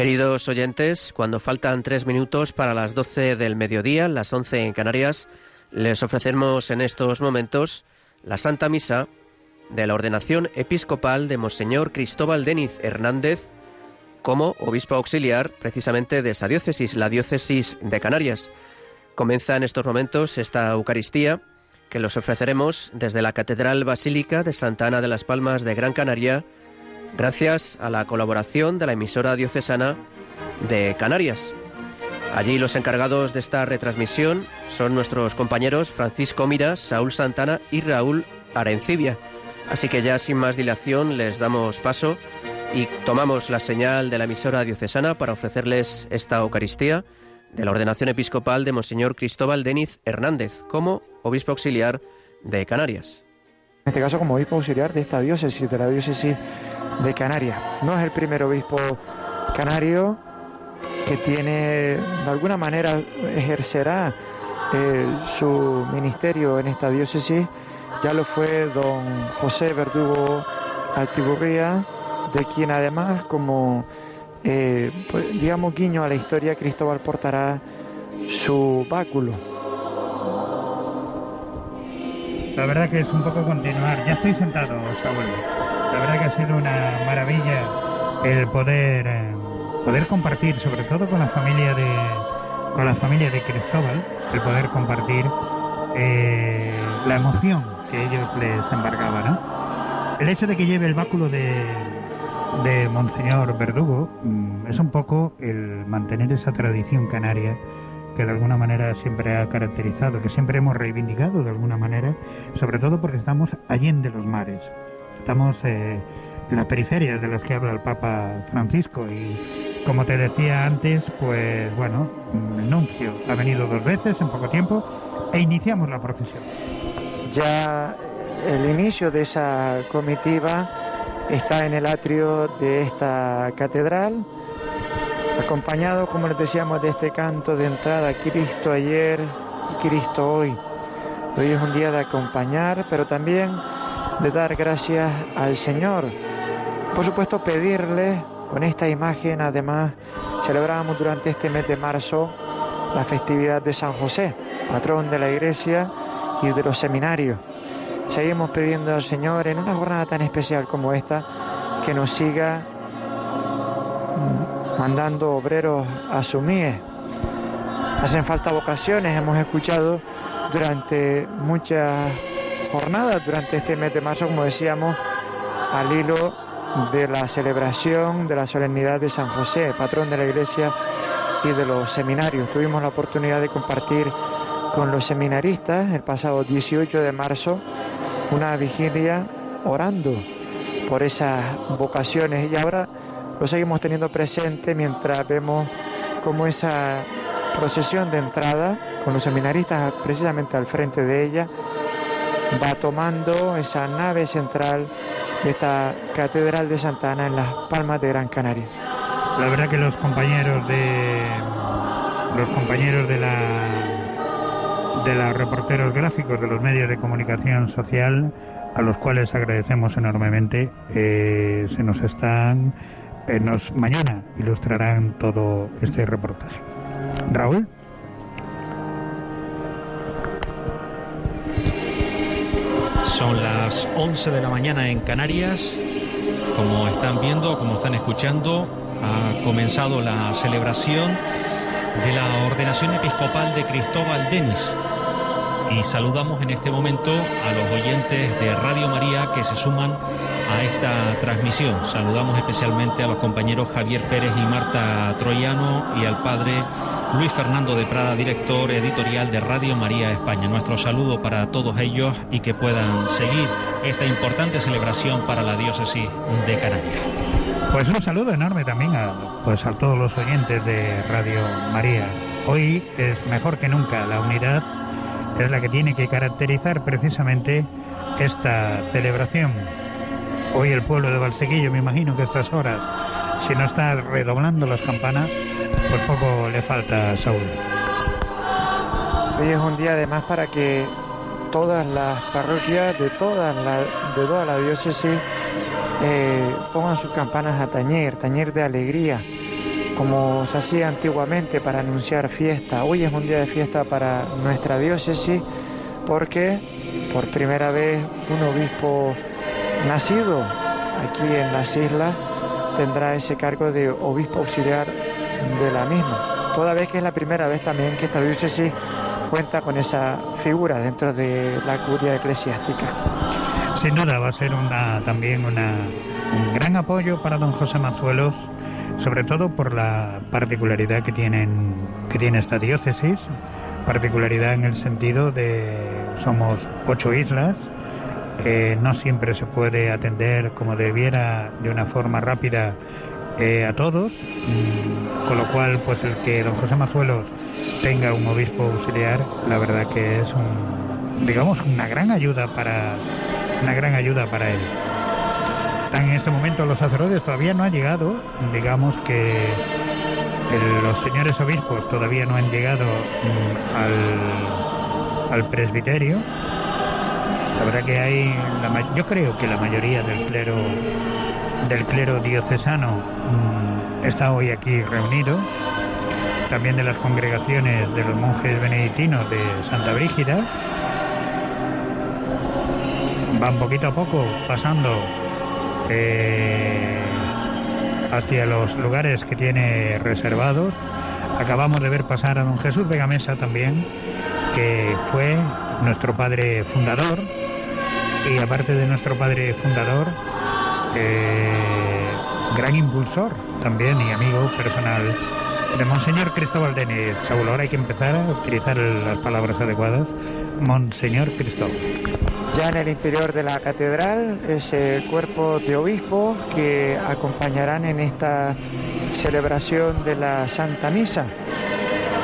Queridos oyentes, cuando faltan tres minutos para las 12 del mediodía, las 11 en Canarias, les ofrecemos en estos momentos la Santa Misa de la ordenación episcopal de Monseñor Cristóbal Deniz Hernández como obispo auxiliar precisamente de esa diócesis, la diócesis de Canarias. Comienza en estos momentos esta Eucaristía que los ofreceremos desde la Catedral Basílica de Santa Ana de las Palmas de Gran Canaria, gracias a la colaboración de la emisora diocesana de Canarias. Allí los encargados de esta retransmisión son nuestros compañeros Francisco Miras, Saúl Santana y Raúl Arencibia. Así que ya sin más dilación les damos paso y tomamos la señal de la emisora diocesana para ofrecerles esta Eucaristía de la ordenación episcopal de Monseñor Cristóbal Deniz Hernández como obispo auxiliar de Canarias. En este caso como obispo auxiliar de esta diócesis, de la diócesis de Canarias. No es el primer obispo canario que tiene, de alguna manera, ejercerá eh, su ministerio en esta diócesis. Ya lo fue don José Verdugo Altiburría, de quien además como eh, pues, digamos, guiño a la historia, Cristóbal portará su báculo. La verdad que es un poco continuar. Ya estoy sentado, Saúl. La verdad que ha sido una maravilla el poder eh, poder compartir, sobre todo con la familia de con la familia de Cristóbal, el poder compartir eh, la emoción que ellos les embargaba, ¿no? El hecho de que lleve el báculo de, de Monseñor Verdugo mm, es un poco el mantener esa tradición canaria que de alguna manera siempre ha caracterizado, que siempre hemos reivindicado de alguna manera, sobre todo porque estamos allende los mares. Estamos eh, en las periferias de las que habla el Papa Francisco y como te decía antes, pues bueno, el nuncio ha venido dos veces en poco tiempo e iniciamos la procesión. Ya el inicio de esa comitiva está en el atrio de esta catedral, acompañado, como les decíamos, de este canto de entrada, Cristo ayer y Cristo hoy. Hoy es un día de acompañar, pero también de dar gracias al Señor. Por supuesto, pedirle, con esta imagen, además, celebramos durante este mes de marzo la festividad de San José, patrón de la iglesia y de los seminarios. Seguimos pidiendo al Señor en una jornada tan especial como esta que nos siga mandando obreros a su mies. Hacen falta vocaciones, hemos escuchado durante muchas jornadas, durante este mes de marzo, como decíamos, al hilo de la celebración de la solemnidad de San José, patrón de la iglesia y de los seminarios. Tuvimos la oportunidad de compartir con los seminaristas el pasado 18 de marzo una vigilia orando por esas vocaciones y ahora lo seguimos teniendo presente mientras vemos como esa procesión de entrada con los seminaristas precisamente al frente de ella va tomando esa nave central de esta Catedral de Santa Ana en las Palmas de Gran Canaria. La verdad que los compañeros de los compañeros de la de los reporteros gráficos de los medios de comunicación social, a los cuales agradecemos enormemente. Eh, se nos están, eh, nos mañana ilustrarán todo este reportaje. Raúl. Son las 11 de la mañana en Canarias. Como están viendo, como están escuchando, ha comenzado la celebración de la ordenación episcopal de Cristóbal Denis. Y saludamos en este momento a los oyentes de Radio María que se suman a esta transmisión. Saludamos especialmente a los compañeros Javier Pérez y Marta Troyano y al padre Luis Fernando de Prada, director editorial de Radio María España. Nuestro saludo para todos ellos y que puedan seguir esta importante celebración para la diócesis de Canarias. Pues un saludo enorme también a, pues a todos los oyentes de Radio María. Hoy es mejor que nunca la unidad es la que tiene que caracterizar precisamente esta celebración. Hoy el pueblo de Valsequillo, me imagino que a estas horas, si no está redoblando las campanas, pues poco le falta a Saúl. Hoy es un día además para que todas las parroquias de, todas de toda la diócesis eh, pongan sus campanas a tañer, tañer de alegría, como se hacía antiguamente para anunciar fiesta. Hoy es un día de fiesta para nuestra diócesis porque por primera vez un obispo nacido aquí en las islas tendrá ese cargo de obispo auxiliar de la misma. Toda vez que es la primera vez también que esta diócesis cuenta con esa figura dentro de la curia eclesiástica. Sin duda va a ser también un gran apoyo para don José Mazuelos, sobre todo por la particularidad que, tienen, que tiene esta diócesis, particularidad en el sentido de somos ocho islas, no siempre se puede atender como debiera de una forma rápida eh, a todos, mm, con lo cual pues el que don José Mazuelos tenga un obispo auxiliar, la verdad que es un, digamos una gran ayuda para una gran ayuda para él. En este momento los sacerdotes todavía no han llegado, digamos que los señores obispos todavía no han llegado mm, al, al presbiterio. La verdad que hay, yo creo que la mayoría del clero del clero diocesano mm, está hoy aquí reunido, también de las congregaciones de los monjes benedictinos de Santa Brígida. Van poquito a poco pasando eh, hacia los lugares que tiene reservados. Acabamos de ver pasar a don Jesús Vega Mesa también, que fue nuestro padre fundador y aparte de nuestro padre fundador, eh, gran impulsor también y amigo personal de Monseñor Cristóbal Denis. Saúl, ahora hay que empezar a utilizar las palabras adecuadas. Monseñor Cristóbal. Ya en el interior de la catedral, ese cuerpo de obispos que acompañarán en esta celebración de la Santa Misa.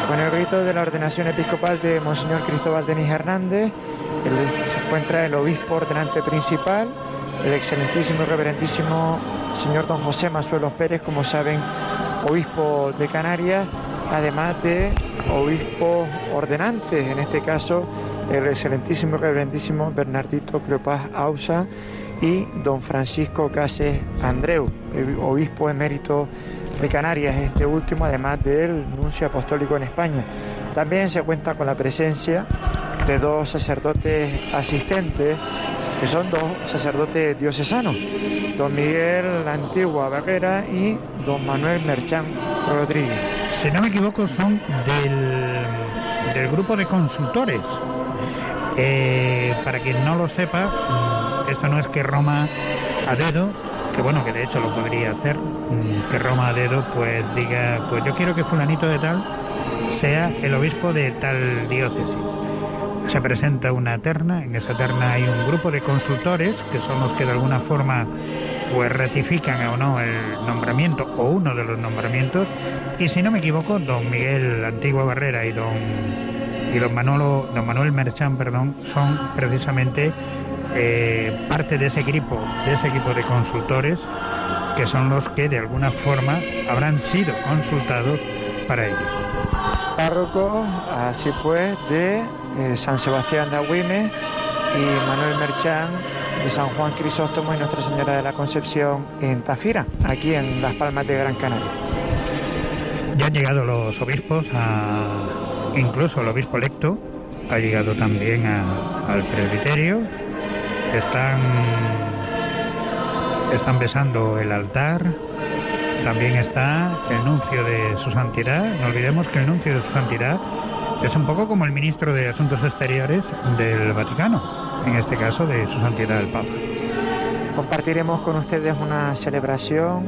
Con el rito de la ordenación episcopal de Monseñor Cristóbal Denis Hernández, se encuentra el obispo ordenante principal, el excelentísimo y reverentísimo señor don José Mazuelos Pérez, como saben, obispo de Canarias, además de obispo ordenantes, en este caso el excelentísimo y reverentísimo Bernardito Cleopas Ausa y don Francisco Cases Andreu, obispo emérito de Canarias, este último, además del nuncio apostólico en España. También se cuenta con la presencia de dos sacerdotes asistentes que son dos sacerdotes diocesanos, don Miguel la Antigua Barrera y don Manuel Merchán Rodríguez. Si no me equivoco, son del, del grupo de consultores. Eh, para quien no lo sepa, mm, esto no es que Roma a dedo, que bueno, que de hecho lo podría hacer, mm, que Roma a dedo pues diga, pues yo quiero que fulanito de tal sea el obispo de tal diócesis se presenta una terna, en esa terna hay un grupo de consultores que son los que de alguna forma pues ratifican o no el nombramiento o uno de los nombramientos y si no me equivoco don Miguel Antigua Barrera y don y don Manolo don Manuel Merchán perdón son precisamente eh, parte de ese equipo de ese equipo de consultores que son los que de alguna forma habrán sido consultados para ello. Párroco, así pues, de eh, San Sebastián de Agüime y Manuel Merchán de San Juan Crisóstomo y Nuestra Señora de la Concepción en Tafira, aquí en Las Palmas de Gran Canaria. Ya han llegado los obispos, incluso el obispo electo ha llegado también al presbiterio. Están, están besando el altar. También está el nuncio de su santidad. No olvidemos que el nuncio de su santidad es un poco como el ministro de Asuntos Exteriores del Vaticano, en este caso de su santidad el Papa. Compartiremos con ustedes una celebración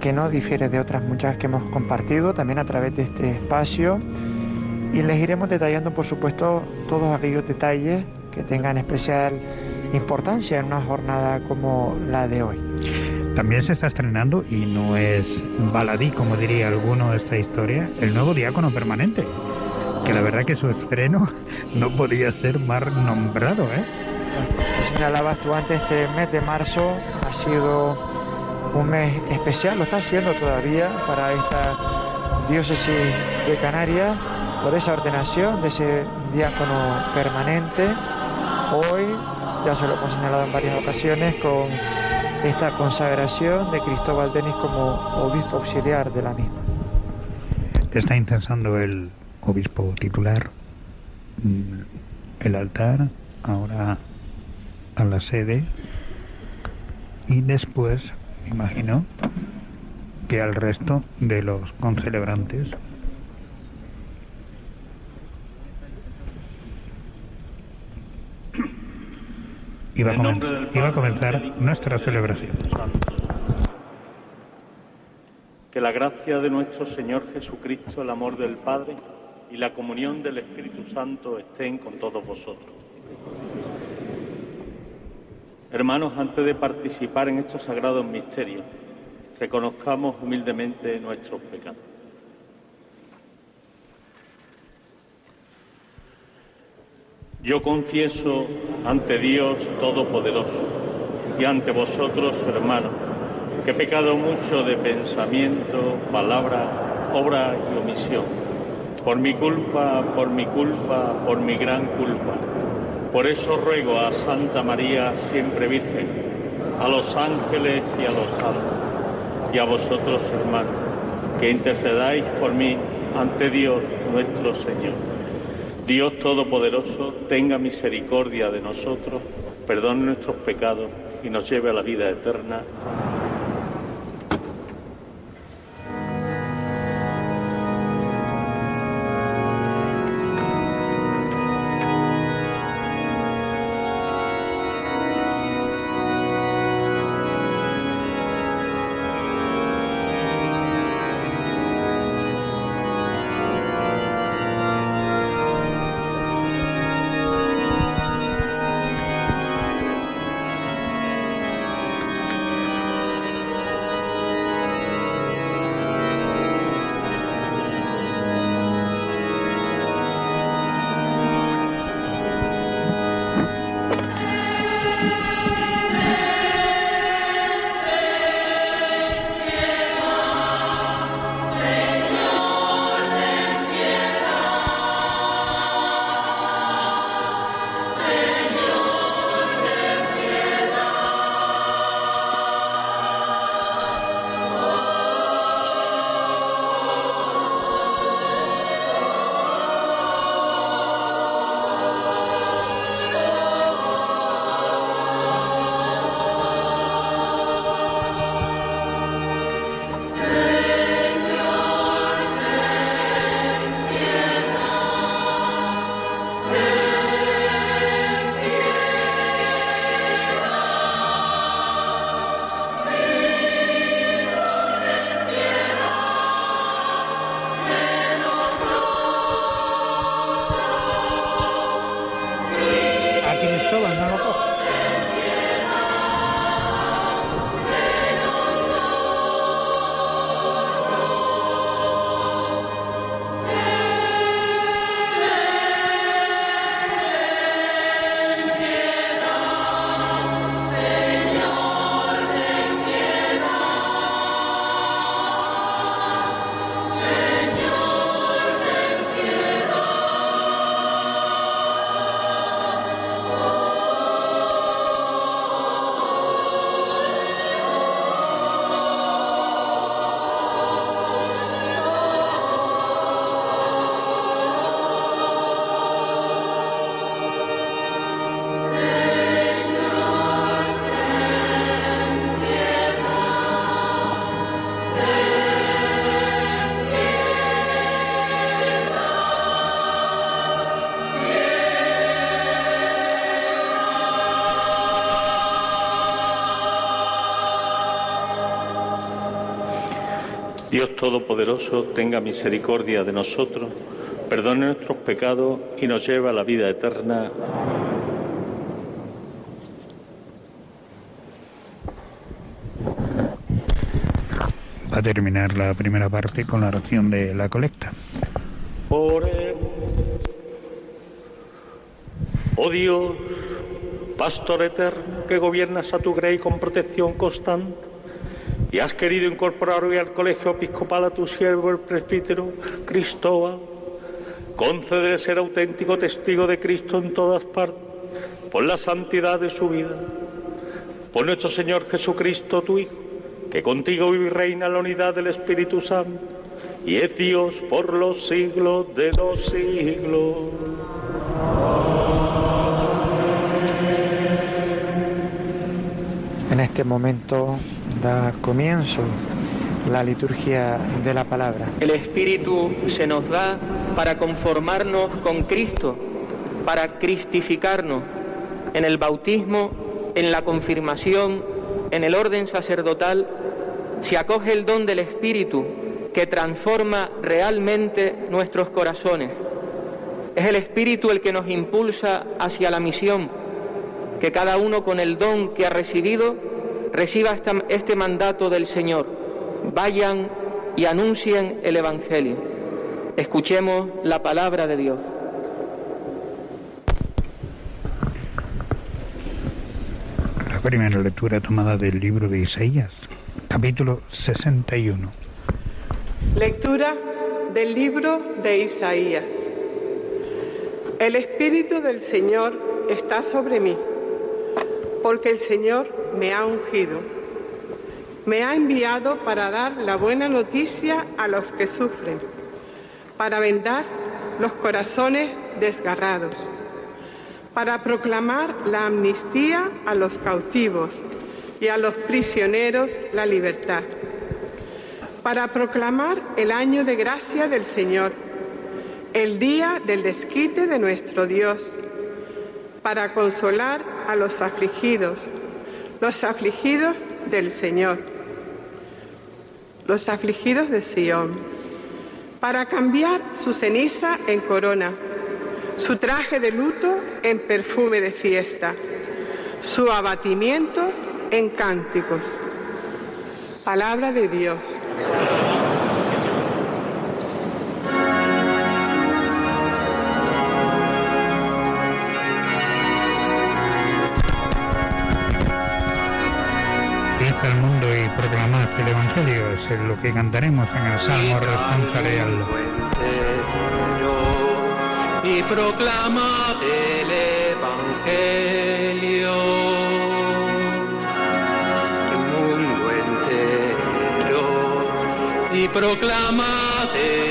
que no difiere de otras muchas que hemos compartido también a través de este espacio y les iremos detallando por supuesto todos aquellos detalles que tengan especial importancia en una jornada como la de hoy. También se está estrenando, y no es baladí, como diría alguno, esta historia, el nuevo diácono permanente que la verdad que su estreno no podía ser más nombrado, ¿eh? señalabas tú antes, este mes de marzo ha sido un mes especial, lo está haciendo todavía para esta diócesis de Canarias, por esa ordenación de ese diácono permanente. Hoy, ya se lo hemos señalado en varias ocasiones, con esta consagración de Cristóbal Denis como obispo auxiliar de la misma. está incensando el obispo titular mm, el altar, ahora a la sede y después, imagino, que al resto de los concelebrantes. Iba a, comenzar, iba a comenzar nuestra celebración. Que la gracia de nuestro Señor Jesucristo, el amor del Padre y la comunión del Espíritu Santo estén con todos vosotros. Hermanos, antes de participar en estos sagrados misterios, reconozcamos humildemente nuestros pecados. Yo confieso ante Dios Todopoderoso y ante vosotros, hermanos, que he pecado mucho de pensamiento, palabra, obra y omisión. Por mi culpa, por mi culpa, por mi gran culpa. Por eso ruego a Santa María, siempre Virgen, a los ángeles y a los santos, y a vosotros, hermanos, que intercedáis por mí ante Dios nuestro Señor. Dios Todopoderoso tenga misericordia de nosotros, perdone nuestros pecados y nos lleve a la vida eterna. Dios Todopoderoso tenga misericordia de nosotros, perdone nuestros pecados y nos lleve a la vida eterna. Va a terminar la primera parte con la oración de la colecta. Por Oh Dios, Pastor eterno, que gobiernas a tu grey con protección constante y has querido incorporar hoy al colegio episcopal a tu siervo el presbítero Cristóbal, conceder ser auténtico testigo de Cristo en todas partes, por la santidad de su vida. Por nuestro Señor Jesucristo, tu Hijo, que contigo vive y reina la unidad del Espíritu Santo, y es Dios por los siglos de los siglos. En este momento da comienzo la liturgia de la palabra. El Espíritu se nos da para conformarnos con Cristo, para cristificarnos en el bautismo, en la confirmación, en el orden sacerdotal, se acoge el don del Espíritu que transforma realmente nuestros corazones. Es el Espíritu el que nos impulsa hacia la misión, que cada uno con el don que ha recibido reciba este mandato del Señor. Vayan y anuncien el Evangelio. Escuchemos la palabra de Dios. La primera lectura tomada del libro de Isaías, capítulo 61. Lectura del libro de Isaías. El Espíritu del Señor está sobre mí, porque el Señor me ha ungido. Me ha enviado para dar la buena noticia a los que sufren, para vendar los corazones desgarrados, para proclamar la amnistía a los cautivos y a los prisioneros la libertad para proclamar el año de gracia del Señor, el día del desquite de nuestro Dios, para consolar a los afligidos, los afligidos del Señor, los afligidos de Sión, para cambiar su ceniza en corona, su traje de luto en perfume de fiesta, su abatimiento en cánticos. Palabra de Dios. Proclamad el Evangelio, es lo que cantaremos en el Salmo responsorial. Y proclama el Evangelio. El mundo entero. Y proclama el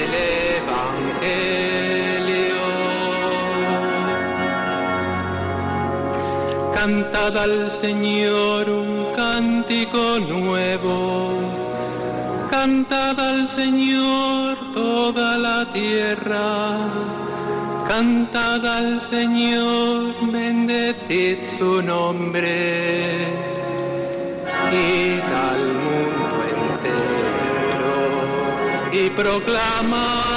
Cantad al Señor un cántico nuevo. Cantad al Señor toda la tierra. Cantad al Señor, bendecid su nombre. Id al mundo entero y proclamad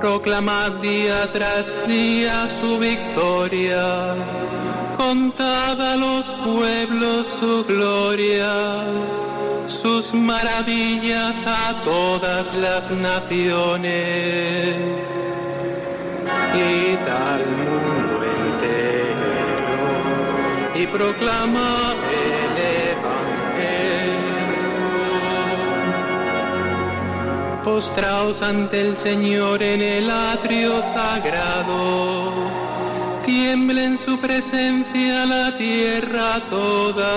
Proclamad día tras día su victoria. Contad a los pueblos su gloria sus maravillas a todas las naciones. Id al mundo entero y proclama Postraos ante el Señor en el atrio sagrado. Tiembla en su presencia la tierra toda.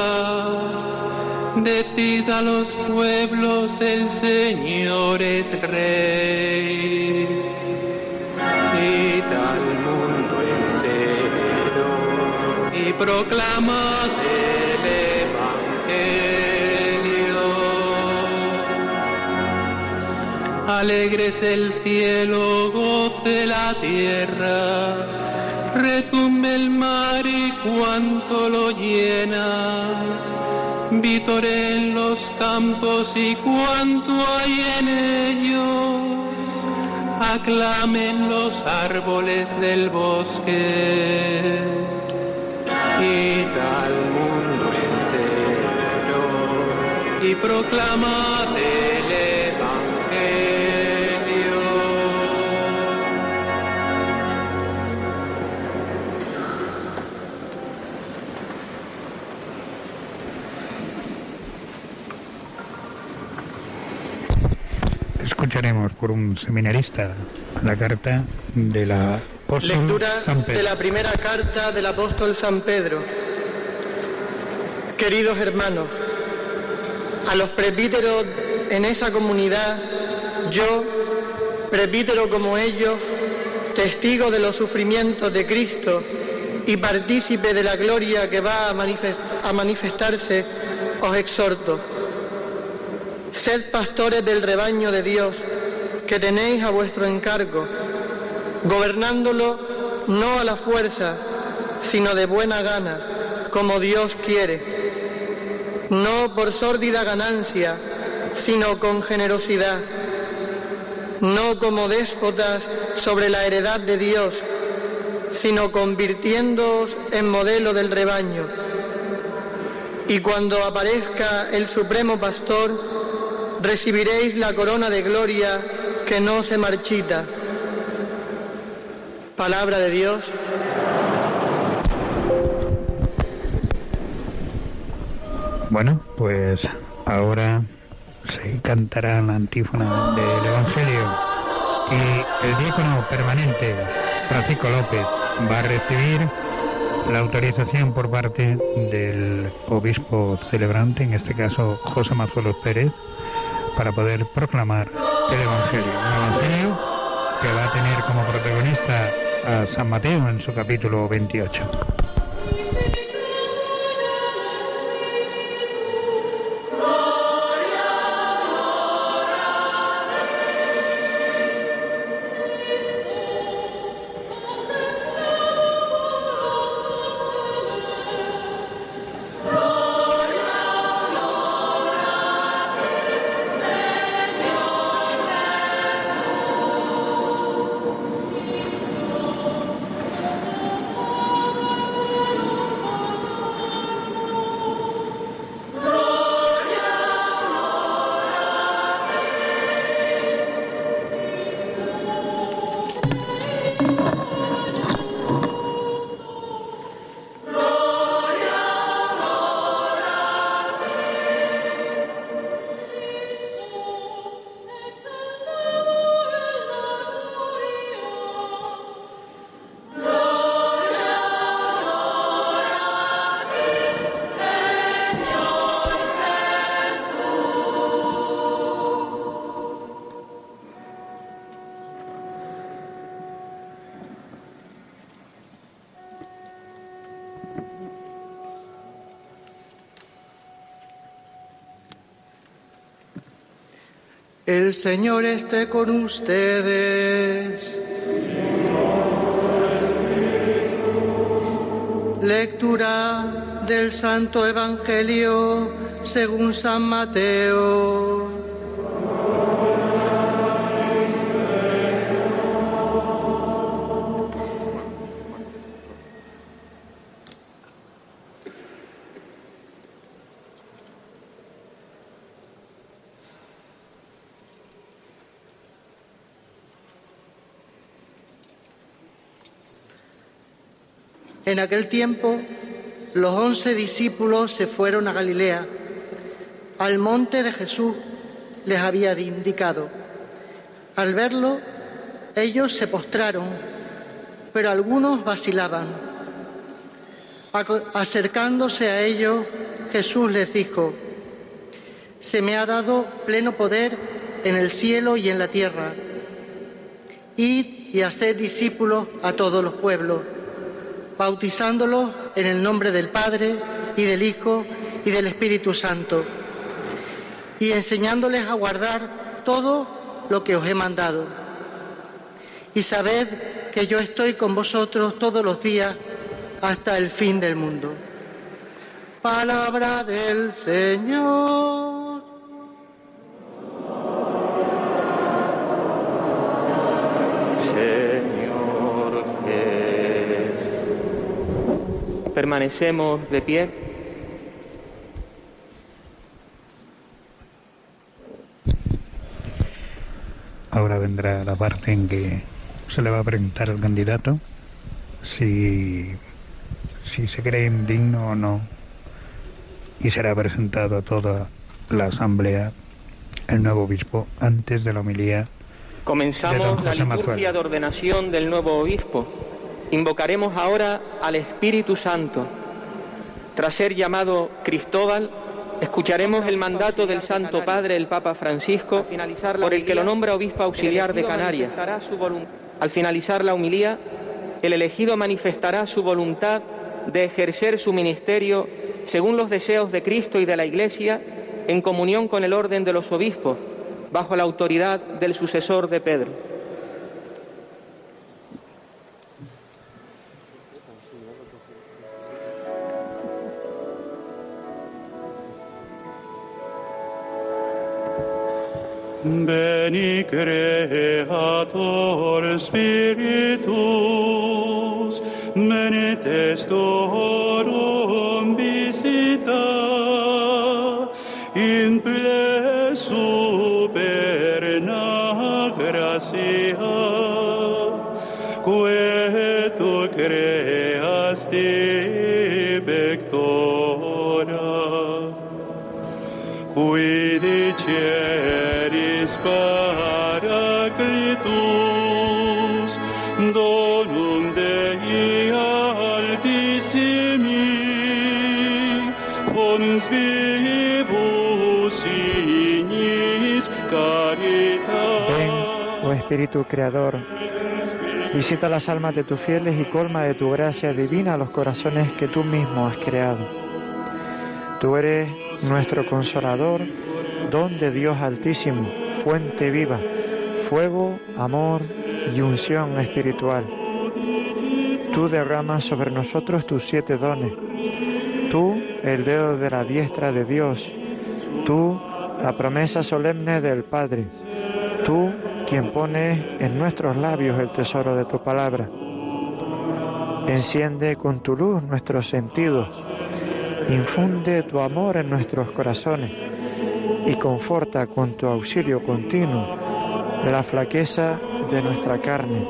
Decid a los pueblos, el Señor es Rey. Id al mundo entero y proclamad Alegres el cielo, goce la tierra, retumbe el mar y cuanto lo llena. En los campos y cuanto hay en ellos, aclamen los árboles del bosque. Id al mundo entero y proclamad Escucharemos por un seminarista la carta de la apóstol Lectura San Pedro. de la primera carta del apóstol San Pedro. Queridos hermanos, a los presbíteros en esa comunidad, yo, presbítero como ellos, testigo de los sufrimientos de Cristo y partícipe de la gloria que va a, manifestarse, os exhorto. Sed pastores del rebaño de Dios que tenéis a vuestro encargo, gobernándolo no a la fuerza, sino de buena gana, como Dios quiere, no por sórdida ganancia, sino con generosidad, no como déspotas sobre la heredad de Dios, sino convirtiéndoos en modelo del rebaño. Y cuando aparezca el Supremo Pastor, recibiréis la corona de gloria que no se marchita. Palabra de Dios. Bueno, pues ahora se cantará la antífona del Evangelio y el diácono permanente Francisco López va a recibir la autorización por parte del obispo celebrante, en este caso José Mazuelos Pérez, para poder proclamar el Evangelio. Un Evangelio que va a tener como protagonista a San Mateo en su capítulo 28. El Señor esté con ustedes. Lectura del Santo Evangelio según San Mateo. En aquel tiempo, los once discípulos se fueron a Galilea, al monte de Jesús les había indicado. Al verlo, ellos se postraron, pero algunos vacilaban. Acercándose a ellos, Jesús les dijo, se me ha dado pleno poder en el cielo y en la tierra. Id y haced discípulos a todos los pueblos bautizándolos en el nombre del Padre y del Hijo y del Espíritu Santo, y enseñándoles a guardar todo lo que os he mandado. Y sabed que yo estoy con vosotros todos los días hasta el fin del mundo. Palabra del Señor. Permanecemos de pie. Ahora vendrá la parte en que se le va a preguntar al candidato si, si se cree indigno o no y será presentado a toda la asamblea el nuevo obispo antes de la homilía. Comenzamos la liturgia de ordenación del nuevo obispo. Invocaremos ahora al Espíritu Santo. Tras ser llamado Cristóbal, escucharemos el mandato del Santo Padre, el Papa Francisco, por el que lo nombra obispo auxiliar de Canarias. Al finalizar la humilía, el elegido manifestará su voluntad de ejercer su ministerio según los deseos de Cristo y de la Iglesia, en comunión con el orden de los obispos, bajo la autoridad del sucesor de Pedro. Veni Creator Spiritus, menitestorum visita, in ple superna gracia, que tu creasti vectora, qui dice Paracletus, donum Dei altissimi, fons vivus caritas. Ven, oh Espíritu Creador, visita las almas de tus fieles y colma de tu gracia divina los corazones que tú mismo has creado. Tú eres nuestro consolador, don de Dios altísimo fuente viva, fuego, amor y unción espiritual. Tú derramas sobre nosotros tus siete dones. Tú, el dedo de la diestra de Dios. Tú, la promesa solemne del Padre. Tú, quien pones en nuestros labios el tesoro de tu palabra. Enciende con tu luz nuestros sentidos. Infunde tu amor en nuestros corazones y conforta con tu auxilio continuo la flaqueza de nuestra carne.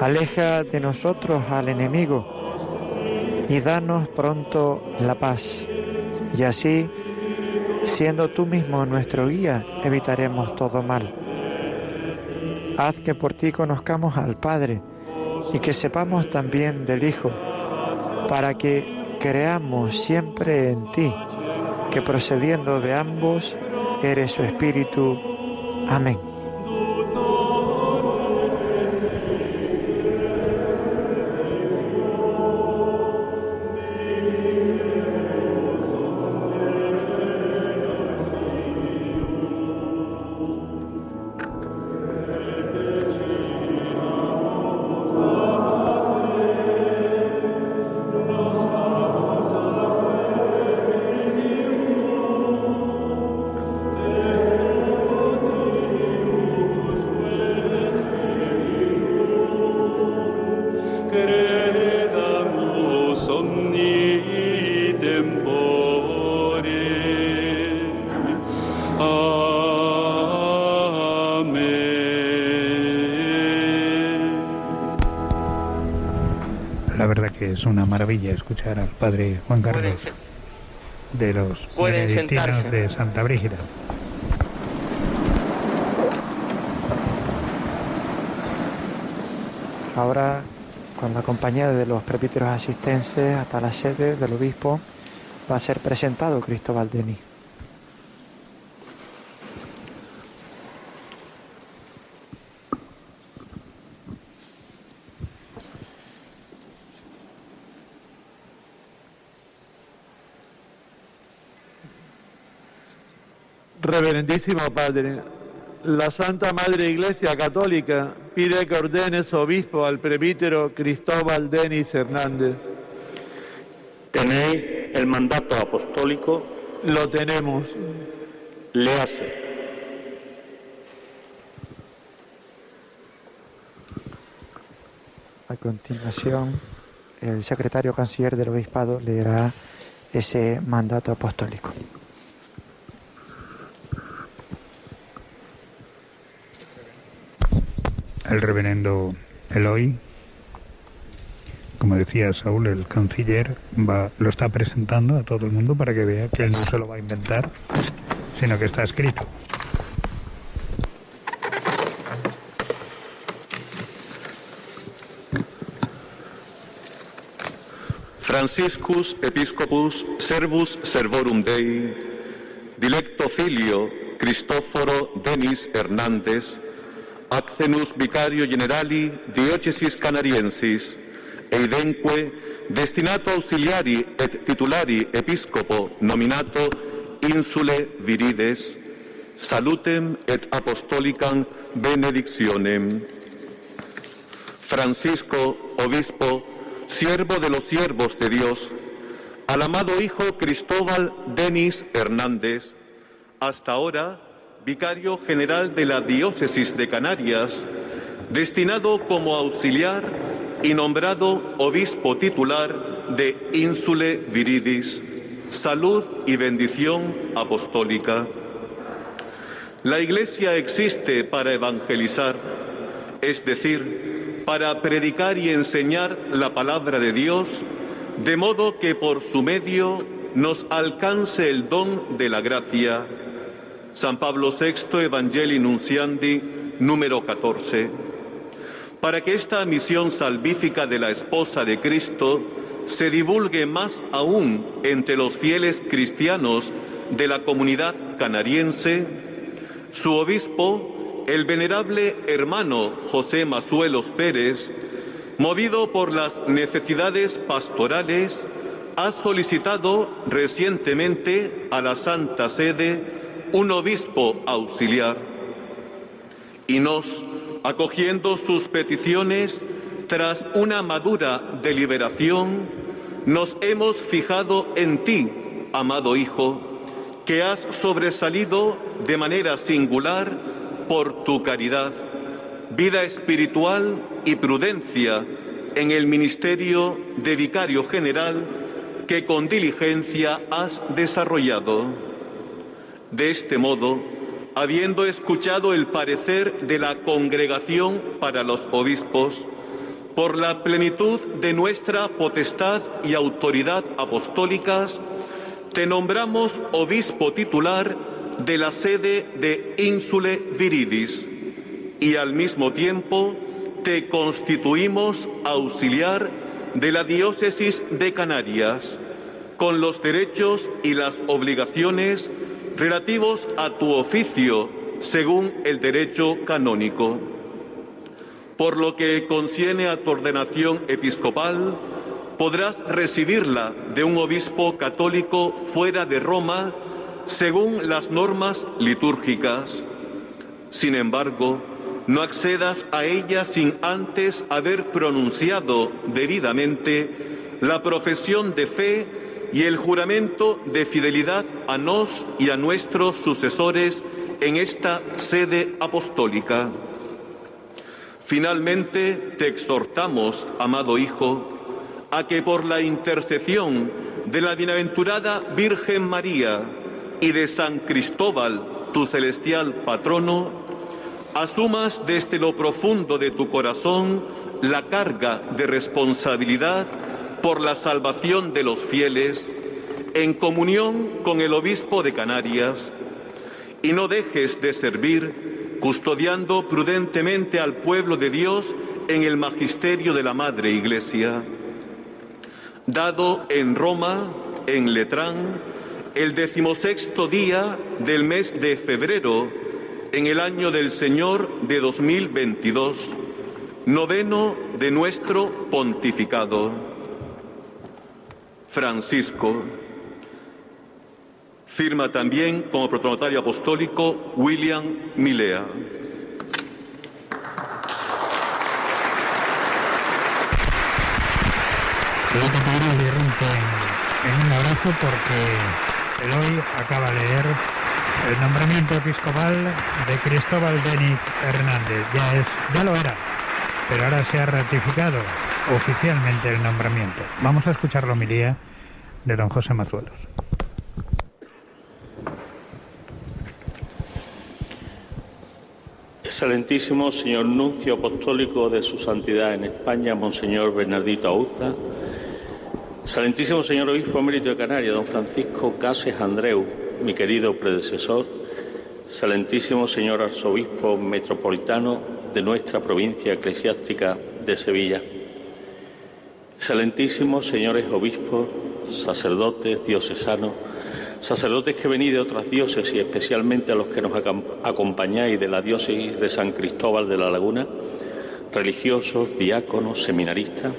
Aleja de nosotros al enemigo y danos pronto la paz. Y así, siendo tú mismo nuestro guía, evitaremos todo mal. Haz que por ti conozcamos al Padre y que sepamos también del Hijo, para que creamos siempre en ti que procediendo de ambos eres su espíritu. Amén. Es una maravilla escuchar al padre Juan Carlos de los benedictinos de Santa Brígida. Ahora, con la compañía de los presbíteros asistenses hasta la sede del obispo, va a ser presentado Cristóbal Denis. Reverendísimo Padre, la Santa Madre Iglesia Católica pide que ordenes obispo al prebítero Cristóbal Denis Hernández. ¿Tenéis el mandato apostólico? Lo tenemos. Léase. A continuación, el secretario canciller del obispado leerá ese mandato apostólico. El reverendo Eloy, como decía Saúl, el canciller, va, lo está presentando a todo el mundo para que vea que él no se lo va a inventar, sino que está escrito. Franciscus Episcopus Servus Servorum Dei, Dilecto Filio Cristoforo Denis Hernández, Accenus Vicario Generali Diocesis Canariensis, eidenque destinato ausiliari et titulari episcopo nominato insule virides, salutem et apostolicam benediccionem. Francisco, obispo, siervo de los siervos de Dios, al amado hijo Cristóbal Denis Hernández, hasta ahora vicario general de la diócesis de Canarias, destinado como auxiliar y nombrado obispo titular de Ínsule Viridis, salud y bendición apostólica. La Iglesia existe para evangelizar, es decir, para predicar y enseñar la palabra de Dios, de modo que por su medio nos alcance el don de la gracia. San Pablo VI, Evangelii Nunciandi, número 14. Para que esta misión salvífica de la esposa de Cristo se divulgue más aún entre los fieles cristianos de la comunidad canariense, su obispo, el venerable hermano José Mazuelos Pérez, movido por las necesidades pastorales, ha solicitado recientemente a la Santa Sede un obispo auxiliar y nos, acogiendo sus peticiones, tras una madura deliberación, nos hemos fijado en ti, amado Hijo, que has sobresalido de manera singular por tu caridad, vida espiritual y prudencia en el ministerio de vicario general que con diligencia has desarrollado. De este modo, habiendo escuchado el parecer de la Congregación para los Obispos, por la plenitud de nuestra potestad y autoridad apostólicas, te nombramos obispo titular de la sede de Ínsule Viridis y al mismo tiempo te constituimos auxiliar de la diócesis de Canarias, con los derechos y las obligaciones relativos a tu oficio según el derecho canónico. Por lo que conciene a tu ordenación episcopal, podrás recibirla de un obispo católico fuera de Roma según las normas litúrgicas. Sin embargo, no accedas a ella sin antes haber pronunciado debidamente la profesión de fe y el juramento de fidelidad a nos y a nuestros sucesores en esta sede apostólica. Finalmente, te exhortamos, amado Hijo, a que por la intercesión de la bienaventurada Virgen María y de San Cristóbal, tu celestial patrono, asumas desde lo profundo de tu corazón la carga de responsabilidad por la salvación de los fieles, en comunión con el obispo de Canarias, y no dejes de servir custodiando prudentemente al pueblo de Dios en el magisterio de la Madre Iglesia. Dado en Roma, en Letrán, el decimosexto día del mes de febrero, en el año del Señor de 2022, noveno de nuestro pontificado. Francisco. Firma también como protonotario apostólico William Milea. En un abrazo porque el hoy acaba de leer el nombramiento episcopal de Cristóbal Denis Hernández. Ya es, ya lo era, pero ahora se ha ratificado oficialmente el nombramiento. Vamos a escuchar la homilía de don José Mazuelos. Excelentísimo señor nuncio apostólico de su santidad en España, Monseñor Bernardito Auza, Excelentísimo señor obispo emérito de Canarias, don Francisco Cases Andreu, mi querido predecesor, Excelentísimo señor arzobispo metropolitano de nuestra provincia eclesiástica de Sevilla, Excelentísimos señores obispos, sacerdotes, diocesanos, sacerdotes que venís de otras diócesis, especialmente a los que nos acompañáis de la diócesis de San Cristóbal de la Laguna, religiosos, diáconos, seminaristas,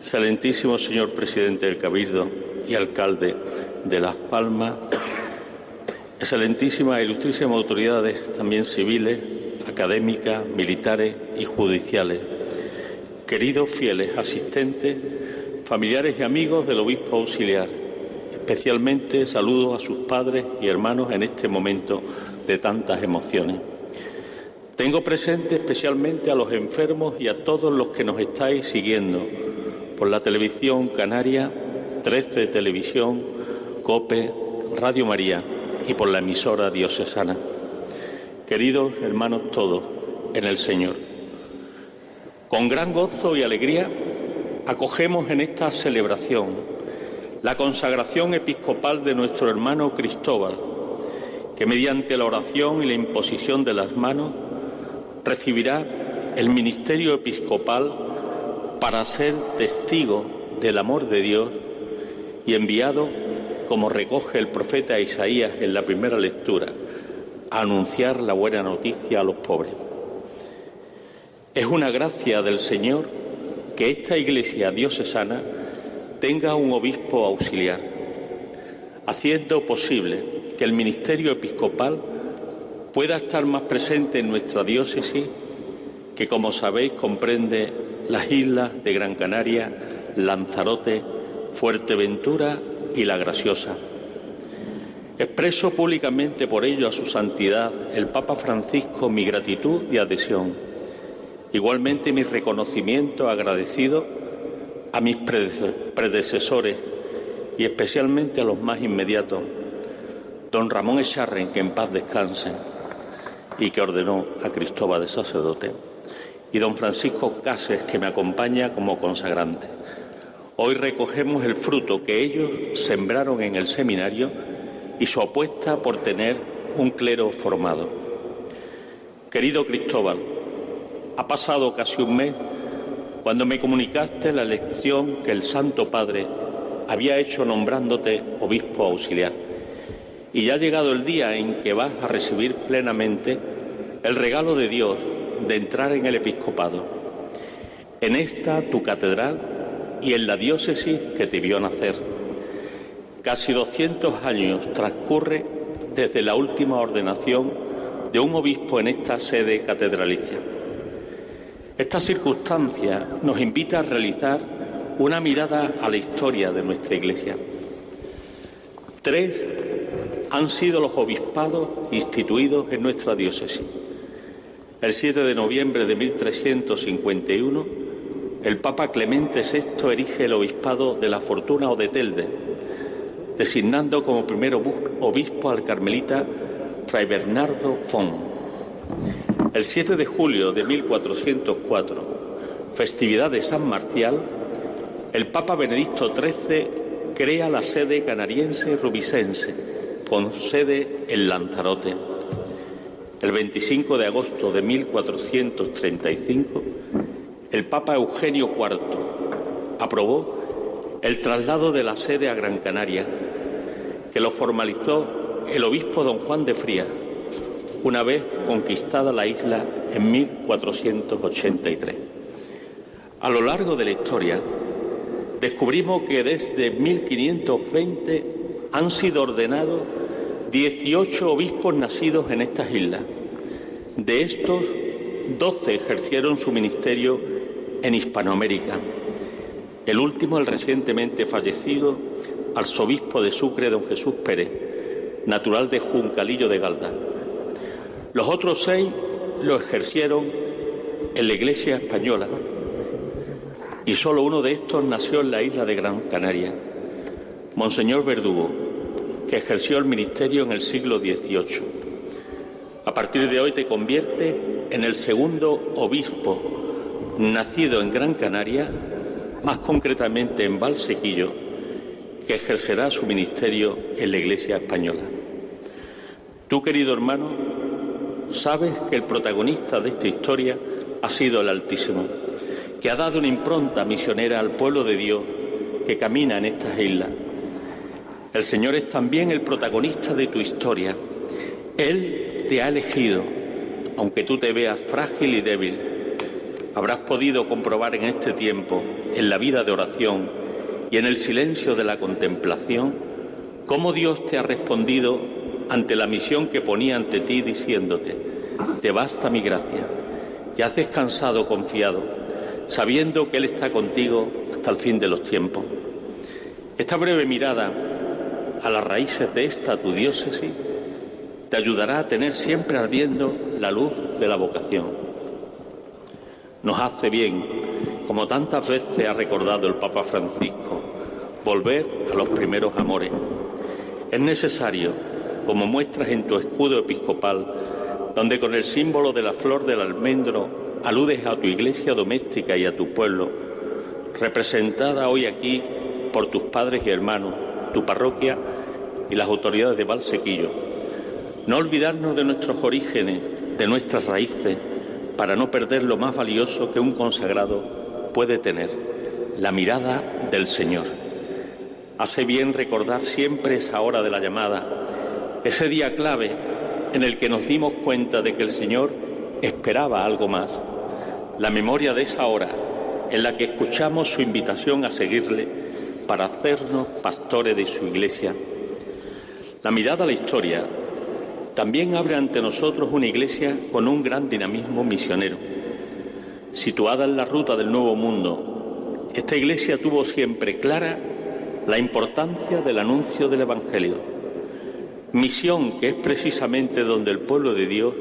excelentísimo señor presidente del Cabildo y alcalde de Las Palmas, excelentísimas e ilustrísimas autoridades también civiles, académicas, militares y judiciales, queridos fieles asistentes, familiares y amigos del obispo auxiliar, especialmente saludos a sus padres y hermanos en este momento de tantas emociones. Tengo presente especialmente a los enfermos y a todos los que nos estáis siguiendo por la televisión canaria, 13 Televisión, COPE, Radio María y por la emisora diocesana. Queridos hermanos todos en el Señor, con gran gozo y alegría acogemos en esta celebración la consagración episcopal de nuestro hermano Cristóbal, que mediante la oración y la imposición de las manos recibirá el ministerio episcopal para ser testigo del amor de Dios y enviado, como recoge el profeta Isaías en la primera lectura, a anunciar la buena noticia a los pobres. Es una gracia del Señor que esta iglesia diocesana tenga un obispo auxiliar, haciendo posible que el ministerio episcopal pueda estar más presente en nuestra diócesis, que como sabéis comprende las islas de Gran Canaria, Lanzarote, Fuerteventura y La Graciosa. Expreso públicamente por ello a su santidad, el Papa Francisco, mi gratitud y adhesión. Igualmente mi reconocimiento agradecido a mis predecesores y especialmente a los más inmediatos, don Ramón Echarren, que en paz descanse, y que ordenó a Cristóbal de sacerdote, y don Francisco Cases, que me acompaña como consagrante. Hoy recogemos el fruto que ellos sembraron en el seminario y su apuesta por tener un clero formado. Querido Cristóbal, ha pasado casi un mes cuando me comunicaste la elección que el Santo Padre había hecho nombrándote obispo auxiliar y ya ha llegado el día en que vas a recibir plenamente el regalo de Dios de entrar en el episcopado, en esta tu catedral y en la diócesis que te vio nacer. Casi 200 años transcurre desde la última ordenación de un obispo en esta sede catedralicia. Esta circunstancia nos invita a realizar una mirada a la historia de nuestra Iglesia. Tres han sido los obispados instituidos en nuestra diócesis. El 7 de noviembre de 1351, el Papa Clemente VI erige el obispado de la Fortuna o de Telde, designando como primer obispo al carmelita Fray Bernardo Fon. El 7 de julio de 1404, festividad de San Marcial, el Papa Benedicto XIII crea la sede canariense rubicense con sede en Lanzarote. El 25 de agosto de 1435, el Papa Eugenio IV aprobó el traslado de la sede a Gran Canaria, que lo formalizó el obispo don Juan de Frías, una vez conquistada la isla en 1483. A lo largo de la historia, descubrimos que desde 1520 han sido ordenados 18 obispos nacidos en estas islas. De estos, 12 ejercieron su ministerio en Hispanoamérica. El último, el recientemente fallecido arzobispo de Sucre, don Jesús Pérez, natural de Juncalillo de Galda. Los otros seis lo ejercieron en la Iglesia española y solo uno de estos nació en la isla de Gran Canaria. Monseñor Verdugo, que ejerció el ministerio en el siglo XVIII. A partir de hoy te convierte en el segundo obispo nacido en Gran Canaria, más concretamente en Valsequillo, que ejercerá su ministerio en la Iglesia española. Tú, querido hermano, sabes que el protagonista de esta historia ha sido el Altísimo que ha dado una impronta misionera al pueblo de Dios que camina en estas islas. El Señor es también el protagonista de tu historia. Él te ha elegido, aunque tú te veas frágil y débil. Habrás podido comprobar en este tiempo, en la vida de oración y en el silencio de la contemplación, cómo Dios te ha respondido ante la misión que ponía ante ti diciéndote, te basta mi gracia, y has descansado confiado, sabiendo que Él está contigo hasta el fin de los tiempos. Esta breve mirada a las raíces de esta tu diócesis te ayudará a tener siempre ardiendo la luz de la vocación. Nos hace bien, como tantas veces ha recordado el Papa Francisco, volver a los primeros amores. Es necesario, como muestras en tu escudo episcopal, donde con el símbolo de la flor del almendro aludes a tu iglesia doméstica y a tu pueblo, representada hoy aquí por tus padres y hermanos, tu parroquia y las autoridades de Valsequillo. No olvidarnos de nuestros orígenes, de nuestras raíces, para no perder lo más valioso que un consagrado puede tener, la mirada del Señor. Hace bien recordar siempre esa hora de la llamada, ese día clave en el que nos dimos cuenta de que el Señor esperaba algo más, la memoria de esa hora en la que escuchamos su invitación a seguirle para hacernos pastores de su iglesia. La mirada a la historia también abre ante nosotros una iglesia con un gran dinamismo misionero. Situada en la ruta del Nuevo Mundo, esta iglesia tuvo siempre clara la importancia del anuncio del Evangelio, misión que es precisamente donde el pueblo de Dios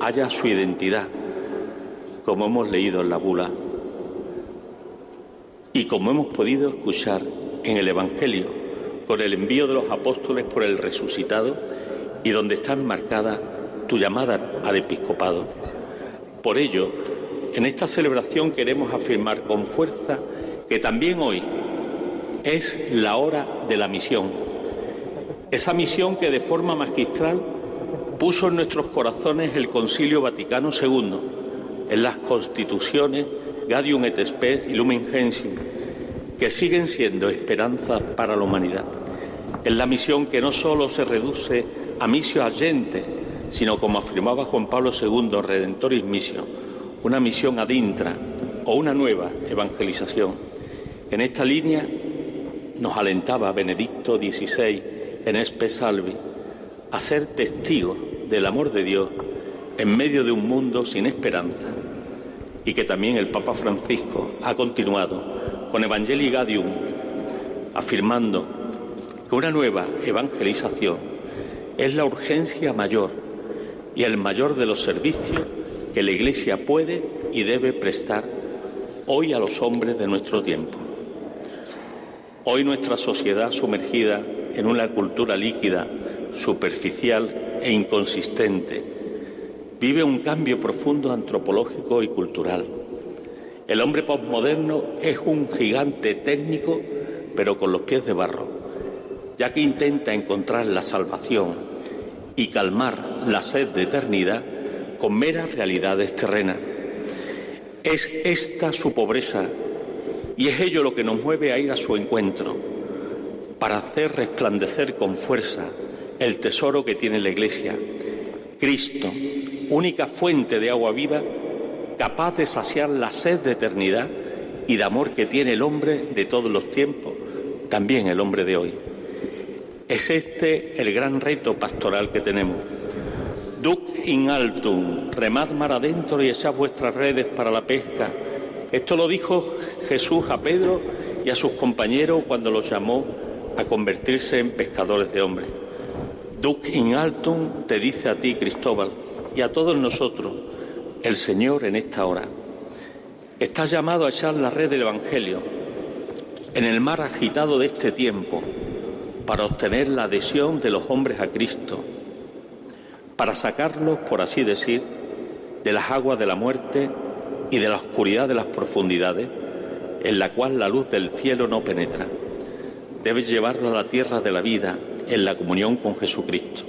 halla su identidad, como hemos leído en la bula y como hemos podido escuchar en el Evangelio, con el envío de los apóstoles por el resucitado y donde está enmarcada tu llamada al episcopado. Por ello, en esta celebración queremos afirmar con fuerza que también hoy es la hora de la misión. Esa misión que de forma magistral puso en nuestros corazones el Concilio Vaticano II, en las constituciones Gadium et Spes y Lumen Gentium, que siguen siendo esperanza para la humanidad. Es la misión que no solo se reduce a misión agente, sino como afirmaba Juan Pablo II, Redentoris Missio, una misión adintra o una nueva evangelización. En esta línea nos alentaba Benedicto XVI en Espe Salvi a ser testigos del amor de Dios en medio de un mundo sin esperanza y que también el Papa Francisco ha continuado con Evangelii Gaudium, afirmando que una nueva evangelización es la urgencia mayor y el mayor de los servicios que la Iglesia puede y debe prestar hoy a los hombres de nuestro tiempo. Hoy nuestra sociedad sumergida en una cultura líquida, superficial e inconsistente, vive un cambio profundo antropológico y cultural. El hombre postmoderno es un gigante técnico, pero con los pies de barro, ya que intenta encontrar la salvación y calmar la sed de eternidad con meras realidades terrenas. Es esta su pobreza y es ello lo que nos mueve a ir a su encuentro, para hacer resplandecer con fuerza el tesoro que tiene la Iglesia, Cristo, única fuente de agua viva, capaz de saciar la sed de eternidad y de amor que tiene el hombre de todos los tiempos, también el hombre de hoy. Es este el gran reto pastoral que tenemos. Duc in altum, remad mar adentro y echad vuestras redes para la pesca. Esto lo dijo Jesús a Pedro y a sus compañeros cuando los llamó a convertirse en pescadores de hombres. Duc in altum te dice a ti, Cristóbal, y a todos nosotros, el Señor en esta hora. Estás llamado a echar la red del Evangelio en el mar agitado de este tiempo para obtener la adhesión de los hombres a Cristo, para sacarlos, por así decir, de las aguas de la muerte y de la oscuridad de las profundidades en la cual la luz del cielo no penetra. Debes llevarlo a la tierra de la vida en la comunión con Jesucristo.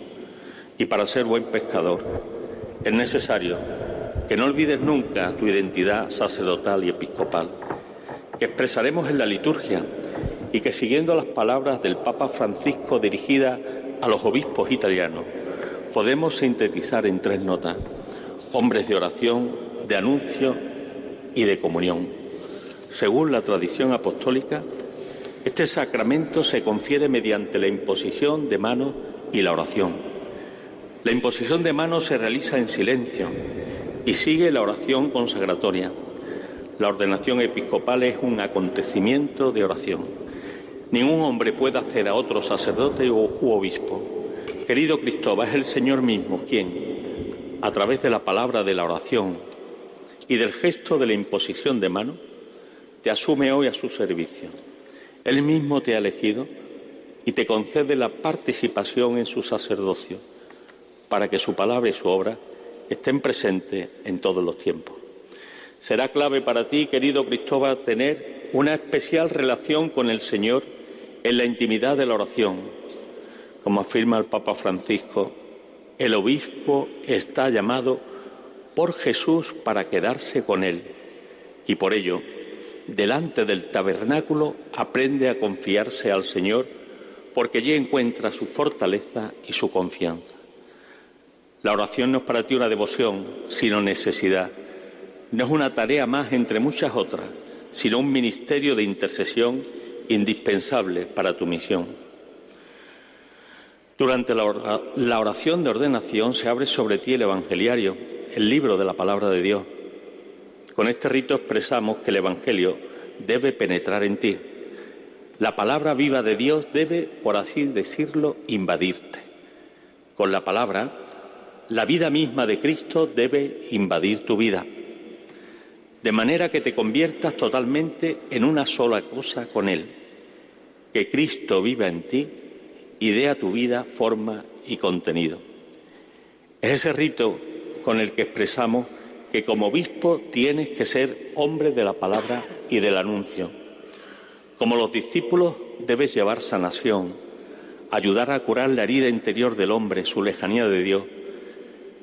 Y para ser buen pescador, es necesario que no olvides nunca tu identidad sacerdotal y episcopal, que expresaremos en la liturgia y que siguiendo las palabras del Papa Francisco dirigidas a los obispos italianos, podemos sintetizar en tres notas, hombres de oración, de anuncio y de comunión. Según la tradición apostólica, este sacramento se confiere mediante la imposición de manos y la oración. La imposición de manos se realiza en silencio y sigue la oración consagratoria. La ordenación episcopal es un acontecimiento de oración. Ningún hombre puede hacer a otro sacerdote u, obispo. Querido Cristóbal, es el Señor mismo quien, a través de la palabra de la oración y del gesto de la imposición de mano, te asume hoy a su servicio. Él mismo te ha elegido y te concede la participación en su sacerdocio, para que su palabra y su obra estén presentes en todos los tiempos. Será clave para ti, querido Cristóbal, tener una especial relación con el Señor en la intimidad de la oración. Como afirma el Papa Francisco, el obispo está llamado por Jesús para quedarse con Él y por ello delante del tabernáculo aprende a confiarse al Señor porque allí encuentra su fortaleza y su confianza. La oración no es para ti una devoción, sino necesidad. No es una tarea más entre muchas otras, sino un ministerio de intercesión indispensable para tu misión. Durante la oración de ordenación se abre sobre ti el Evangeliario, el libro de la palabra de Dios con este rito expresamos que el Evangelio debe penetrar en ti. La palabra viva de Dios debe, por así decirlo, invadirte. Con la palabra, la vida misma de Cristo debe invadir tu vida, de manera que te conviertas totalmente en una sola cosa con Él, que Cristo viva en ti y dé a tu vida forma y contenido. Es ese rito con el que expresamos que como obispo tienes que ser hombre de la palabra y del anuncio. Como los discípulos debes llevar sanación, ayudar a curar la herida interior del hombre, su lejanía de Dios.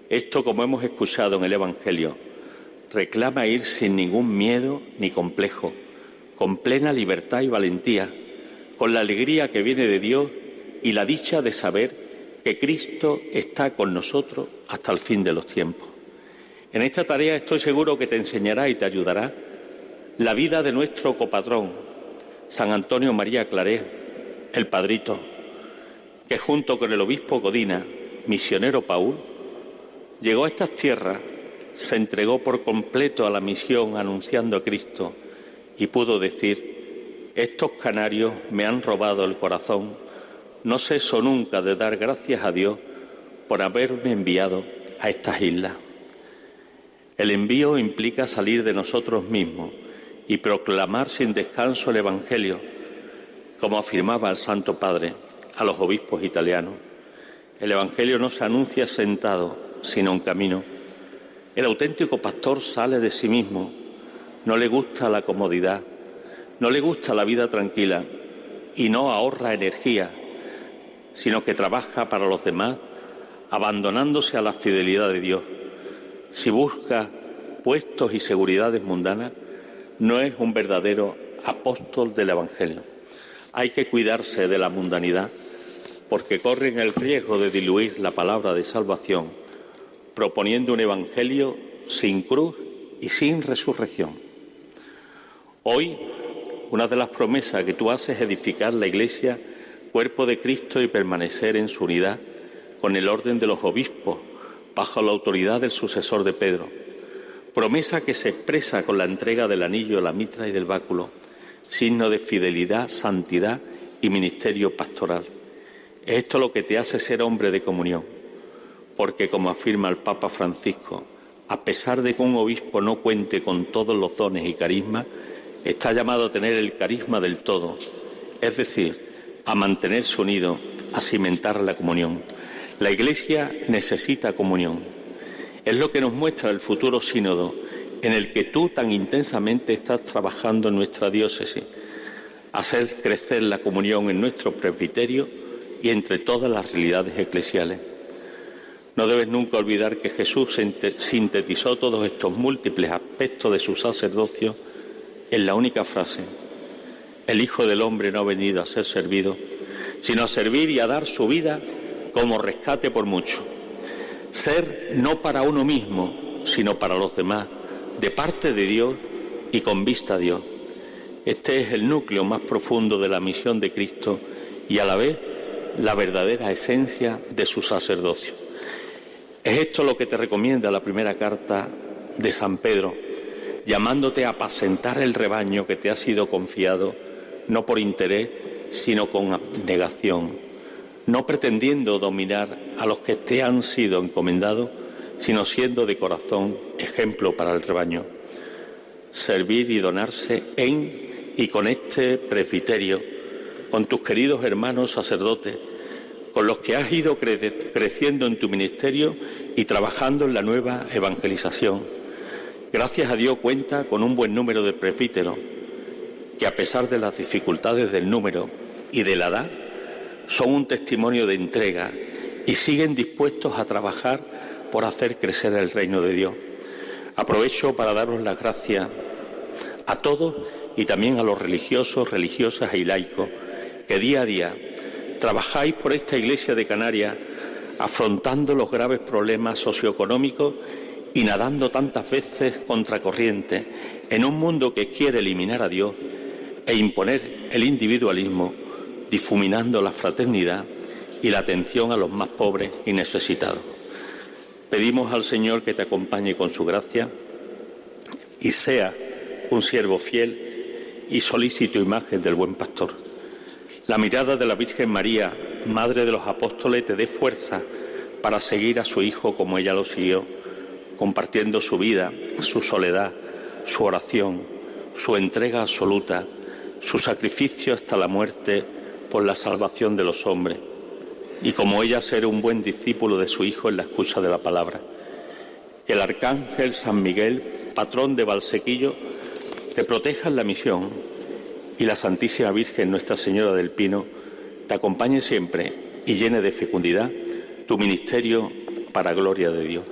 Esto, como hemos escuchado en el Evangelio, reclama ir sin ningún miedo ni complejo, con plena libertad y valentía, con la alegría que viene de Dios y la dicha de saber que Cristo está con nosotros hasta el fin de los tiempos. En esta tarea estoy seguro que te enseñará y te ayudará la vida de nuestro copatrón, San Antonio María Claré, el Padrito, que junto con el obispo Godina, misionero Paul, llegó a estas tierras, se entregó por completo a la misión anunciando a Cristo y pudo decir, estos canarios me han robado el corazón, no ceso nunca de dar gracias a Dios por haberme enviado a estas islas. El envío implica salir de nosotros mismos y proclamar sin descanso el Evangelio, como afirmaba el Santo Padre a los obispos italianos. El Evangelio no se anuncia sentado, sino en camino. El auténtico pastor sale de sí mismo, no le gusta la comodidad, no le gusta la vida tranquila y no ahorra energía, sino que trabaja para los demás, abandonándose a la fidelidad de Dios si busca puestos y seguridades mundanas, no es un verdadero apóstol del Evangelio. Hay que cuidarse de la mundanidad porque corren el riesgo de diluir la palabra de salvación proponiendo un Evangelio sin cruz y sin resurrección. Hoy, una de las promesas que tú haces es edificar la Iglesia, cuerpo de Cristo y permanecer en su unidad con el orden de los obispos bajo la autoridad del sucesor de Pedro. Promesa que se expresa con la entrega del anillo, la mitra y del báculo, signo de fidelidad, santidad y ministerio pastoral. Es esto lo que te hace ser hombre de comunión, porque como afirma el Papa Francisco, a pesar de que un obispo no cuente con todos los dones y carismas, está llamado a tener el carisma del todo, es decir, a mantenerse unido, a cimentar la comunión. La Iglesia necesita comunión. Es lo que nos muestra el futuro sínodo en el que tú tan intensamente estás trabajando en nuestra diócesis. Hacer crecer la comunión en nuestro presbiterio y entre todas las realidades eclesiales. No debes nunca olvidar que Jesús sintetizó todos estos múltiples aspectos de su sacerdocio en la única frase, el Hijo del Hombre no ha venido a ser servido, sino a servir y a dar su vida como rescate por mucho. Ser no para uno mismo, sino para los demás, de parte de Dios y con vista a Dios. Este es el núcleo más profundo de la misión de Cristo y a la vez la verdadera esencia de su sacerdocio. Es esto lo que te recomienda la primera carta de San Pedro, llamándote a apacentar el rebaño que te ha sido confiado, no por interés, sino con abnegación, no pretendiendo dominar a los que te han sido encomendados, sino siendo de corazón ejemplo para el rebaño. Servir y donarse en y con este presbiterio, con tus queridos hermanos sacerdotes, con los que has ido creciendo en tu ministerio y trabajando en la nueva evangelización. Gracias a Dios cuenta con un buen número de presbíteros que a pesar de las dificultades del número y de la edad, son un testimonio de entrega y siguen dispuestos a trabajar por hacer crecer el reino de Dios. Aprovecho para daros las gracias a todos y también a los religiosos, religiosas y laicos que día a día trabajáis por esta Iglesia de Canarias afrontando los graves problemas socioeconómicos y nadando tantas veces contracorriente en un mundo que quiere eliminar a Dios e imponer el individualismo, difuminando la fraternidad y la atención a los más pobres y necesitados. Pedimos al Señor que te acompañe con su gracia y sea un siervo fiel y solícito imagen del buen pastor. La mirada de la Virgen María, Madre de los Apóstoles, te dé fuerza para seguir a su Hijo como ella lo siguió, compartiendo su vida, su soledad, su oración, su entrega absoluta, su sacrificio hasta la muerte por la salvación de los hombres, y como ella ser un buen discípulo de su Hijo en la escucha de la palabra. el Arcángel San Miguel, patrón de Valsequillo, te proteja en la misión y la Santísima Virgen Nuestra Señora del Pino te acompañe siempre y llene de fecundidad tu ministerio para gloria de Dios.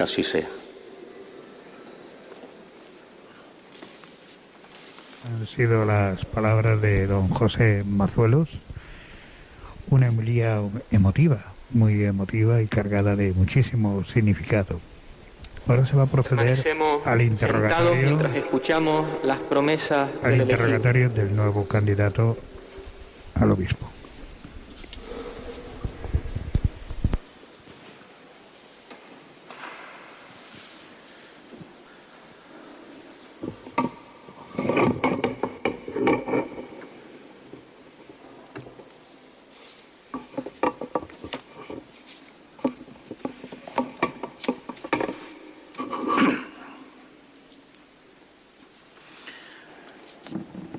así sea. Han sido las palabras de don José Mazuelos, una homilía emotiva, muy emotiva y cargada de muchísimo significado. Ahora se va a proceder al interrogatorio. Mientras escuchamos las promesas al interrogatorio del nuevo candidato al obispo.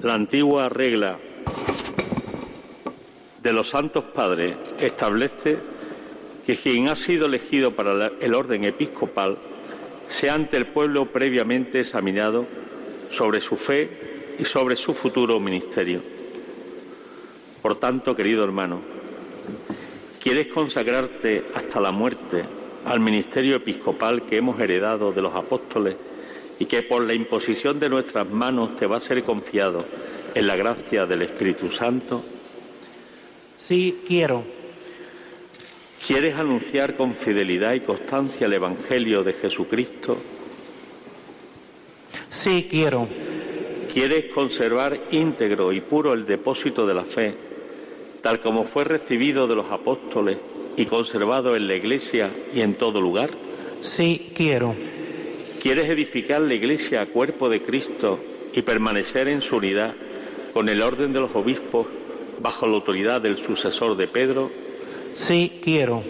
La antigua regla de los santos padres establece que quien ha sido elegido para el orden episcopal sea ante el pueblo previamente examinado sobre su fe y sobre su futuro ministerio. Por tanto, querido hermano, ¿quieres consagrarte hasta la muerte al ministerio episcopal que hemos heredado de los apóstoles y que por la imposición de nuestras manos te va a ser confiado en la gracia del Espíritu Santo? Sí, quiero. ¿Quieres anunciar con fidelidad y constancia el Evangelio de Jesucristo? Sí, quiero. ¿Quieres conservar íntegro y puro el depósito de la fe, tal como fue recibido de los apóstoles y conservado en la Iglesia y en todo lugar? Sí, quiero. ¿Quieres edificar la Iglesia a cuerpo de Cristo y permanecer en su unidad con el orden de los obispos bajo la autoridad del sucesor de Pedro? Sí, quiero.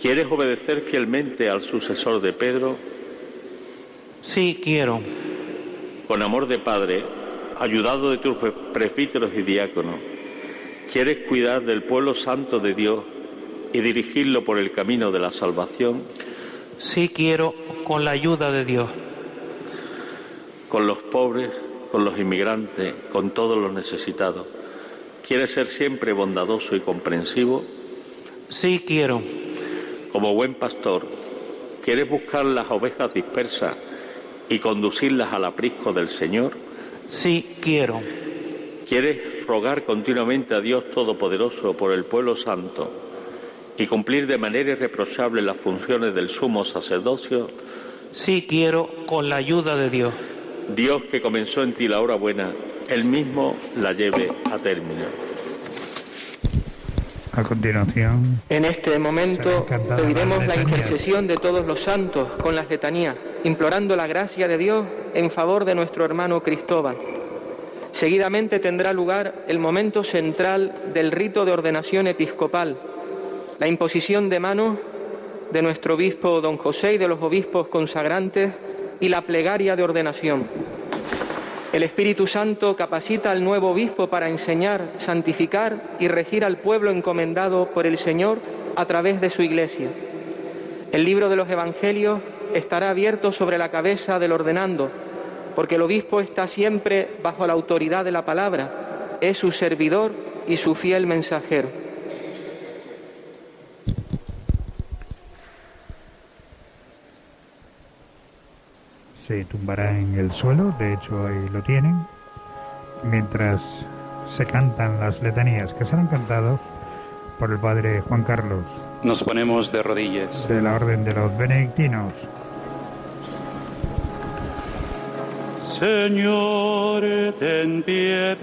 ¿Quieres obedecer fielmente al sucesor de Pedro? Sí, quiero. Con amor de Padre, ayudado de tus presbíteros y diáconos, ¿quieres cuidar del pueblo santo de Dios y dirigirlo por el camino de la salvación? Sí quiero con la ayuda de Dios. Con los pobres, con los inmigrantes, con todos los necesitados. ¿Quieres ser siempre bondadoso y comprensivo? Sí quiero. como buen pastor, ¿quieres buscar las ovejas dispersas y conducirlas al aprisco del Señor? Sí, quiero. ¿Quieres rogar continuamente a Dios Todopoderoso por el pueblo santo y cumplir de manera irreprochable las funciones del sumo sacerdocio? Sí, quiero, con la ayuda de Dios. Dios que comenzó en ti la hora buena, Él mismo la lleve a término. A continuación. En este momento pediremos la intercesión de todos los santos con las letanías, implorando la gracia de Dios en favor de nuestro hermano Cristóbal. Seguidamente tendrá lugar el momento central del rito de ordenación episcopal, la imposición de manos de nuestro obispo don José y de los obispos consagrantes y la plegaria de ordenación. El Espíritu Santo capacita al nuevo obispo para enseñar, santificar y regir al pueblo encomendado por el Señor a través de su iglesia. El libro de los Evangelios estará abierto sobre la cabeza del ordenando, porque el obispo está siempre bajo la autoridad de la palabra, es su servidor y su fiel mensajero. Se tumbará en el suelo, de hecho ahí lo tienen, mientras se cantan las letanías que serán cantados por el padre Juan Carlos. Nos ponemos de rodillas. De la orden de los benedictinos. Señor, ten piedad.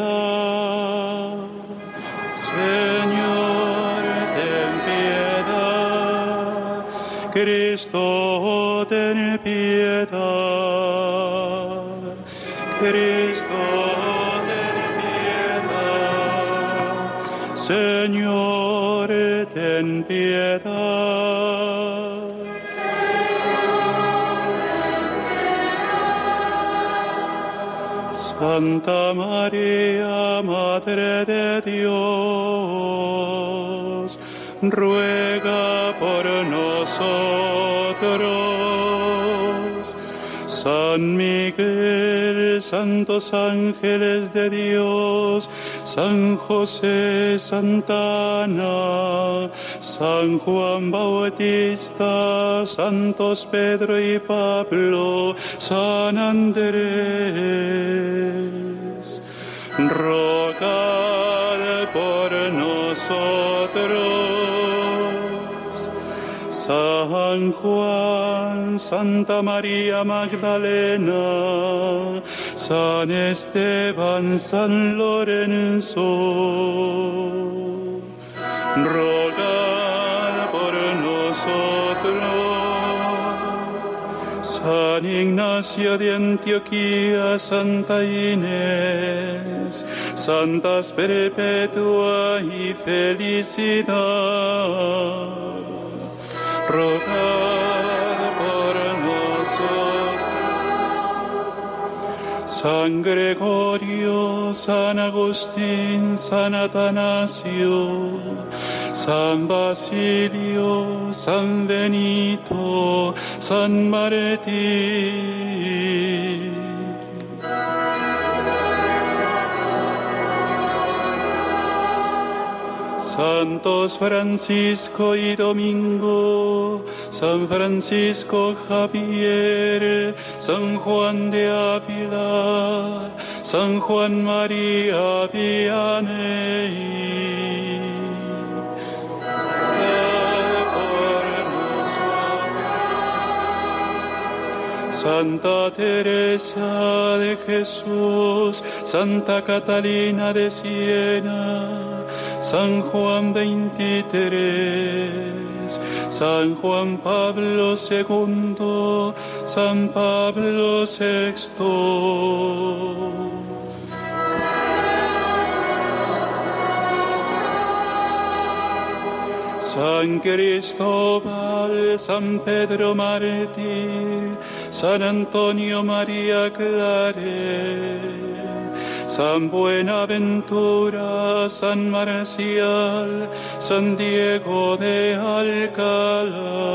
Señor, ten piedad. Cristo, ten piedad. Piedad. Santa María, Madre de Dios, ruega por nosotros. San Miguel, santos ángeles de Dios, San José, Santa Ana, San Juan Bautista, Santos Pedro y Pablo, San Andrés, rogad por nosotros. San Juan, Santa María Magdalena, San Esteban, San Lorenzo, rogad por nosotros. San Ignacio de Antioquía, Santa Inés, Santas Perpetua y Felicidad rogad por nosotros. San Gregorio, San Agustín, San Atanasio, San Basilio, San Benito, San Martín. Santos Francisco y Domingo, San Francisco Javier, San Juan de Ávila, San Juan María Vianney. Santa Teresa de Jesús, Santa Catalina de Siena, San Juan 23, San Juan Pablo II, San Pablo VI. San Cristóbal, San Pedro Mártir, San Antonio María Clare, San Buenaventura, San Marcial, San Diego de Alcalá.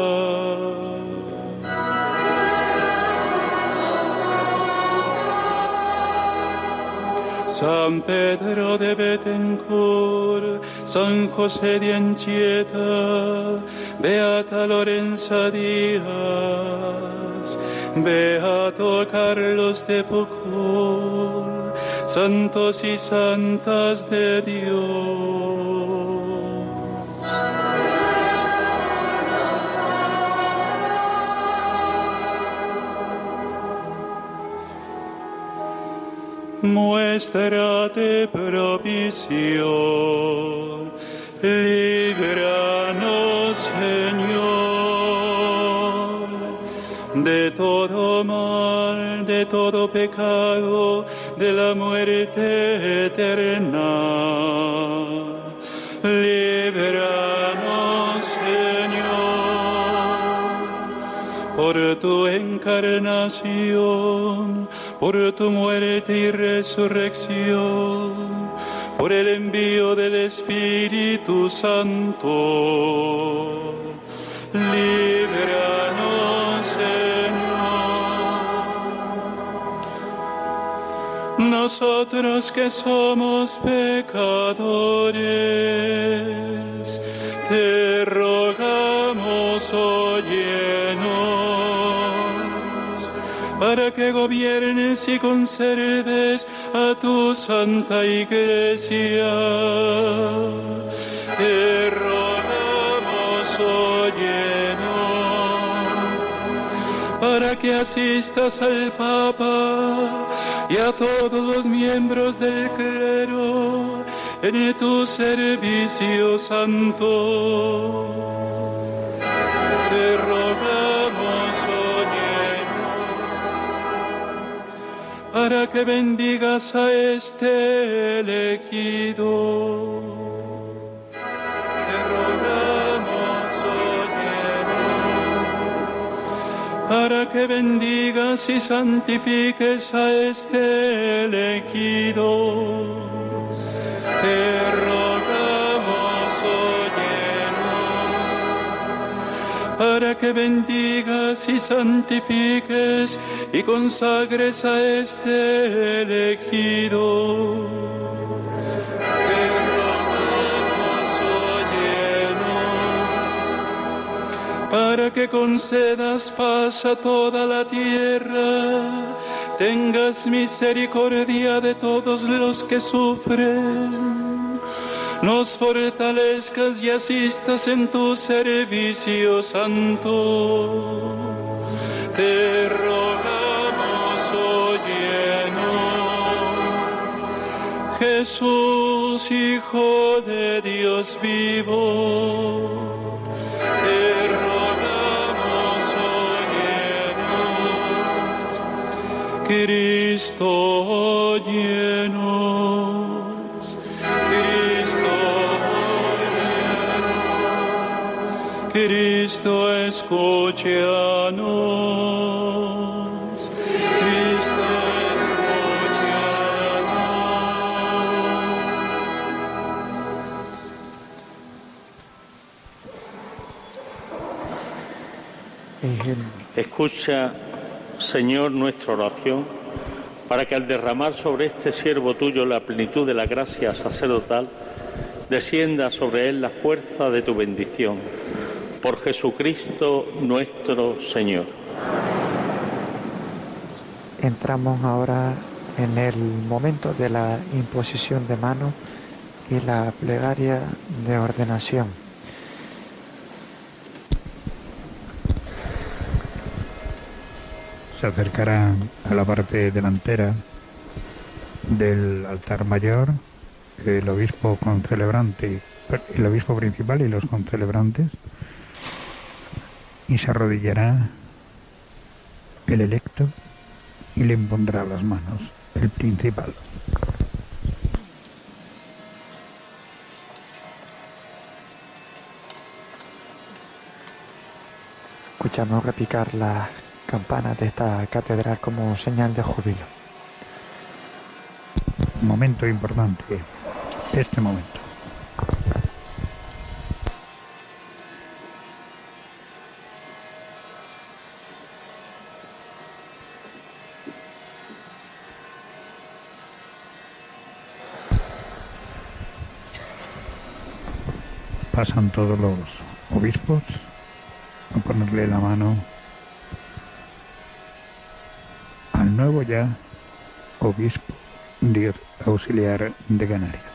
San Pedro de Betancourt, San José de Anchieta, Beata Lorenza Díaz, Beato Carlos de Foucault, santos y santas de Dios. muéstrate provisión, líbranos Señor de todo mal, de todo pecado, de la muerte eterna. Líbranos Señor por tu encarnación por tu muerte y resurrección, por el envío del Espíritu Santo. Líbranos, Señor. Nosotros que somos pecadores, te rogamos, óyenos para que gobiernes y conserves a tu santa iglesia. Te rogamos, óyenos, para que asistas al Papa y a todos los miembros del clero en tu servicio santo. Te para que bendigas a este elegido. Que bendigas y santifiques a este elegido. Te para que bendigas y santifiques y consagres a este elegido. Para que concedas paz a toda la tierra, tengas misericordia de todos los que sufren nos fortalezcas y asistas en tu servicio santo. Te rogamos, óyenos. Jesús, Hijo de Dios vivo. Cristo, óyenos. Cristo escúchanos. Cristo Escucha, Señor, nuestra oración, para que al derramar sobre este siervo tuyo la plenitud de la gracia sacerdotal, descienda sobre él la fuerza de tu bendición por Jesucristo nuestro Señor. Entramos ahora en el momento de la imposición de mano y la plegaria de ordenación. Se acercará a la parte delantera del altar mayor el obispo concelebrante, el obispo principal y los concelebrantes y se arrodillará el electo y le impondrá las manos el principal. Escuchamos repicar la campana de esta catedral como señal de júbilo. Momento importante, este momento. pasan todos los obispos a ponerle la mano nuevo ya obispo auxiliar de Canarias.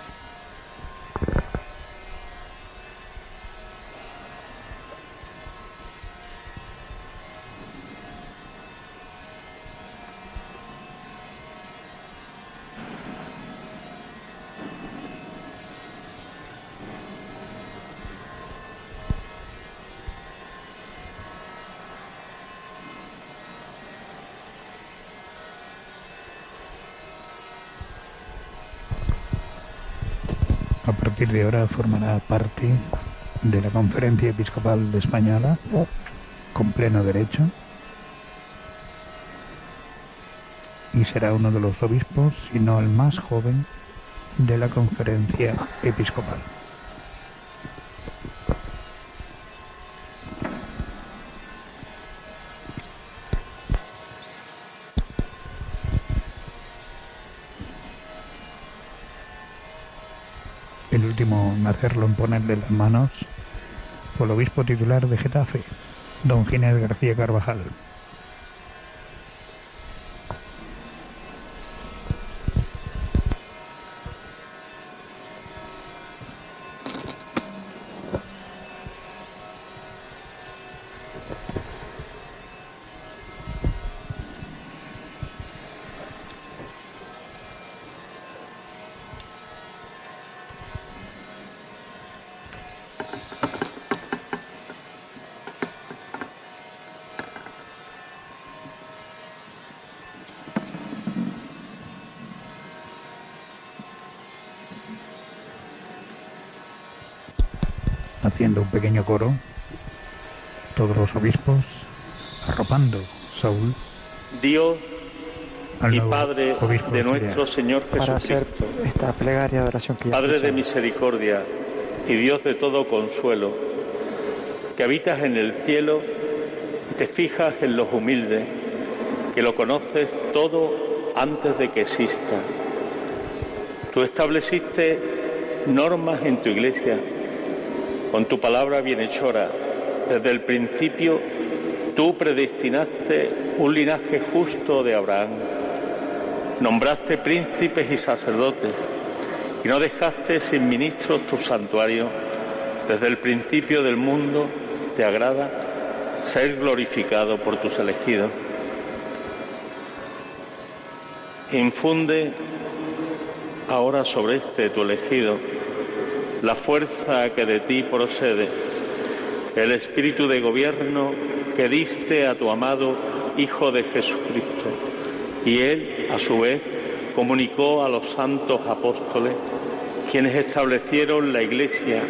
a partir de ahora formará parte de la Conferencia Episcopal Española con pleno derecho y será uno de los obispos, si no el más joven, de la Conferencia Episcopal. Hacerlo en ponerle las manos fue el obispo titular de Getafe, don Ginés García Carvajal. Haciendo un pequeño coro, todos los obispos arropando Saúl. Dios Al y Padre obispo de nuestro Señor Para hacer Jesucristo, esta plegaria de oración que Padre de misericordia y Dios de todo consuelo, que habitas en el cielo y te fijas en los humildes, que lo conoces todo antes de que exista. Tú estableciste normas en tu iglesia con tu palabra bienhechora. Desde el principio tú predestinaste un linaje justo de Abraham. Nombraste príncipes y sacerdotes y no dejaste sin ministros tu santuario. Desde el principio del mundo te agrada ser glorificado por tus elegidos. Infunde ahora sobre este tu elegido la fuerza que de ti procede, el espíritu de gobierno que diste a tu amado Hijo de Jesucristo. Y él, a su vez, comunicó a los santos apóstoles, quienes establecieron la iglesia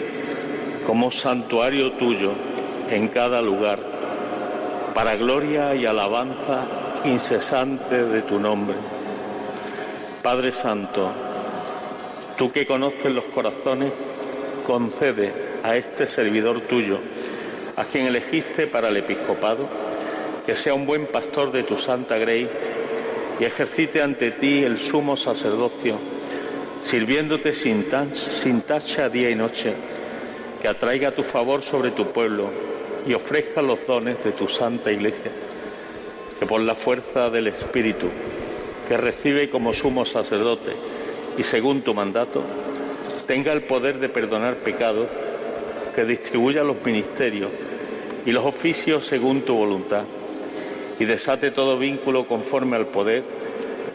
como santuario tuyo en cada lugar, para gloria y alabanza incesante de tu nombre. Padre Santo, tú que conoces los corazones, concede a este servidor tuyo, a quien elegiste para el episcopado, que sea un buen pastor de tu santa grey y ejercite ante ti el sumo sacerdocio, sirviéndote sin, sin tacha día y noche, que atraiga tu favor sobre tu pueblo y ofrezca los dones de tu santa iglesia, que por la fuerza del Espíritu, que recibe como sumo sacerdote y según tu mandato, tenga el poder de perdonar pecados, que distribuya los ministerios y los oficios según tu voluntad, y desate todo vínculo conforme al poder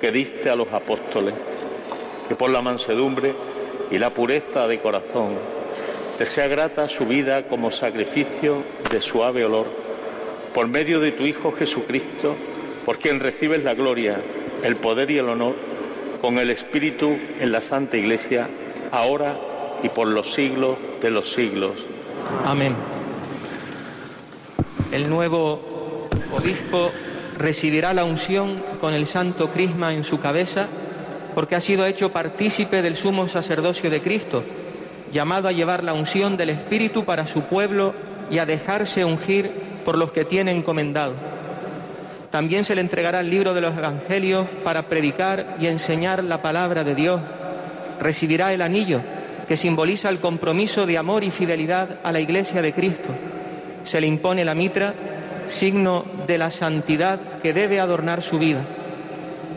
que diste a los apóstoles, que por la mansedumbre y la pureza de corazón te sea grata su vida como sacrificio de suave olor, por medio de tu Hijo Jesucristo, por quien recibes la gloria, el poder y el honor, con el Espíritu en la Santa Iglesia, ahora y por los siglos de los siglos. Amén. El nuevo obispo recibirá la unción con el santo crisma en su cabeza porque ha sido hecho partícipe del sumo sacerdocio de Cristo, llamado a llevar la unción del Espíritu para su pueblo y a dejarse ungir por los que tiene encomendado. También se le entregará el libro de los Evangelios para predicar y enseñar la palabra de Dios. Recibirá el anillo que simboliza el compromiso de amor y fidelidad a la Iglesia de Cristo. Se le impone la mitra, signo de la santidad que debe adornar su vida.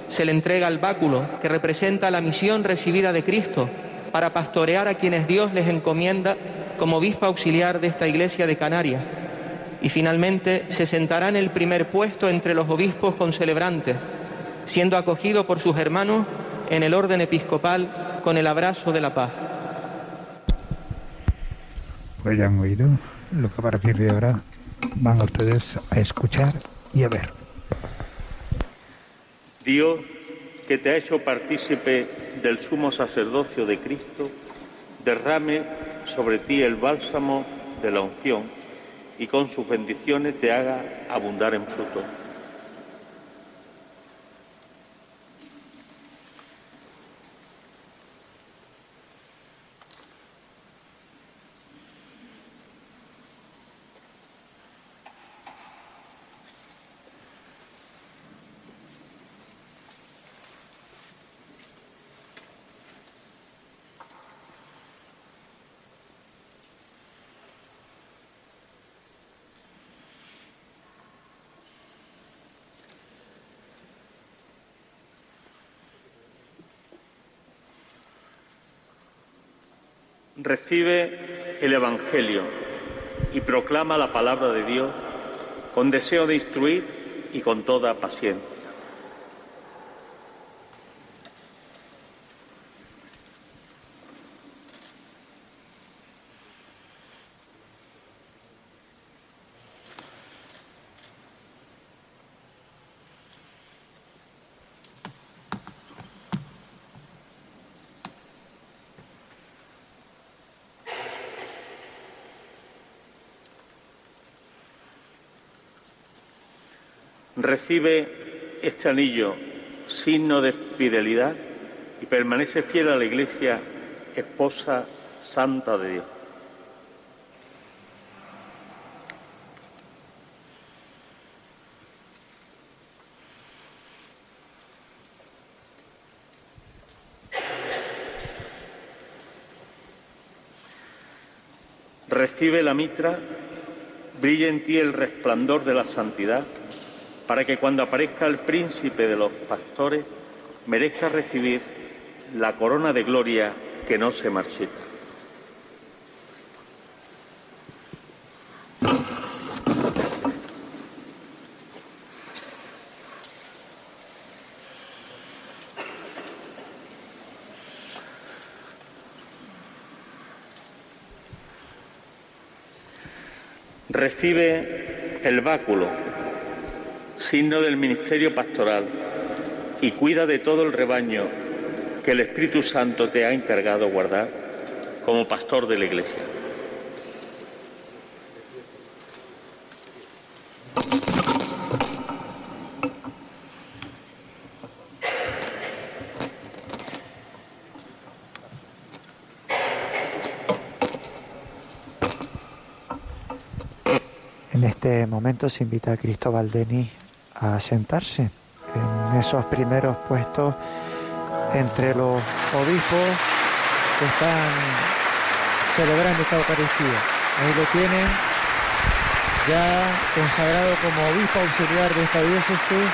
Se le entrega el báculo, que representa la misión recibida de Cristo para pastorear a quienes Dios les encomienda como obispo auxiliar de esta Iglesia de Canarias. Y finalmente se sentará en el primer puesto entre los obispos concelebrantes, siendo acogido por sus hermanos en el orden episcopal con el abrazo de la paz. Pues ya han oído lo que a partir de ahora van ustedes a escuchar y a ver. Dios, que te ha hecho partícipe del sumo sacerdocio de Cristo, derrame sobre ti el bálsamo de la unción y con sus bendiciones te haga abundar en fruto. Recibe el Evangelio y proclama la palabra de Dios con deseo de instruir y con toda paciencia. Recibe este anillo, signo de fidelidad, y permanece fiel a la Iglesia, esposa santa de Dios. Recibe la mitra, brilla en ti el resplandor de la santidad para que cuando aparezca el príncipe de los pastores merezca recibir la corona de gloria que no se marchita. Recibe el báculo signo del ministerio pastoral, y cuida de todo el rebaño que el Espíritu Santo te ha encargado guardar como pastor de la Iglesia. En este momento se invita a Cristóbal Denis a sentarse en esos primeros puestos entre los obispos que están celebrando esta Eucaristía. Ahí lo tienen, ya consagrado como obispo auxiliar de esta diócesis,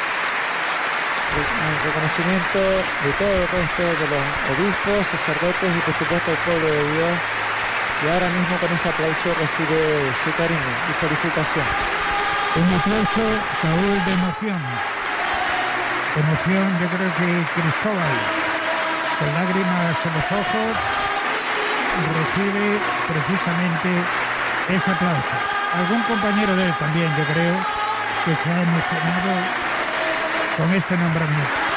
en reconocimiento de todo el resto de los obispos, sacerdotes y por supuesto el pueblo de Dios. Y ahora mismo con ese aplauso recibe su cariño y felicitación. Un aplauso, Saúl, de emoción. Emoción, yo creo que Cristóbal, con lágrimas en los ojos, recibe precisamente ese aplauso. Algún compañero de él también, yo creo, que se ha emocionado con este nombramiento.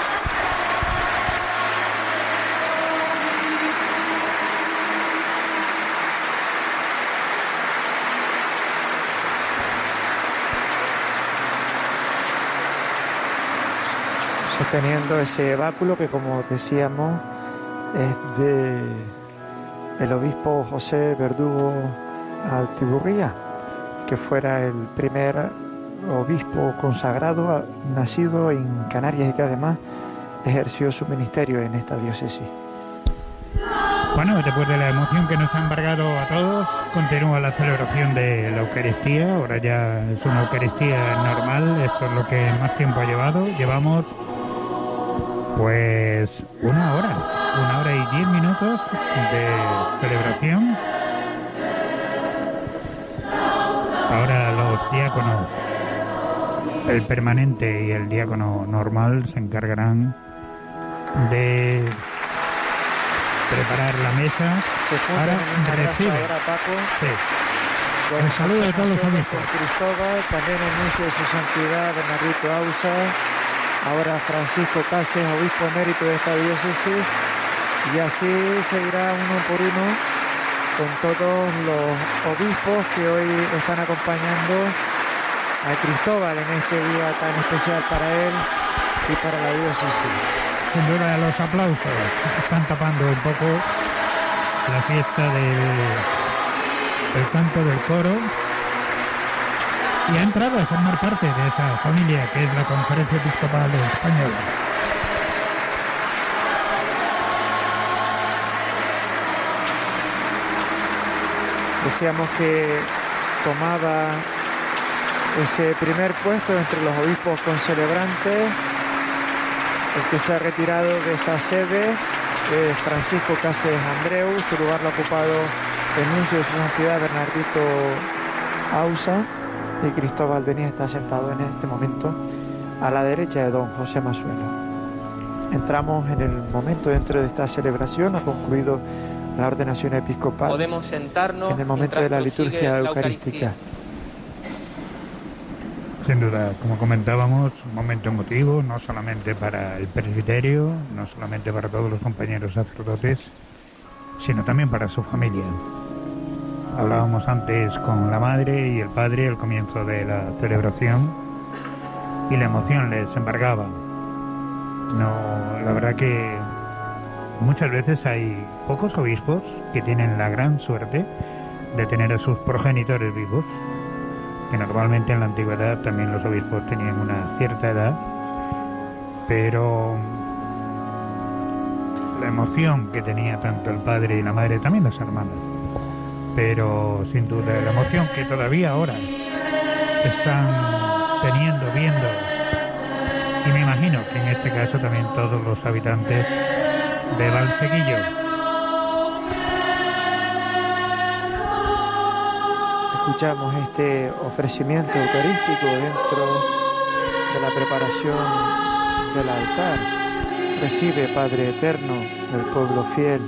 Sosteniendo ese báculo que como decíamos es de el obispo José Verdugo Altiburría, que fuera el primer obispo consagrado nacido en Canarias y que además ejerció su ministerio en esta diócesis. Bueno, después de la emoción que nos ha embargado a todos, continúa la celebración de la Eucaristía. Ahora ya es una Eucaristía normal, esto es lo que más tiempo ha llevado. Llevamos pues una hora, una hora y diez minutos de celebración. Ahora los diáconos, el permanente y el diácono normal, se encargarán de preparar la mesa. Ahora recibe. Ahora, Paco. Sí. El saludo de todos los obispos. Cristóbal, también de su santidad Ausa, ahora Francisco Cáceres, obispo emérito de esta diócesis, y así seguirá uno por uno con todos los obispos que hoy están acompañando a Cristóbal en este día tan especial para él y para la diócesis. Sin duda los aplausos están tapando un poco la fiesta del, del canto del coro y ha entrado a formar parte de esa familia que es la Conferencia Episcopal Española. Decíamos que tomaba ese primer puesto entre los obispos concelebrantes el que se ha retirado de esa sede es Francisco Cáceres Andreu, su lugar lo ha ocupado el nuncio de su santidad Bernardito Ausa y Cristóbal Denis está sentado en este momento a la derecha de don José Masuelo. Entramos en el momento dentro de esta celebración, ha concluido la ordenación episcopal. Podemos sentarnos en el momento de la liturgia eucarística. Sin duda, como comentábamos, un momento emotivo, no solamente para el presbiterio, no solamente para todos los compañeros sacerdotes, sino también para su familia. Hablábamos antes con la madre y el padre al comienzo de la celebración y la emoción les embargaba. No, la verdad que muchas veces hay pocos obispos que tienen la gran suerte de tener a sus progenitores vivos normalmente en la antigüedad también los obispos tenían una cierta edad, pero la emoción que tenía tanto el padre y la madre, también las hermanas, pero sin duda la emoción que todavía ahora están teniendo, viendo, y me imagino que en este caso también todos los habitantes de Valsequillo escuchamos este ofrecimiento eucarístico dentro de la preparación del altar. Recibe, Padre Eterno, del pueblo fiel,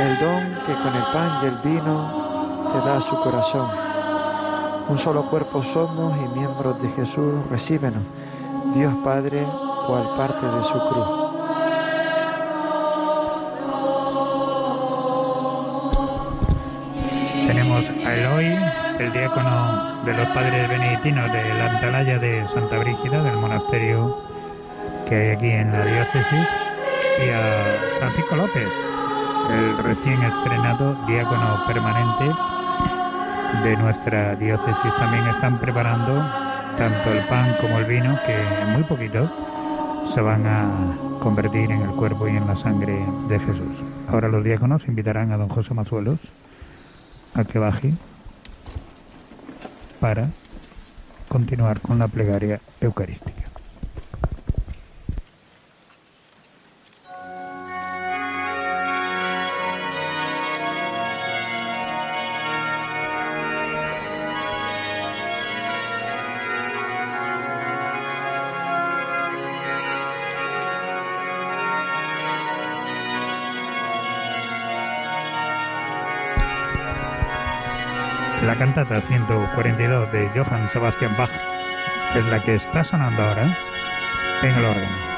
el don que con el pan y el vino te da su corazón. Un solo cuerpo somos y miembros de Jesús, recíbenos, Dios Padre, cual parte de su cruz. Tenemos a Eloy, el diácono de los padres benedictinos de la Antalaya de Santa Brígida, del monasterio que hay aquí en la diócesis, y a Francisco López, el recién estrenado diácono permanente de nuestra diócesis. También están preparando tanto el pan como el vino, que en muy poquito se van a convertir en el cuerpo y en la sangre de Jesús. Ahora los diáconos invitarán a don José Mazuelos a que baje para continuar con la plegaria eucarística. Cantata 142 de Johann Sebastian Bach es la que está sonando ahora en el órgano.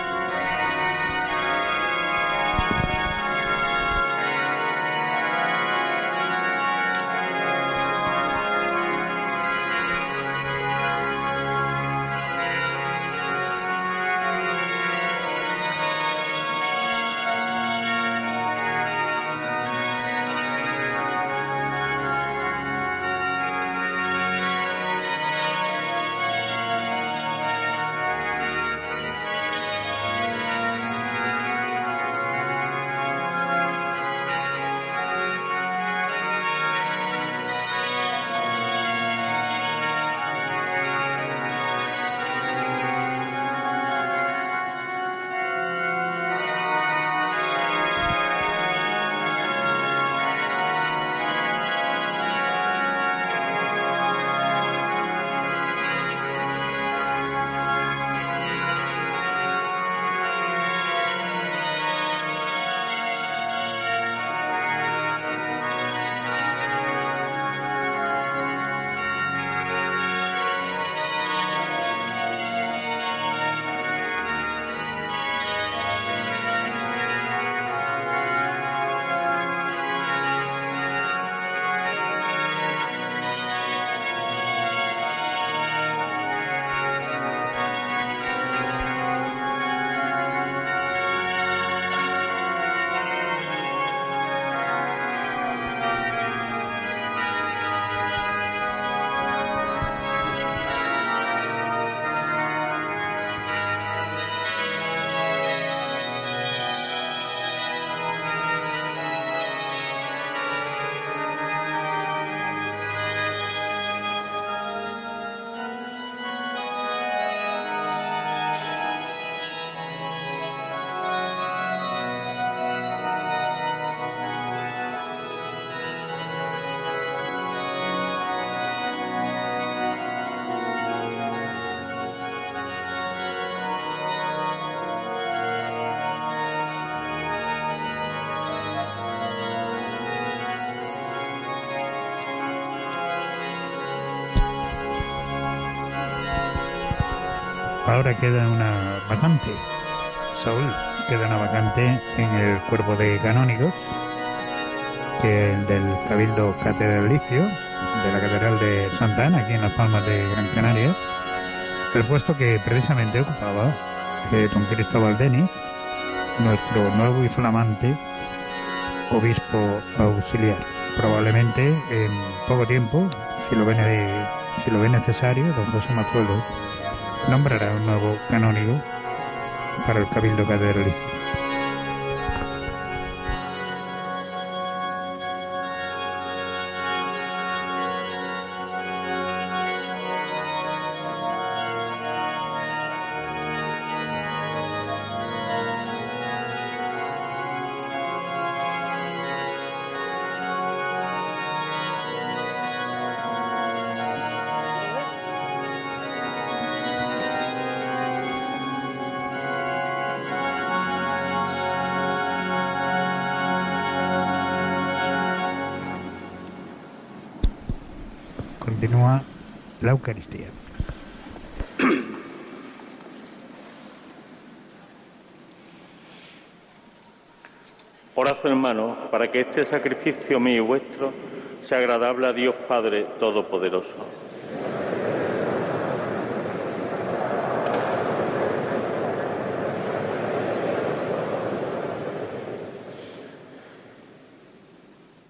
Ahora queda una vacante. Saúl, queda una vacante en el cuerpo de canónigos, que es el del Cabildo Catedralicio, de la Catedral de Santa Ana, aquí en Las Palmas de Gran Canaria, el puesto que precisamente ocupaba eh, don Cristóbal Denis, nuestro nuevo y flamante obispo auxiliar. Probablemente en poco tiempo, si lo ve, si lo ve necesario, don José Mazuelo nombrará un nuevo canónigo para el Cabildo Catedralicio. Eucaristía. Orad, hermanos, para que este sacrificio mío y vuestro sea agradable a Dios Padre Todopoderoso.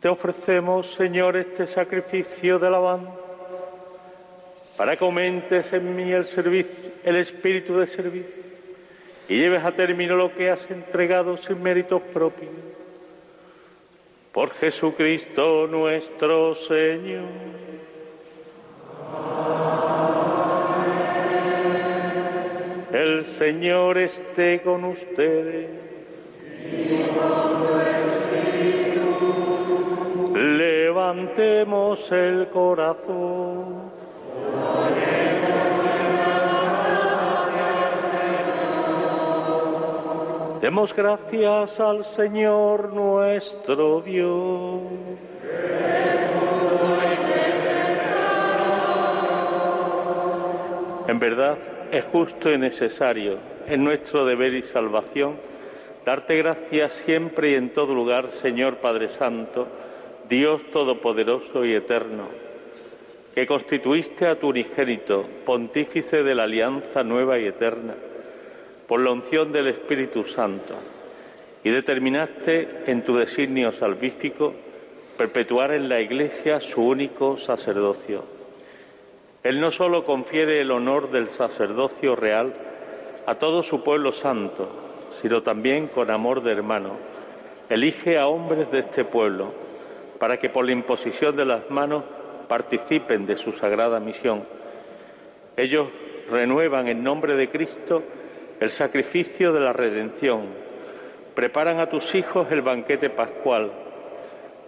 Te ofrecemos, Señor, este sacrificio de alabanza para que aumentes en mí el, servicio, el espíritu de servicio y lleves a término lo que has entregado sin méritos propios. Por Jesucristo nuestro Señor. El Señor esté con ustedes. Levantemos el corazón. Demos gracias al Señor nuestro Dios. En verdad es justo y necesario, en nuestro deber y salvación, darte gracias siempre y en todo lugar, Señor Padre Santo, Dios Todopoderoso y Eterno, que constituiste a tu unigénito, pontífice de la alianza nueva y eterna por la unción del Espíritu Santo y determinaste en tu designio salvífico perpetuar en la Iglesia su único sacerdocio. Él no solo confiere el honor del sacerdocio real a todo su pueblo santo, sino también con amor de hermano, elige a hombres de este pueblo para que por la imposición de las manos participen de su sagrada misión. Ellos renuevan en nombre de Cristo el sacrificio de la redención, preparan a tus hijos el banquete pascual,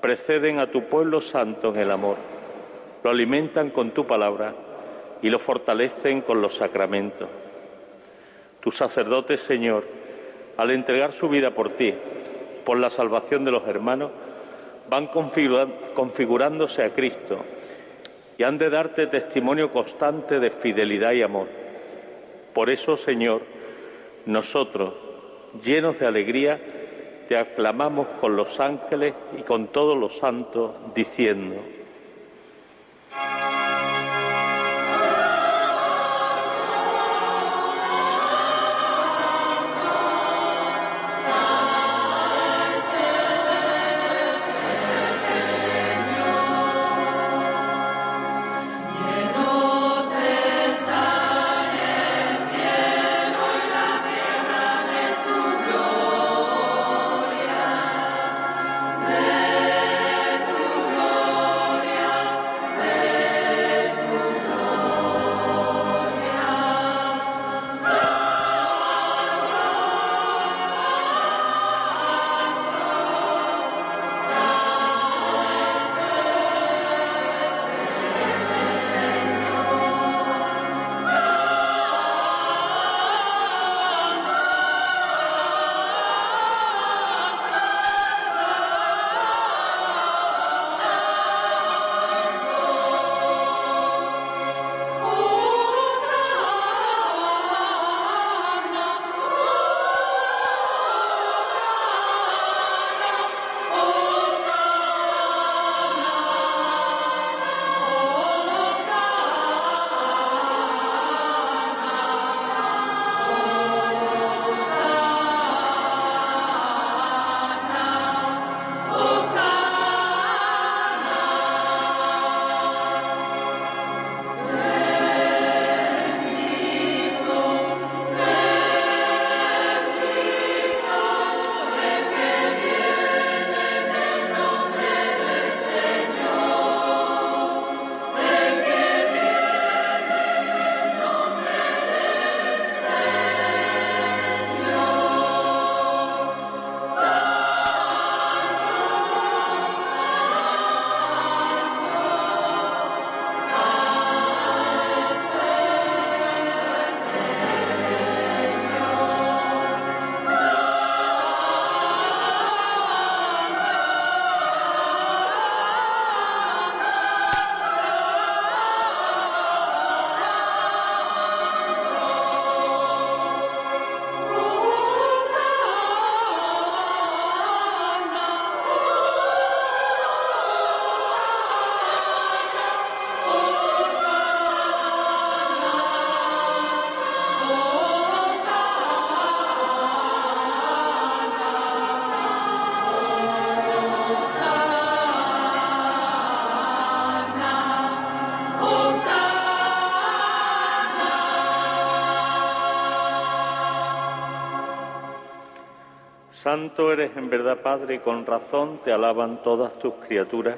preceden a tu pueblo santo en el amor, lo alimentan con tu palabra y lo fortalecen con los sacramentos. Tus sacerdotes, Señor, al entregar su vida por ti, por la salvación de los hermanos, van configurándose a Cristo y han de darte testimonio constante de fidelidad y amor. Por eso, Señor, nosotros, llenos de alegría, te aclamamos con los ángeles y con todos los santos, diciendo, Santo eres en verdad, Padre, y con razón te alaban todas tus criaturas,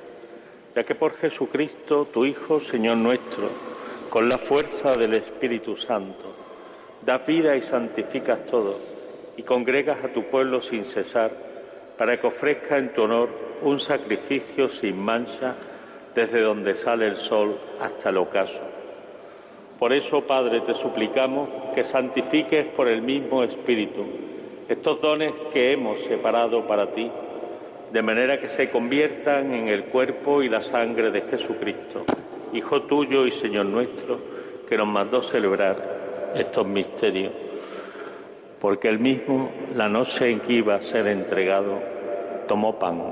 ya que por Jesucristo, tu Hijo, Señor nuestro, con la fuerza del Espíritu Santo, das vida y santificas todo, y congregas a tu pueblo sin cesar, para que ofrezca en tu honor un sacrificio sin mancha desde donde sale el sol hasta el ocaso. Por eso, Padre, te suplicamos que santifiques por el mismo Espíritu estos dones que hemos separado para ti, de manera que se conviertan en el cuerpo y la sangre de Jesucristo, Hijo tuyo y Señor nuestro, que nos mandó celebrar estos misterios. Porque él mismo, la noche en que iba a ser entregado, tomó pan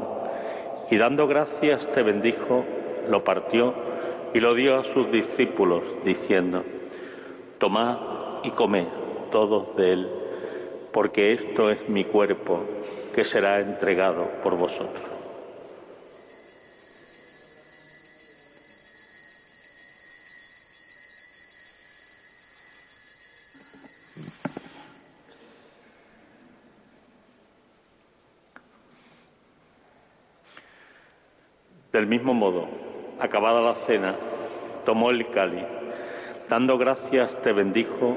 y dando gracias te bendijo, lo partió y lo dio a sus discípulos, diciendo, Tomad y comed todos de él porque esto es mi cuerpo que será entregado por vosotros. Del mismo modo, acabada la cena, tomó el cáliz, dando gracias te bendijo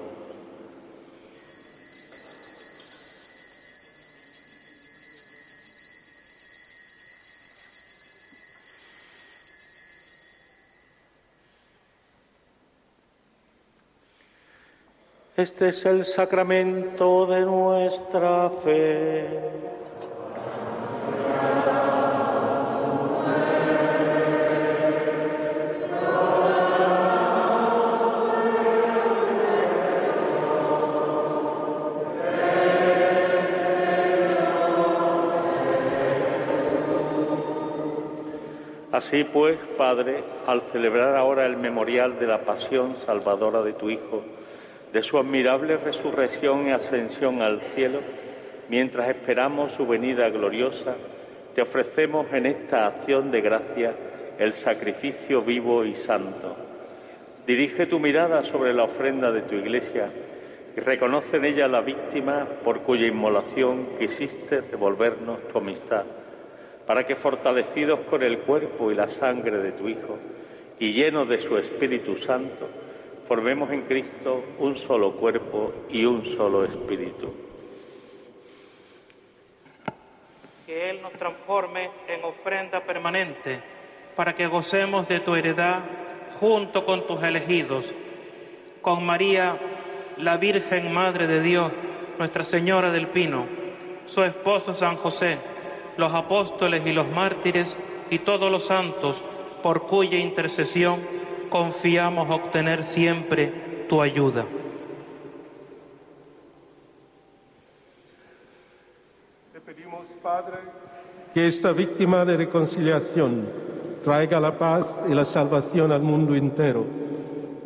Este es el sacramento de nuestra fe. Así pues, Padre, al celebrar ahora el memorial de la pasión salvadora de tu Hijo, de su admirable resurrección y ascensión al cielo, mientras esperamos su venida gloriosa, te ofrecemos en esta acción de gracia el sacrificio vivo y santo. Dirige tu mirada sobre la ofrenda de tu iglesia y reconoce en ella la víctima por cuya inmolación quisiste devolvernos tu amistad, para que fortalecidos con el cuerpo y la sangre de tu Hijo y llenos de su Espíritu Santo, formemos en Cristo un solo cuerpo y un solo espíritu. Que Él nos transforme en ofrenda permanente para que gocemos de tu heredad junto con tus elegidos, con María, la Virgen Madre de Dios, Nuestra Señora del Pino, su esposo San José, los apóstoles y los mártires y todos los santos por cuya intercesión confiamos obtener siempre tu ayuda. Te pedimos, Padre, que esta víctima de reconciliación traiga la paz y la salvación al mundo entero.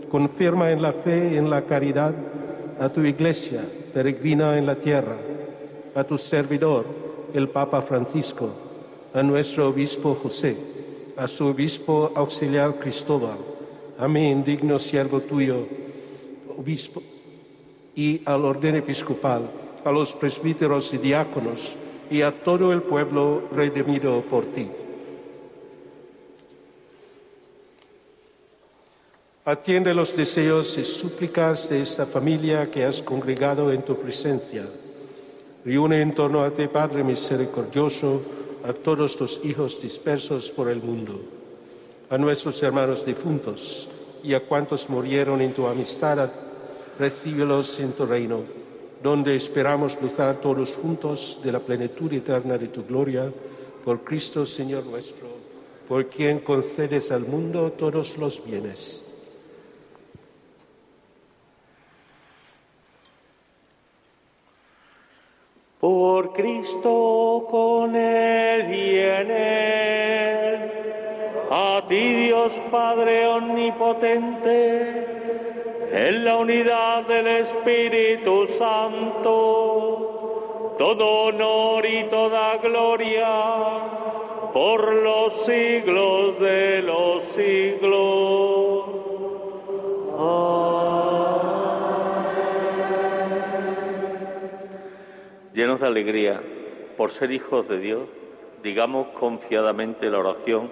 Confirma en la fe y en la caridad a tu iglesia peregrina en la tierra, a tu servidor, el Papa Francisco, a nuestro obispo José, a su obispo auxiliar Cristóbal a mí, indigno siervo tuyo, obispo, y al orden episcopal, a los presbíteros y diáconos, y a todo el pueblo redimido por ti. Atiende los deseos y súplicas de esta familia que has congregado en tu presencia. Reúne en torno a ti, Padre misericordioso, a todos tus hijos dispersos por el mundo a nuestros hermanos difuntos y a cuantos murieron en tu amistad, recíbelos en tu reino, donde esperamos gozar todos juntos de la plenitud eterna de tu gloria, por Cristo Señor nuestro, por quien concedes al mundo todos los bienes. Por Cristo con él y en él a ti Dios Padre Omnipotente, en la unidad del Espíritu Santo, todo honor y toda gloria por los siglos de los siglos. Llenos de alegría por ser hijos de Dios, digamos confiadamente la oración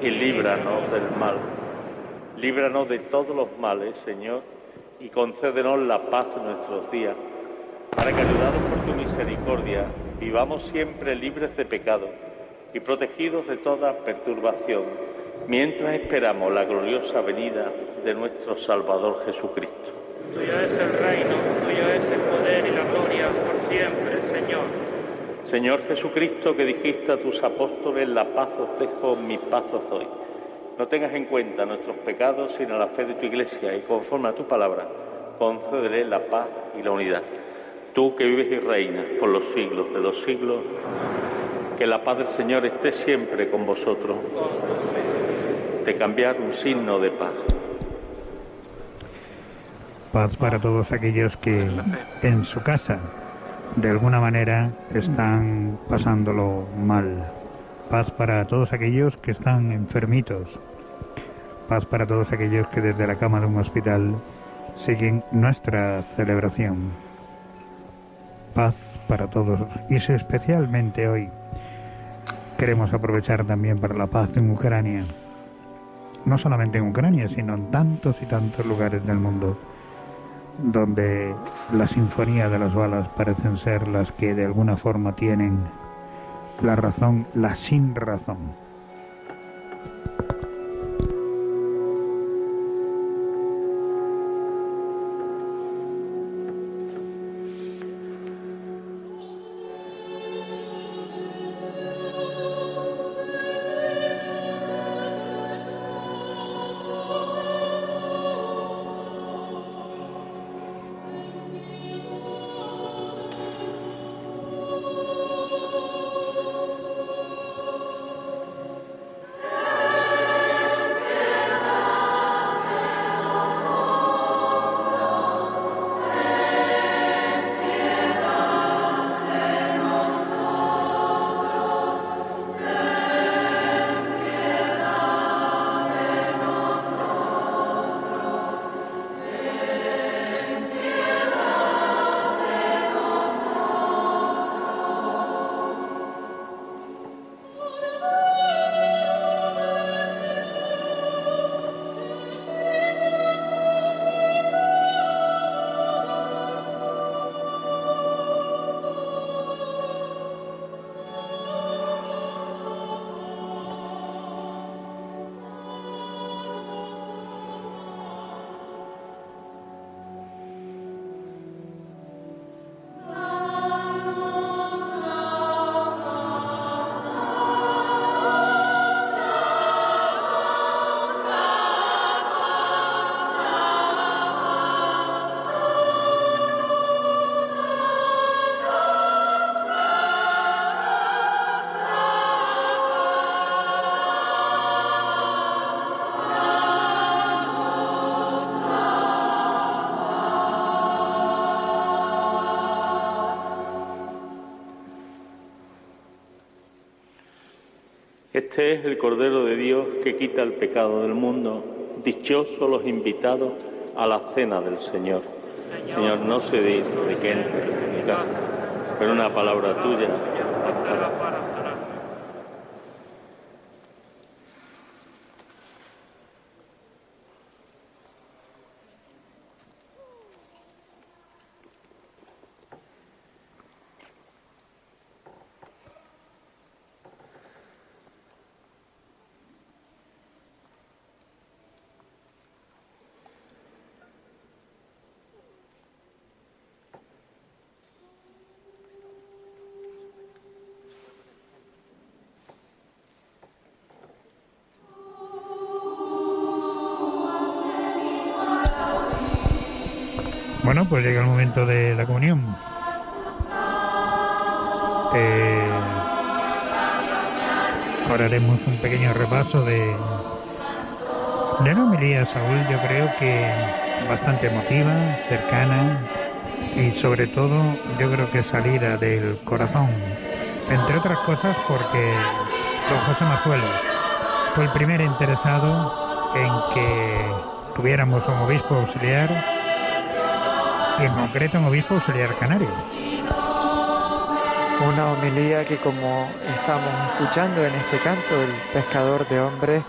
y líbranos del mal. Líbranos de todos los males, Señor, y concédenos la paz en nuestros días, para que, ayudados por tu misericordia, vivamos siempre libres de pecado y protegidos de toda perturbación, mientras esperamos la gloriosa venida de nuestro Salvador Jesucristo. Tuyo es el reino, tuyo es el poder y la gloria por siempre, Señor. Señor Jesucristo, que dijiste a tus apóstoles, la paz os dejo, mi paz os doy. No tengas en cuenta nuestros pecados, sino la fe de tu iglesia, y conforme a tu palabra, concederé la paz y la unidad. Tú que vives y reinas por los siglos de los siglos, que la paz del Señor esté siempre con vosotros. De cambiar un signo de paz. Paz para todos aquellos que en su casa de alguna manera están pasándolo mal. Paz para todos aquellos que están enfermitos. Paz para todos aquellos que desde la cama de un hospital siguen nuestra celebración. Paz para todos y especialmente hoy queremos aprovechar también para la paz en Ucrania. No solamente en Ucrania, sino en tantos y tantos lugares del mundo donde la sinfonía de las balas parecen ser las que de alguna forma tienen la razón, la sin razón. Este es el Cordero de Dios que quita el pecado del mundo. Dichosos los invitados a la cena del Señor. Señor, no se dice de que entre en mi casa, pero una palabra tuya Bueno, pues llega el momento de la comunión. Eh, ahora haremos un pequeño repaso de, de la homilía, Saúl, yo creo que bastante emotiva, cercana y sobre todo yo creo que salida del corazón. Entre otras cosas porque don José Mazuelo fue el primer interesado en que tuviéramos un obispo auxiliar y en concreto un obispo auxiliar canario. Una homilía que como estamos escuchando en este canto, el pescador de hombres,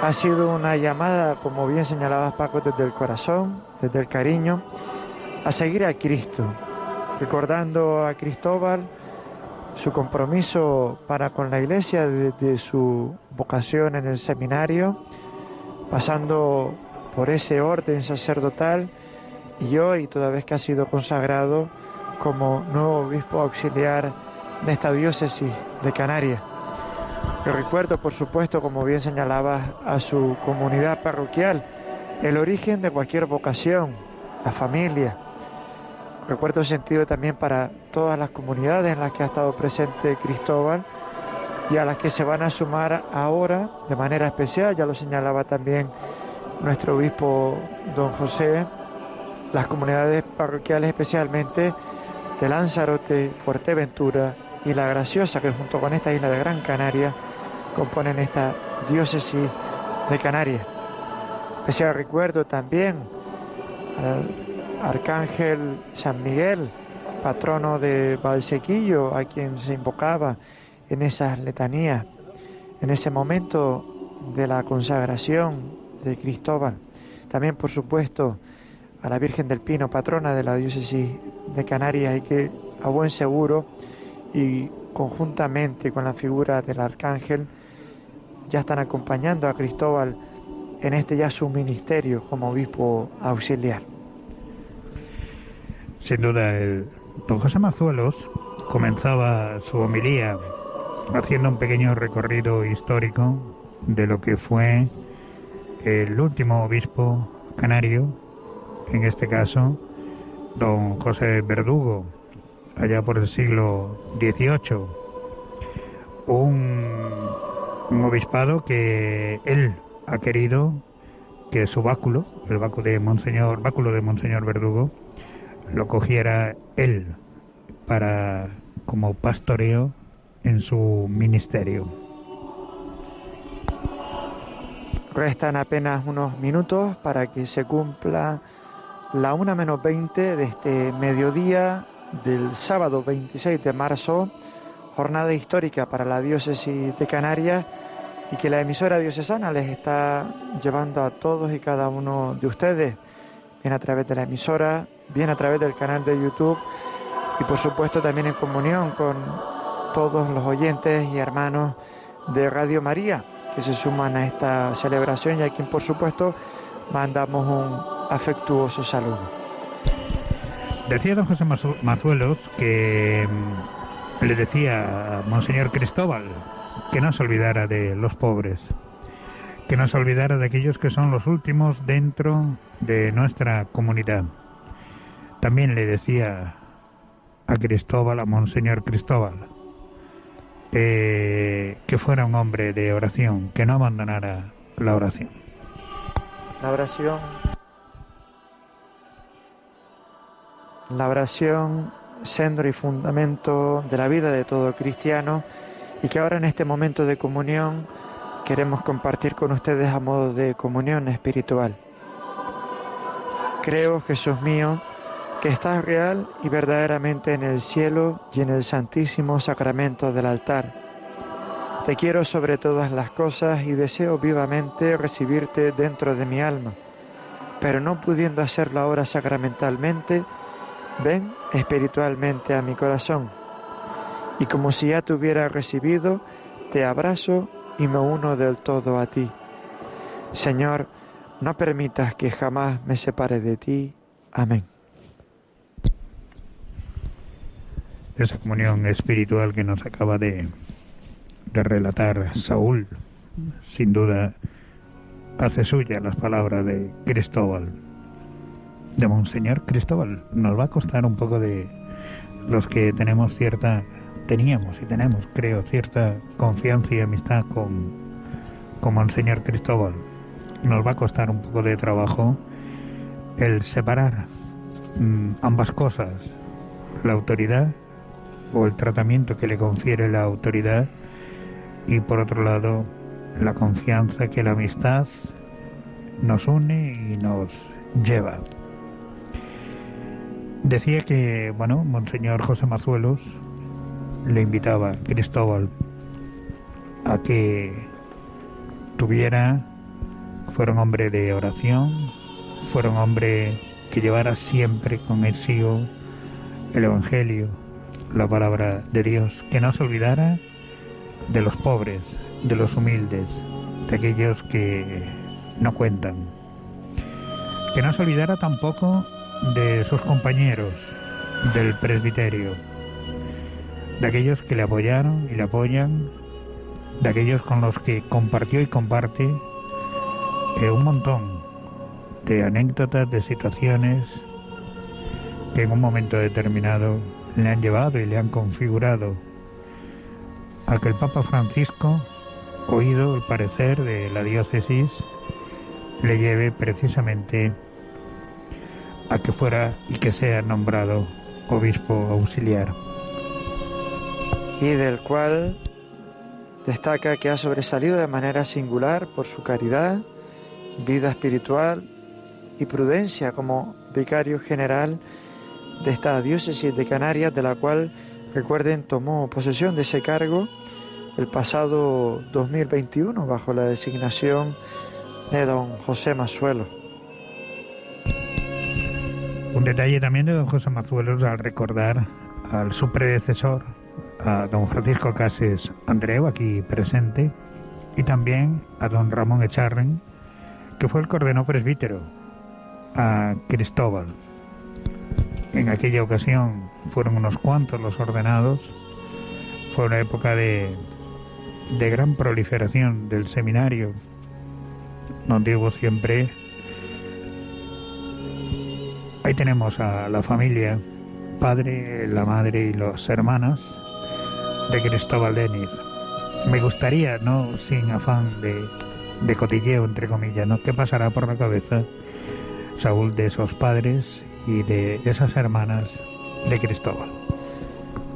ha sido una llamada, como bien señalabas Paco, desde el corazón, desde el cariño, a seguir a Cristo, recordando a Cristóbal su compromiso para con la iglesia desde su vocación en el seminario, pasando por ese orden sacerdotal y hoy, toda vez que ha sido consagrado como nuevo obispo auxiliar de esta diócesis de Canarias. Yo recuerdo, por supuesto, como bien señalaba, a su comunidad parroquial, el origen de cualquier vocación, la familia. Recuerdo sentido también para todas las comunidades en las que ha estado presente Cristóbal y a las que se van a sumar ahora de manera especial, ya lo señalaba también nuestro obispo don José, las comunidades parroquiales especialmente de Lanzarote, Fuerteventura y La Graciosa, que junto con esta isla de Gran Canaria componen esta diócesis de Canarias. Especial recuerdo también al Arcángel San Miguel, patrono de Valsequillo, a quien se invocaba en esas letanías, en ese momento de la consagración de Cristóbal. También, por supuesto, a la Virgen del Pino, patrona de la diócesis de Canarias, y que a buen seguro y conjuntamente con la figura del arcángel ya están acompañando a Cristóbal en este ya su ministerio como obispo auxiliar. Sin duda, el don José Mazuelos comenzaba su homilía haciendo un pequeño recorrido histórico de lo que fue el último obispo canario en este caso, don José Verdugo, allá por el siglo XVIII, un, obispado que él ha querido que su báculo, el báculo de Monseñor, báculo de Monseñor Verdugo, lo cogiera él para como pastoreo en su ministerio. Restan apenas unos minutos para que se cumpla la 1 menos 20 de este mediodía del sábado 26 de marzo, jornada histórica para la diócesis de Canarias y que la emisora diocesana les está llevando a todos y cada uno de ustedes, bien a través de la emisora, bien a través del canal de YouTube y por supuesto también en comunión con todos los oyentes y hermanos de Radio María que se suman a esta celebración y a quien por supuesto mandamos un afectuoso saludo. Decía don José Mazuelos que mm, le decía a Monseñor Cristóbal que no se olvidara de los pobres, que no se olvidara de aquellos que son los últimos dentro de nuestra comunidad. También le decía a Cristóbal, a Monseñor Cristóbal, eh, que fuera un hombre de oración, que no abandonara la oración. La oración la oración, centro y fundamento de la vida de todo cristiano y que ahora en este momento de comunión queremos compartir con ustedes a modo de comunión espiritual. Creo, Jesús mío, que estás real y verdaderamente en el cielo y en el santísimo sacramento del altar. Te quiero sobre todas las cosas y deseo vivamente recibirte dentro de mi alma, pero no pudiendo hacerlo ahora sacramentalmente, Ven espiritualmente a mi corazón y como si ya te hubiera recibido, te abrazo y me uno del todo a ti. Señor, no permitas que jamás me separe de ti. Amén. Esa comunión espiritual que nos acaba de, de relatar Saúl, sin duda hace suya las palabras de Cristóbal de Monseñor Cristóbal. Nos va a costar un poco de los que tenemos cierta, teníamos y tenemos, creo, cierta confianza y amistad con, con Monseñor Cristóbal. Nos va a costar un poco de trabajo el separar mm, ambas cosas, la autoridad o el tratamiento que le confiere la autoridad y por otro lado la confianza que la amistad nos une y nos lleva. Decía que, bueno, Monseñor José Mazuelos le invitaba a Cristóbal a que tuviera, fuera un hombre de oración, fuera un hombre que llevara siempre con sío el Evangelio, la palabra de Dios, que no se olvidara de los pobres, de los humildes, de aquellos que no cuentan. Que no se olvidara tampoco de sus compañeros del presbiterio, de aquellos que le apoyaron y le apoyan, de aquellos con los que compartió y comparte eh, un montón de anécdotas, de situaciones que en un momento determinado le han llevado y le han configurado a que el Papa Francisco, oído el parecer de la diócesis, le lleve precisamente a que fuera y que sea nombrado obispo auxiliar. Y del cual destaca que ha sobresalido de manera singular por su caridad, vida espiritual y prudencia como vicario general de esta diócesis de Canarias, de la cual, recuerden, tomó posesión de ese cargo el pasado 2021 bajo la designación de don José Mazuelo. Un detalle también de don José Mazuelos al recordar a su predecesor, a don Francisco Cases Andreu, aquí presente, y también a don Ramón Echarren, que fue el coordenó presbítero, a Cristóbal. En aquella ocasión fueron unos cuantos los ordenados, fue una época de, de gran proliferación del seminario, donde hubo siempre Ahí tenemos a la familia, padre, la madre y las hermanas de Cristóbal Deniz. Me gustaría, no sin afán de, de cotilleo, entre comillas, ¿no? ¿Qué pasará por la cabeza, Saúl, de esos padres y de esas hermanas de Cristóbal?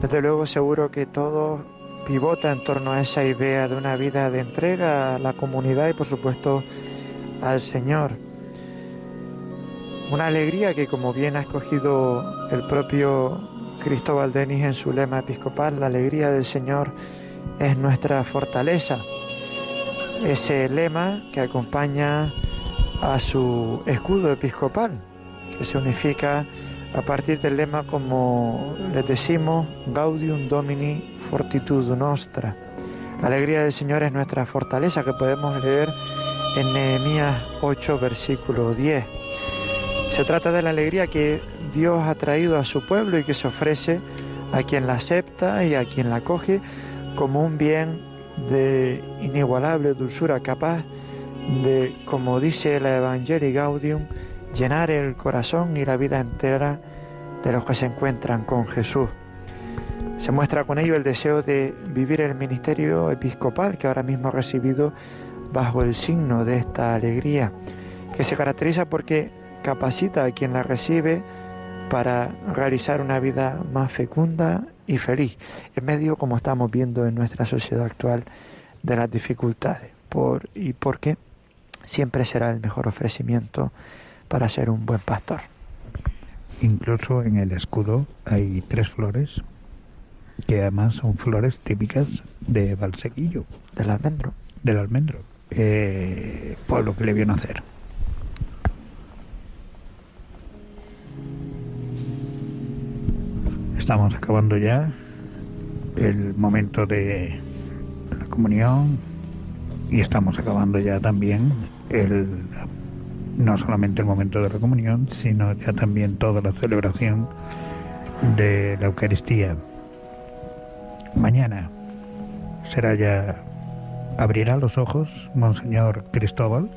Desde luego seguro que todo pivota en torno a esa idea de una vida de entrega a la comunidad y por supuesto al Señor. Una alegría que, como bien ha escogido el propio Cristóbal Denis en su lema episcopal, la alegría del Señor es nuestra fortaleza. Ese lema que acompaña a su escudo episcopal, que se unifica a partir del lema como les decimos, Gaudium Domini Fortitud Nostra. Alegría del Señor es nuestra fortaleza que podemos leer en Nehemías 8, versículo 10. Se trata de la alegría que Dios ha traído a su pueblo y que se ofrece a quien la acepta y a quien la coge como un bien de inigualable dulzura capaz de, como dice la Evangelii Gaudium, llenar el corazón y la vida entera de los que se encuentran con Jesús. Se muestra con ello el deseo de vivir el ministerio episcopal que ahora mismo ha recibido bajo el signo de esta alegría, que se caracteriza porque capacita a quien la recibe para realizar una vida más fecunda y feliz, en medio, como estamos viendo en nuestra sociedad actual, de las dificultades. Por, y porque siempre será el mejor ofrecimiento para ser un buen pastor. Incluso en el escudo hay tres flores, que además son flores típicas de Valsequillo. Del almendro. Del almendro. Eh, por lo que le vio nacer. Estamos acabando ya el momento de la comunión y estamos acabando ya también el no solamente el momento de la comunión, sino ya también toda la celebración de la Eucaristía. Mañana será ya abrirá los ojos Monseñor Cristóbal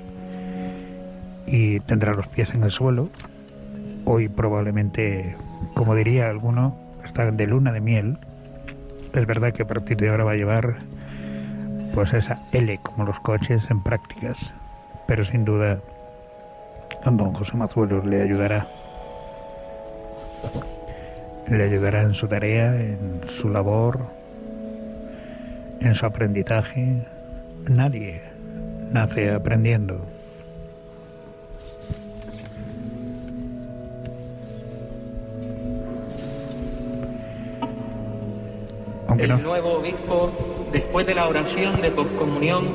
y tendrá los pies en el suelo hoy probablemente, como diría alguno, están de luna de miel. Es verdad que a partir de ahora va a llevar pues esa L como los coches en prácticas, pero sin duda don José Mazuelos le ayudará. Le ayudará en su tarea, en su labor, en su aprendizaje. Nadie nace aprendiendo. el nuevo obispo, después de la oración de poscomunión,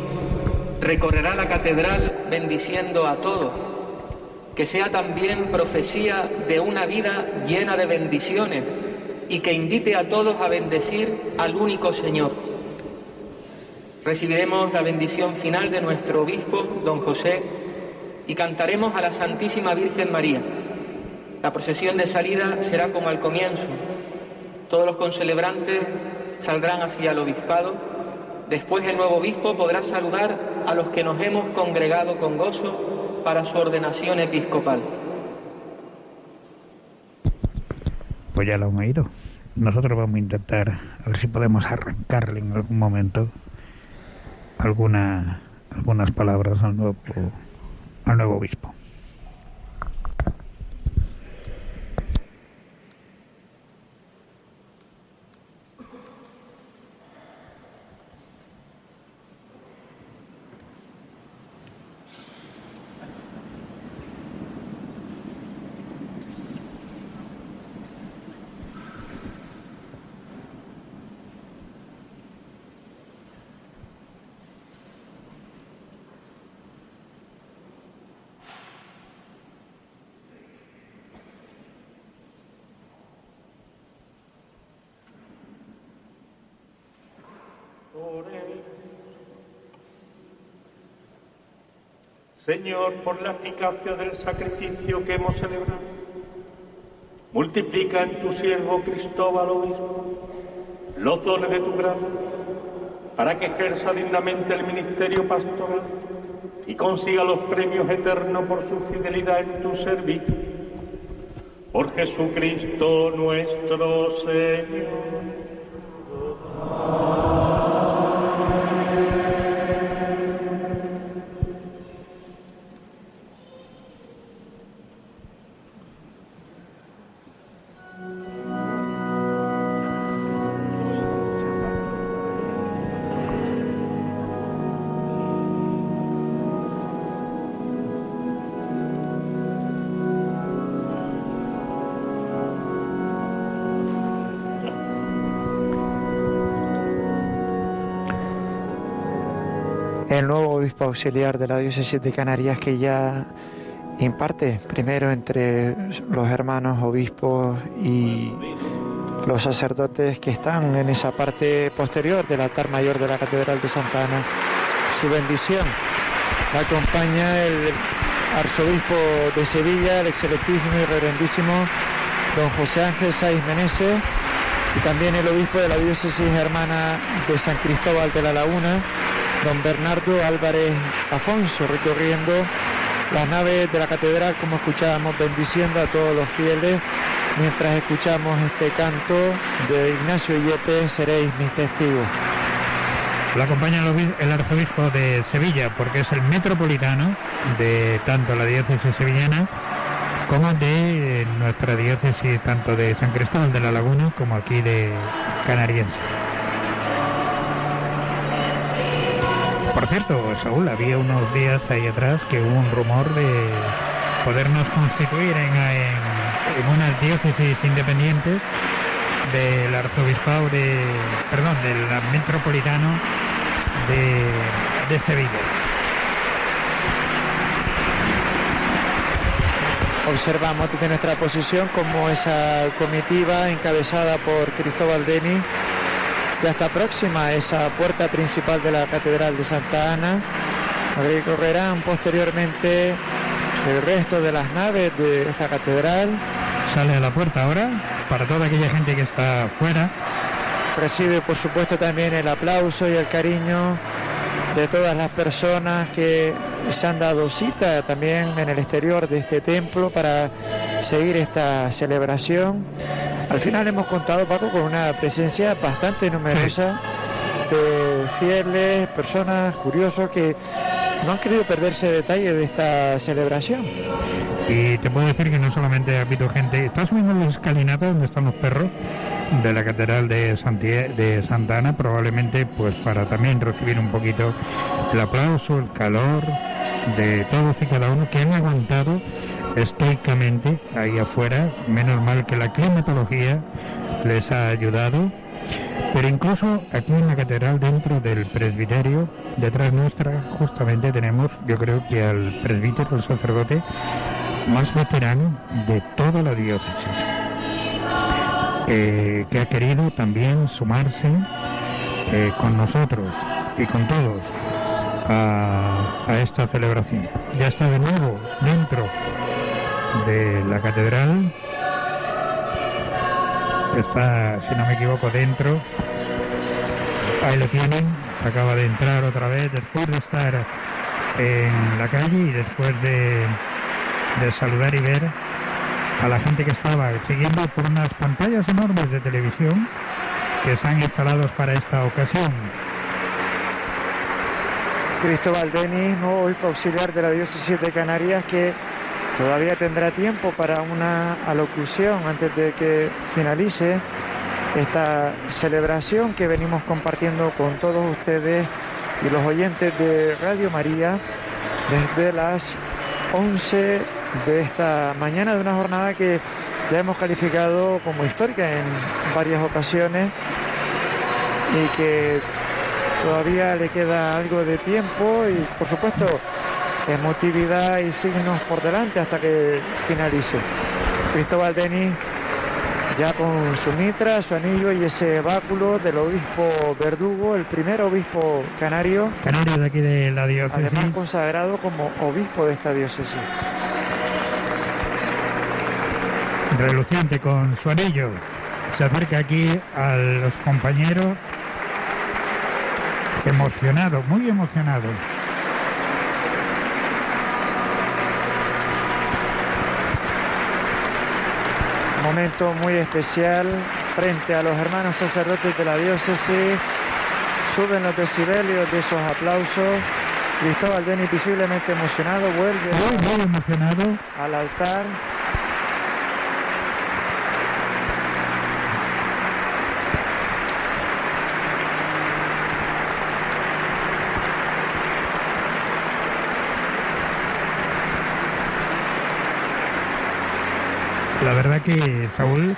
recorrerá la catedral bendiciendo a todos, que sea también profecía de una vida llena de bendiciones y que invite a todos a bendecir al único Señor. Recibiremos la bendición final de nuestro obispo, don José, y cantaremos a la Santísima Virgen María. La procesión de salida será como al comienzo. Todos los concelebrantes saldrán hacia el obispado. Después el nuevo obispo podrá saludar a los que nos hemos congregado con gozo para su ordenación episcopal. Pues ya lo han oído. Nosotros vamos a intentar a ver si podemos arrancarle en algún momento alguna, algunas palabras al nuevo, al nuevo obispo. Señor, por la eficacia del sacrificio que hemos celebrado, multiplica en tu siervo Cristóbal Obispo los dones de tu gracia, para que ejerza dignamente el ministerio pastoral y consiga los premios eternos por su fidelidad en tu servicio. Por Jesucristo nuestro Señor. Auxiliar de la diócesis de Canarias que ya imparte primero entre los hermanos obispos y los sacerdotes que están en esa parte posterior del altar mayor de la Catedral de Santa Ana su bendición. La acompaña el arzobispo de Sevilla, el excelentísimo y reverendísimo don José Ángel Saiz Meneses y también el obispo de la diócesis hermana de San Cristóbal de la Laguna, don Bernardo Álvarez Afonso, recorriendo las naves de la catedral, como escuchábamos, bendiciendo a todos los fieles, mientras escuchamos este canto de Ignacio Yete, seréis mis testigos. Lo acompaña el arzobispo de Sevilla, porque es el metropolitano de tanto la diócesis sevillana como de nuestra diócesis, tanto de San Cristóbal de la Laguna como aquí de Canariense. Cierto, Saúl, había unos días ahí atrás que hubo un rumor de podernos constituir en, unas diócesis independientes del arzobispado de, perdón, del metropolitano de, Sevilla. Observamos desde nuestra posición como esa comitiva encabezada por Cristóbal Deni ya está próxima a esa puerta principal de la Catedral de Santa Ana. Recorrerán posteriormente el resto de las naves de esta catedral. Sale a la puerta ahora para toda aquella gente que está fuera. Recibe por supuesto también el aplauso y el cariño de todas las personas que se han dado cita también en el exterior de este templo para seguir esta celebración. Al final hemos contado, Paco, con una presencia bastante numerosa de fieles, personas curiosos que no han querido perderse detalles de esta celebración. Y te puedo decir que no solamente ha habido gente, está subiendo las escalinatas donde están los perros de la Catedral de, de Santa Ana, probablemente pues para también recibir un poquito el aplauso, el calor de todos y cada uno que han aguantado estoicamente ahí afuera. Menos mal que la climatología les ha ayudado. Pero incluso aquí en la catedral, dentro del presbiterio, detrás nuestra, justamente tenemos, yo creo que al presbítero, el sacerdote más veterano de toda la diócesis, eh, que ha querido también sumarse eh, con nosotros y con todos a, a esta celebración. Ya está de nuevo dentro de la catedral. Está, si no me equivoco, dentro. Ahí lo tienen. Acaba de entrar otra vez después de estar en la calle y después de, de saludar y ver a la gente que estaba siguiendo por unas pantallas enormes de televisión que están instalados para esta ocasión. Cristóbal Denis, nuevo auxiliar de la diócesis de Canarias, que todavía tendrá tiempo para una alocución antes de que finalice esta celebración que venimos compartiendo con todos ustedes y los oyentes de Radio María desde las 11 de esta mañana de una jornada que ya hemos calificado como histórica en varias ocasiones y que todavía le queda algo de tiempo y por supuesto emotividad y signos por delante hasta que finalice. Cristóbal Denis ya con su mitra, su anillo y ese báculo del obispo Verdugo, el primer obispo canario. Canario de aquí de la diócesis. Además consagrado como obispo de esta diócesis. Reluciente con su anillo. Se acerca aquí a los compañeros emocionado, muy emocionado. Momento muy especial frente a los hermanos sacerdotes de la diócesis. Suben los decibelios de esos aplausos. Cristóbal Beni visiblemente emocionado vuelve muy, muy emocionado. al altar. La verdad que Saúl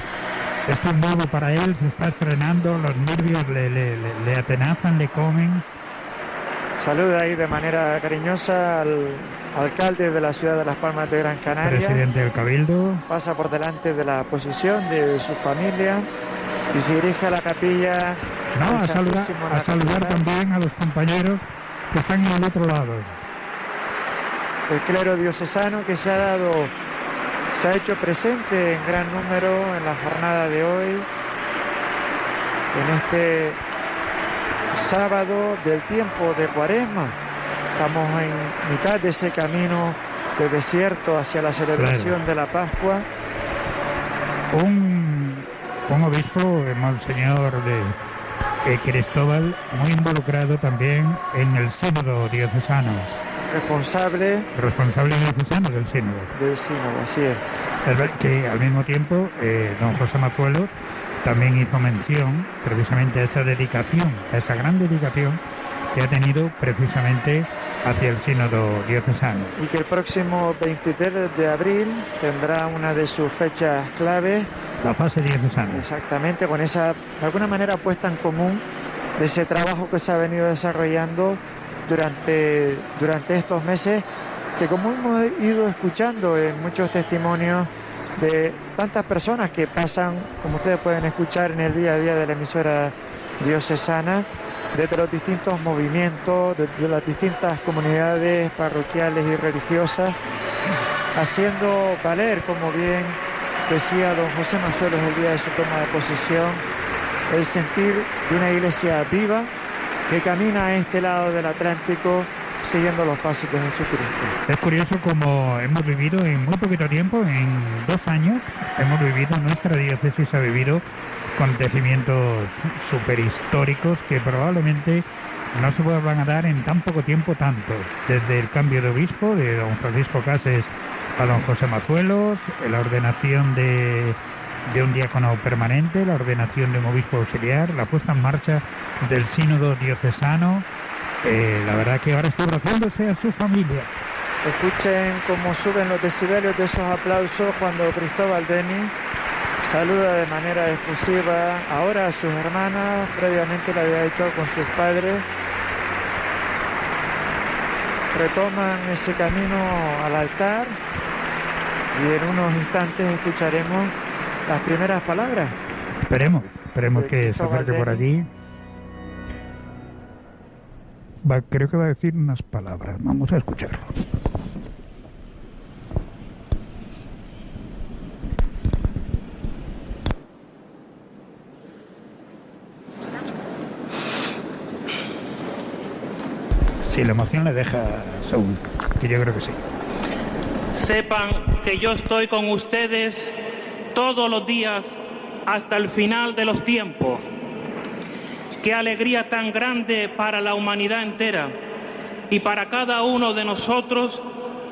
esto es nuevo para él, se está estrenando, los nervios le, le, le, le atenazan, le comen. Saluda ahí de manera cariñosa al alcalde de la ciudad de Las Palmas de Gran Canaria. Presidente del Cabildo. Pasa por delante de la posición de su familia y se dirige a la capilla. No, a saludar, a saludar también a los compañeros que están en el otro lado. El clero diocesano que se ha dado se ha hecho presente en gran número en la jornada de hoy, en este sábado del tiempo de Cuaresma. Estamos en mitad de ese camino de desierto hacia la celebración claro. de la Pascua. Un, un obispo, el Monseñor de, de Cristóbal, muy involucrado también en el sínodo diocesano responsable responsable diocesano del sínodo. del sínodo así es. El, que al mismo tiempo eh, don José Mazuelo también hizo mención precisamente a esa dedicación a esa gran dedicación que ha tenido precisamente hacia el sínodo diocesano. Y que el próximo 23 de abril tendrá una de sus fechas claves la fase diocesana. Exactamente con esa de alguna manera puesta en común de ese trabajo que se ha venido desarrollando durante, durante estos meses, que como hemos ido escuchando en muchos testimonios de tantas personas que pasan, como ustedes pueden escuchar en el día a día de la emisora diocesana, desde los distintos movimientos, desde las distintas comunidades parroquiales y religiosas, haciendo valer, como bien decía don José Mazuelos el día de su toma de posesión, el sentir de una iglesia viva, que camina a este lado del Atlántico siguiendo los pasos de Jesucristo. Es curioso como hemos vivido en muy poquito tiempo, en dos años, hemos vivido, nuestra diócesis ha vivido acontecimientos superhistóricos que probablemente no se van a dar en tan poco tiempo tantos, desde el cambio de obispo de don Francisco Cases a don José Mazuelos, la ordenación de, de un diácono permanente, la ordenación de un obispo auxiliar, la puesta en marcha del sínodo diocesano. Eh, la verdad que ahora estoy abrazándose a su familia. Escuchen cómo suben los decibelios de esos aplausos cuando Cristóbal Deni saluda de manera efusiva ahora a sus hermanas, previamente lo había hecho con sus padres retoman ese camino al altar y en unos instantes escucharemos las primeras palabras. Esperemos, esperemos que se acerque por allí. Va, creo que va a decir unas palabras. Vamos a escucharlo. Sí, la emoción le deja Saúl, que yo creo que sí. Sepan que yo estoy con ustedes todos los días hasta el final de los tiempos. Qué alegría tan grande para la humanidad entera y para cada uno de nosotros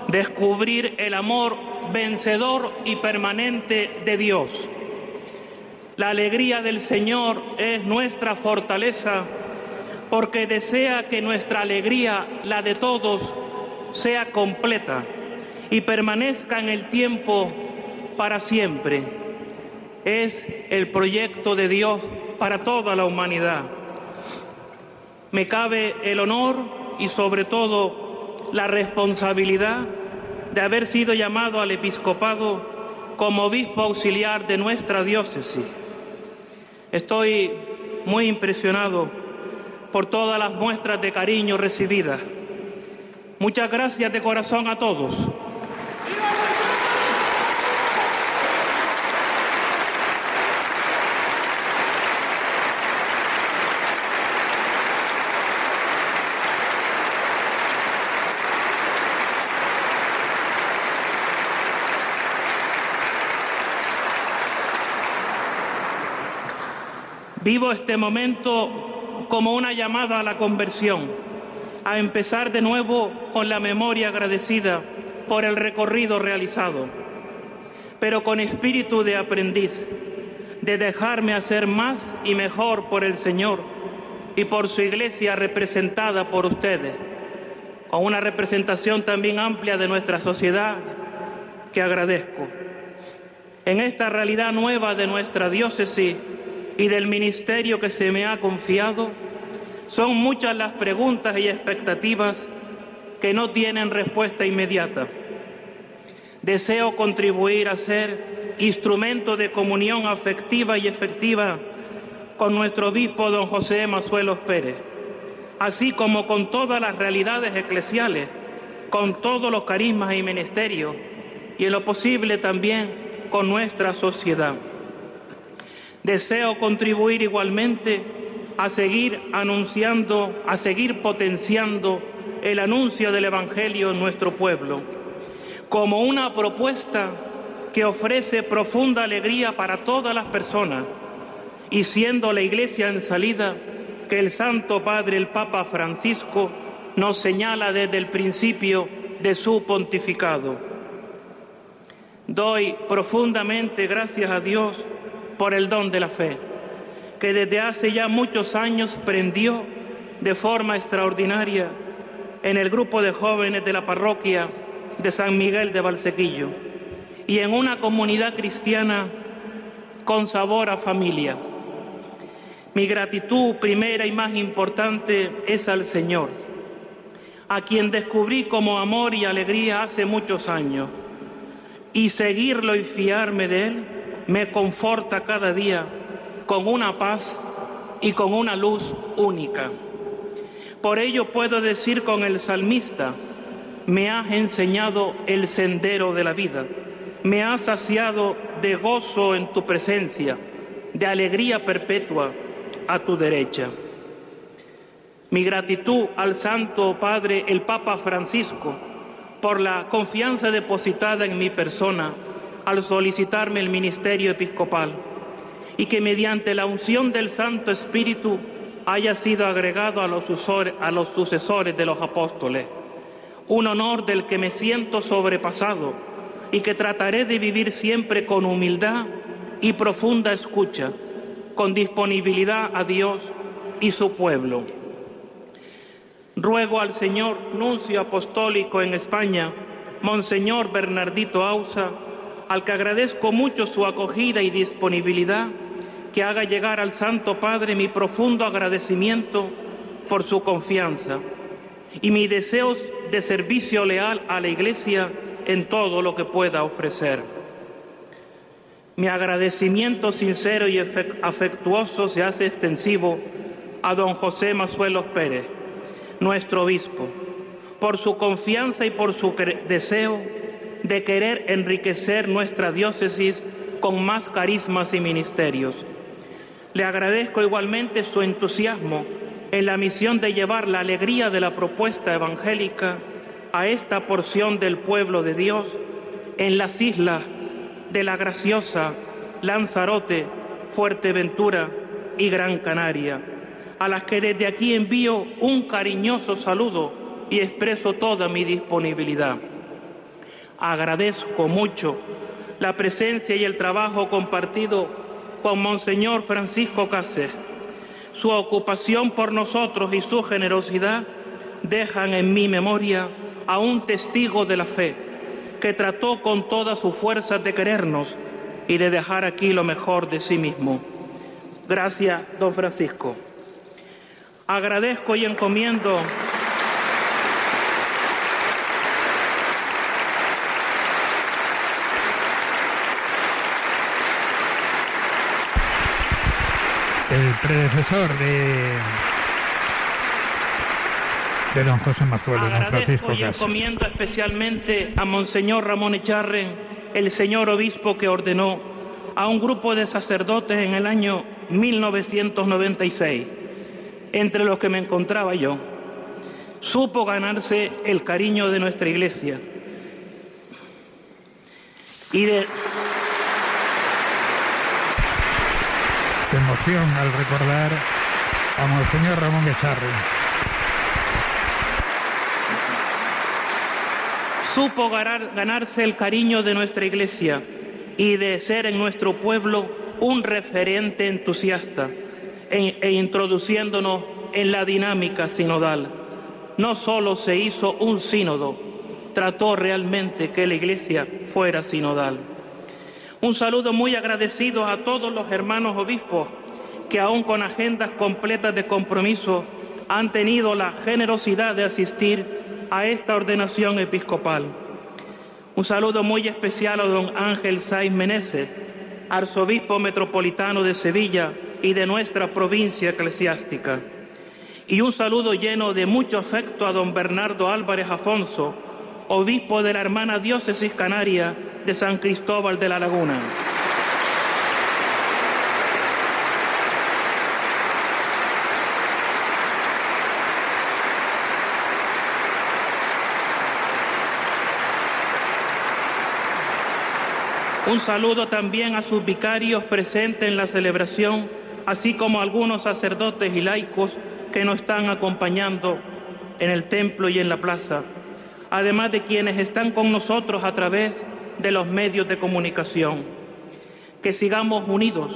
descubrir el amor vencedor y permanente de Dios. La alegría del Señor es nuestra fortaleza porque desea que nuestra alegría, la de todos, sea completa y permanezca en el tiempo para siempre. Es el proyecto de Dios para toda la humanidad. Me cabe el honor y sobre todo la responsabilidad de haber sido llamado al episcopado como obispo auxiliar de nuestra diócesis. Estoy muy impresionado por todas las muestras de cariño recibidas. Muchas gracias de corazón a todos. Vivo este momento como una llamada a la conversión, a empezar de nuevo con la memoria agradecida por el recorrido realizado, pero con espíritu de aprendiz, de dejarme hacer más y mejor por el Señor y por su iglesia representada por ustedes, con una representación también amplia de nuestra sociedad que agradezco. En esta realidad nueva de nuestra diócesis, y del ministerio que se me ha confiado, son muchas las preguntas y expectativas que no tienen respuesta inmediata. Deseo contribuir a ser instrumento de comunión afectiva y efectiva con nuestro obispo don José Mazuelos Pérez, así como con todas las realidades eclesiales, con todos los carismas y ministerios, y en lo posible también con nuestra sociedad. Deseo contribuir igualmente a seguir anunciando, a seguir potenciando el anuncio del Evangelio en nuestro pueblo, como una propuesta que ofrece profunda alegría para todas las personas y siendo la Iglesia en salida que el Santo Padre, el Papa Francisco, nos señala desde el principio de su pontificado. Doy profundamente gracias a Dios por el don de la fe, que desde hace ya muchos años prendió de forma extraordinaria en el grupo de jóvenes de la parroquia de San Miguel de Valsequillo y en una comunidad cristiana con sabor a familia. Mi gratitud primera y más importante es al Señor, a quien descubrí como amor y alegría hace muchos años, y seguirlo y fiarme de Él me conforta cada día con una paz y con una luz única. Por ello puedo decir con el salmista, me has enseñado el sendero de la vida, me has saciado de gozo en tu presencia, de alegría perpetua a tu derecha. Mi gratitud al Santo Padre, el Papa Francisco, por la confianza depositada en mi persona al solicitarme el ministerio episcopal y que mediante la unción del Santo Espíritu haya sido agregado a los, sucesores de los apóstoles. Un honor del que me siento sobrepasado y que trataré de vivir siempre con humildad y profunda escucha, con disponibilidad a Dios y su pueblo. Ruego al señor nuncio apostólico en España, Monseñor Bernardito Ausa, al que agradezco mucho su acogida y disponibilidad, que haga llegar al Santo Padre mi profundo agradecimiento por su confianza y mis deseos de servicio leal a la Iglesia en todo lo que pueda ofrecer. Mi agradecimiento sincero y afectuoso se hace extensivo a don José Mazuelos Pérez, nuestro obispo, por su confianza y por su deseo de querer enriquecer nuestra diócesis con más carismas y ministerios. Le agradezco igualmente su entusiasmo en la misión de llevar la alegría de la propuesta evangélica a esta porción del pueblo de Dios en las islas de la Graciosa, Lanzarote, Fuerteventura y Gran Canaria, a las que desde aquí envío un cariñoso saludo y expreso toda mi disponibilidad. Agradezco mucho la presencia y el trabajo compartido con Monseñor Francisco Cáceres. Su ocupación por nosotros y su generosidad dejan en mi memoria a un testigo de la fe que trató con toda su fuerza de querernos y de dejar aquí lo mejor de sí mismo. Gracias, don Francisco. Agradezco y encomiendo el predecesor de, de don José Mazuelo, don Francisco y encomiendo especialmente a Monseñor Ramón Echarren, el señor obispo que ordenó a un grupo de sacerdotes en el año 1996, entre los que me encontraba yo. Supo ganarse el cariño de nuestra iglesia y de al recordar a Monseñor Ramón Echarri. Supo ganarse el cariño de nuestra iglesia y de ser en nuestro pueblo un referente entusiasta e, e introduciéndonos en la dinámica sinodal. No solo se hizo un sínodo, trató realmente que la iglesia fuera sinodal. Un saludo muy agradecido a todos los hermanos obispos que aún con agendas completas de compromiso han tenido la generosidad de asistir a esta ordenación episcopal. Un saludo muy especial a don Ángel Saiz Meneses, arzobispo metropolitano de Sevilla y de nuestra provincia eclesiástica. Y un saludo lleno de mucho afecto a don Bernardo Álvarez Afonso, obispo de la hermana diócesis canaria de San Cristóbal de la Laguna. Un saludo también a sus vicarios presentes en la celebración, así como a algunos sacerdotes y laicos que nos están acompañando en el templo y en la plaza, además de quienes están con nosotros a través de los medios de comunicación. Que sigamos unidos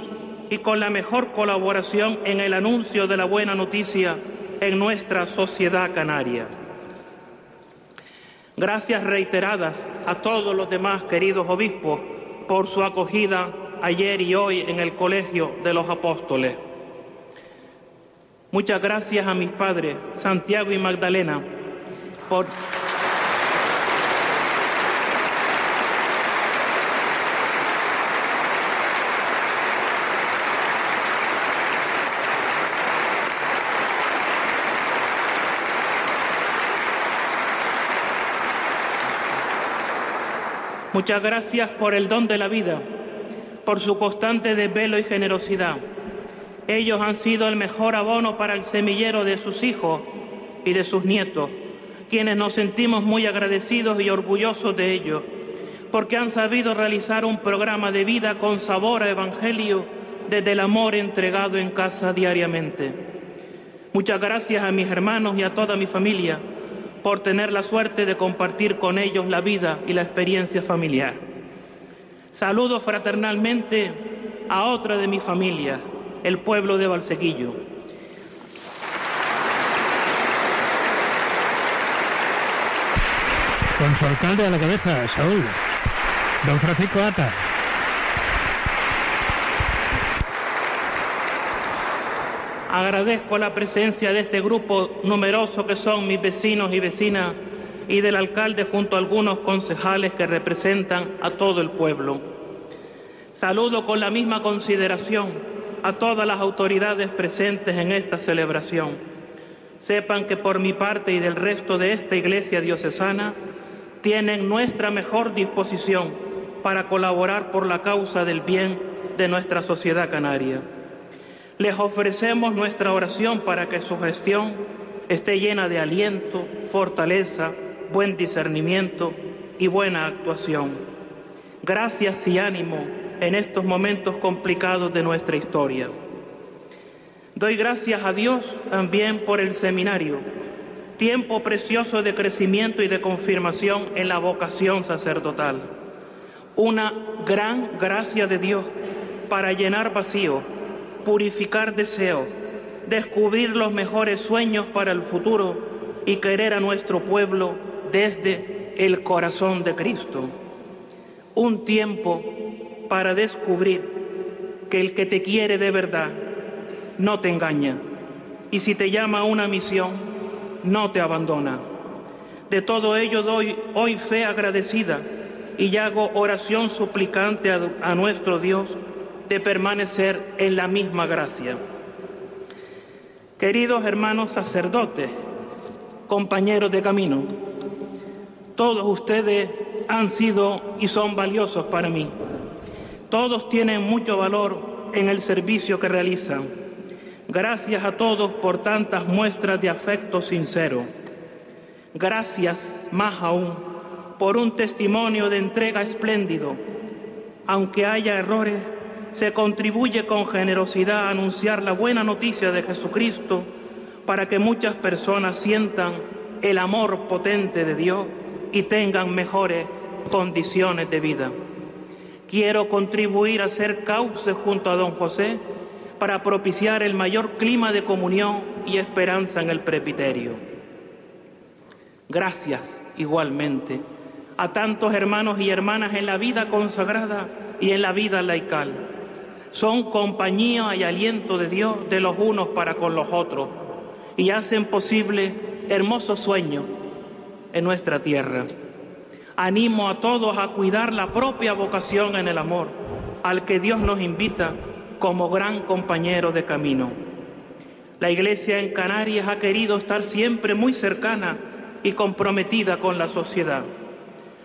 y con la mejor colaboración en el anuncio de la buena noticia en nuestra sociedad canaria. Gracias reiteradas a todos los demás queridos obispos por su acogida ayer y hoy en el Colegio de los Apóstoles. Muchas gracias a mis padres, Santiago y Magdalena, por... Muchas gracias por el don de la vida, por su constante desvelo y generosidad, Ellos han sido el mejor abono para el semillero de sus hijos y de sus nietos, quienes nos sentimos muy agradecidos y orgullosos de ellos, porque han sabido realizar un programa de vida con sabor a evangelio desde el amor entregado en casa diariamente. Muchas gracias a mis hermanos y a toda mi familia por tener la suerte de compartir con ellos la vida y la experiencia familiar. Saludo fraternalmente a otra de mi familia, el pueblo de Valsequillo. Con su alcalde a la cabeza, Saúl. Don Francisco Ata. Agradezco la presencia de este grupo numeroso que son mis vecinos y vecinas y del alcalde junto a algunos concejales que representan a todo el pueblo. Saludo con la misma consideración a todas las autoridades presentes en esta celebración. Sepan que por mi parte y del resto de esta iglesia diocesana tienen nuestra mejor disposición para colaborar por la causa del bien de nuestra sociedad canaria. Les ofrecemos nuestra oración para que su gestión esté llena de aliento, fortaleza, buen discernimiento y buena actuación. Gracias y ánimo en estos momentos complicados de nuestra historia. Doy gracias a Dios también por el seminario, tiempo precioso de crecimiento y de confirmación en la vocación sacerdotal. Una gran gracia de Dios para llenar vacío purificar deseos, descubrir los mejores sueños para el futuro y querer a nuestro pueblo desde el corazón de Cristo. Un tiempo para descubrir que el que te quiere de verdad no te engaña y si te llama a una misión, no te abandona. De todo ello doy hoy fe agradecida y hago oración suplicante a, a nuestro Dios de permanecer en la misma gracia. Queridos hermanos sacerdotes, compañeros de camino, todos ustedes han sido y son valiosos para mí. Todos tienen mucho valor en el servicio que realizan. Gracias a todos por tantas muestras de afecto sincero. Gracias más aún por un testimonio de entrega espléndido. Aunque haya errores, se contribuye con generosidad a anunciar la buena noticia de Jesucristo para que muchas personas sientan el amor potente de Dios y tengan mejores condiciones de vida. Quiero contribuir a ser cauce junto a don José para propiciar el mayor clima de comunión y esperanza en el presbiterio. Gracias igualmente a tantos hermanos y hermanas en la vida consagrada y en la vida laical son compañía y aliento de Dios de los unos para con los otros y hacen posible hermosos sueños en nuestra tierra. Animo a todos a cuidar la propia vocación en el amor, al que Dios nos invita como gran compañero de camino. La Iglesia en Canarias ha querido estar siempre muy cercana y comprometida con la sociedad.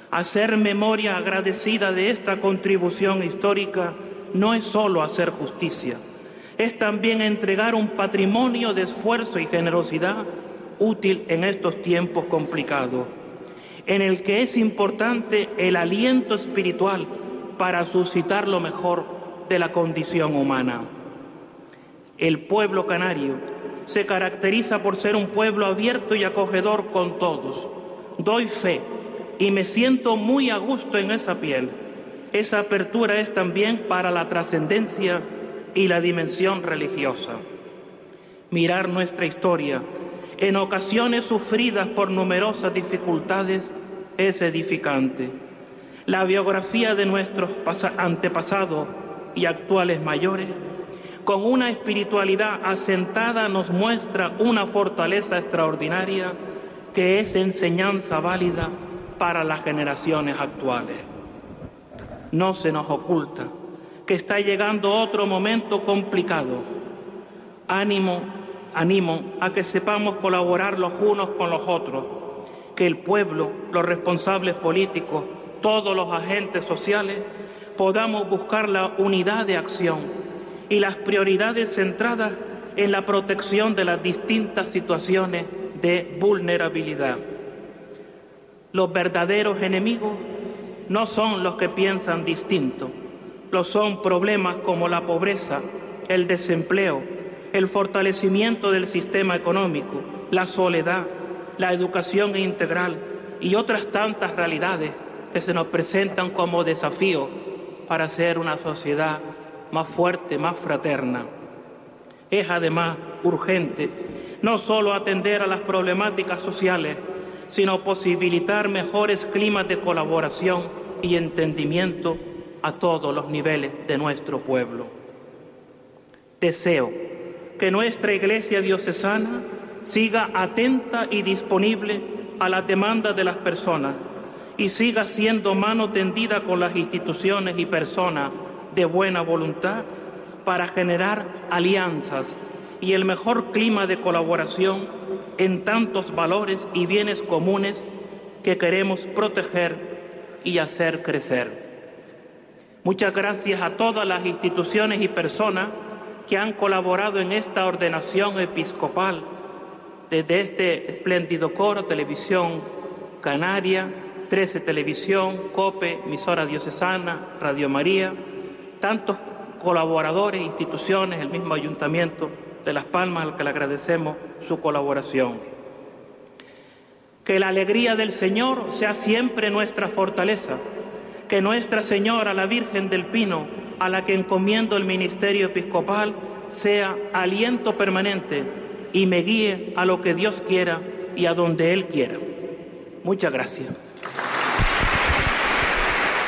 Hacer memoria agradecida de esta contribución histórica no es solo hacer justicia, es también entregar un patrimonio de esfuerzo y generosidad útil en estos tiempos complicados, en el que es importante el aliento espiritual para suscitar lo mejor de la condición humana. El pueblo canario se caracteriza por ser un pueblo abierto y acogedor con todos. Doy fe y me siento muy a gusto en esa piel esa apertura es también para la trascendencia y la dimensión religiosa. Mirar nuestra historia, en ocasiones sufridas por numerosas dificultades, es edificante. La biografía de nuestros antepasados y actuales mayores, con una espiritualidad asentada, nos muestra una fortaleza extraordinaria que es enseñanza válida para las generaciones actuales no se nos oculta que está llegando otro momento complicado. Ánimo, animo a que sepamos colaborar los unos con los otros, que el pueblo, los responsables políticos, todos los agentes sociales, podamos buscar la unidad de acción y las prioridades centradas en la protección de las distintas situaciones de vulnerabilidad. Los verdaderos enemigos no son los que piensan distinto, lo son problemas como la pobreza, el desempleo, el fortalecimiento del sistema económico, la soledad, la educación integral y otras tantas realidades que se nos presentan como desafío para ser una sociedad más fuerte, más fraterna. Es además urgente no solo atender a las problemáticas sociales, sino posibilitar mejores climas de colaboración y entendimiento a todos los niveles de nuestro pueblo. Deseo que nuestra Iglesia diocesana siga atenta y disponible a las demandas de las personas y siga siendo mano tendida con las instituciones y personas de buena voluntad para generar alianzas y el mejor clima de colaboración en tantos valores y bienes comunes que queremos proteger y hacer crecer. Muchas gracias a todas las instituciones y personas que han colaborado en esta ordenación episcopal, desde este espléndido coro, Televisión Canaria, 13 Televisión, COPE, emisora diocesana, Radio María, tantos colaboradores, instituciones, el mismo ayuntamiento de Las Palmas al que le agradecemos su colaboración. Que la alegría del Señor sea siempre nuestra fortaleza, que Nuestra Señora, la Virgen del Pino, a la que encomiendo el ministerio episcopal, sea aliento permanente y me guíe a lo que Dios quiera y a donde Él quiera. Muchas gracias.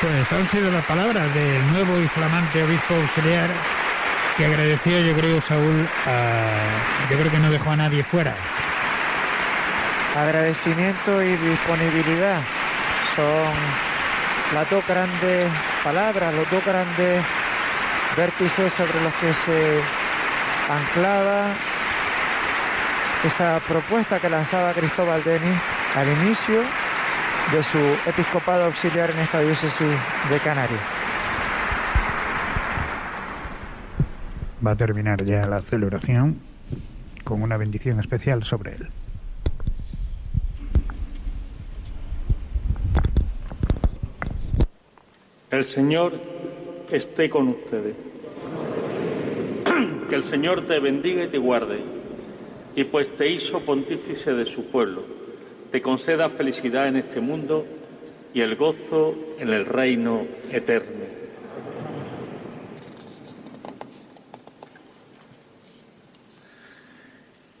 Pues han sido las palabras del nuevo y flamante obispo auxiliar que agradeció, yo creo, Saúl, yo creo que no dejó a nadie fuera. Agradecimiento y disponibilidad son las dos grandes palabras, los dos grandes vértices sobre los que se anclaba esa propuesta que lanzaba Cristóbal Denis al inicio de su episcopado auxiliar en esta diócesis de Canarias. Va a terminar ya la celebración con una bendición especial sobre él. El Señor esté con ustedes. Que el Señor te bendiga y te guarde, y pues te hizo pontífice de su pueblo te conceda felicidad en este mundo y el gozo en el reino eterno.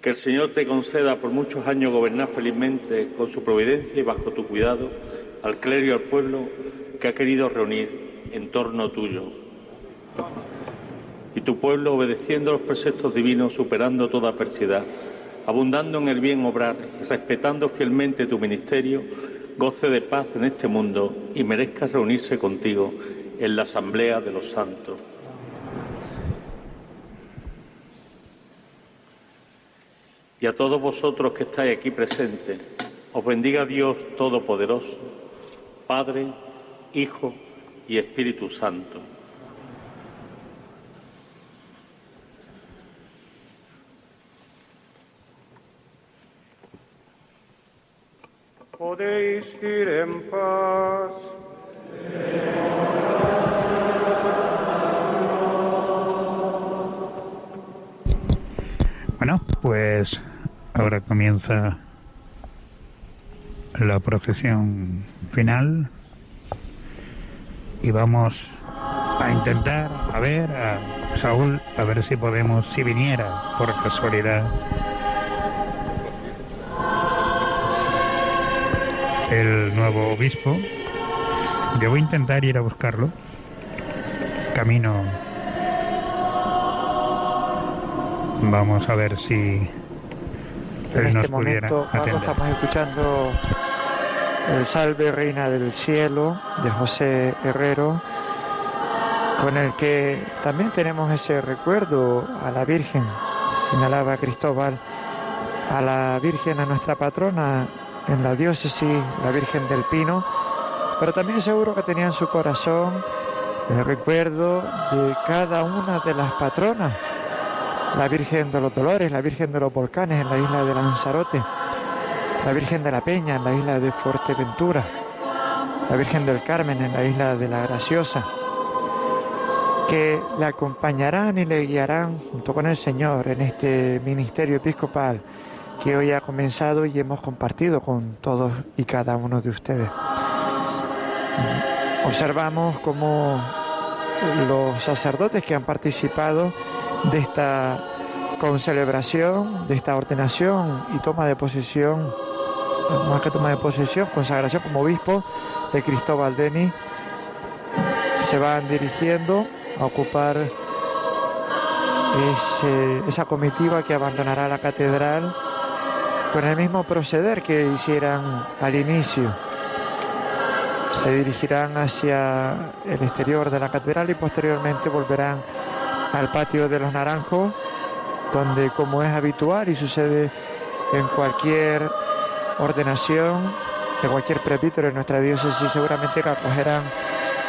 Que el Señor te conceda por muchos años gobernar felizmente con su providencia y bajo tu cuidado al clero y al pueblo que ha querido reunir en torno tuyo. Y tu pueblo, obedeciendo los preceptos divinos, superando toda adversidad, abundando en el bien obrar y respetando fielmente tu ministerio, goce de paz en este mundo y merezca reunirse contigo en la asamblea de los santos. Y a todos vosotros que estáis aquí presentes, os bendiga Dios Todopoderoso, Padre, Hijo y Espíritu Santo. podéis ir en paz. Bueno, pues ahora comienza la procesión final y vamos a intentar, a ver, a Saúl, a ver si podemos, si viniera por casualidad, el nuevo obispo. Yo voy a intentar ir a buscarlo. Camino. Vamos a ver si en este momento estamos escuchando el Salve Reina del Cielo de José Herrero, con el que también tenemos ese recuerdo a la Virgen, señalaba Cristóbal, a la Virgen, a nuestra patrona, en la diócesis la Virgen del Pino, pero también seguro que tenía en su corazón el recuerdo de cada una de las patronas, la Virgen de los Dolores, la Virgen de los Volcanes en la isla de Lanzarote, la Virgen de la Peña en la isla de Fuerteventura, la Virgen del Carmen en la isla de la Graciosa, que la acompañarán y le guiarán junto con el Señor en este ministerio episcopal que hoy ha comenzado y hemos compartido con todos y cada uno de ustedes. Observamos cómo los sacerdotes que han participado de esta concelebración, de esta ordenación y toma de posesión, que toma de posesión, consagración como obispo de Cristóbal Deni, se van dirigiendo a ocupar esa comitiva que abandonará la catedral con el mismo proceder que hicieran al inicio. Se dirigirán hacia el exterior de la catedral y posteriormente volverán al patio de los Naranjos, donde como es habitual y sucede en cualquier ordenación de cualquier presbítero en nuestra diócesis, seguramente que acogerán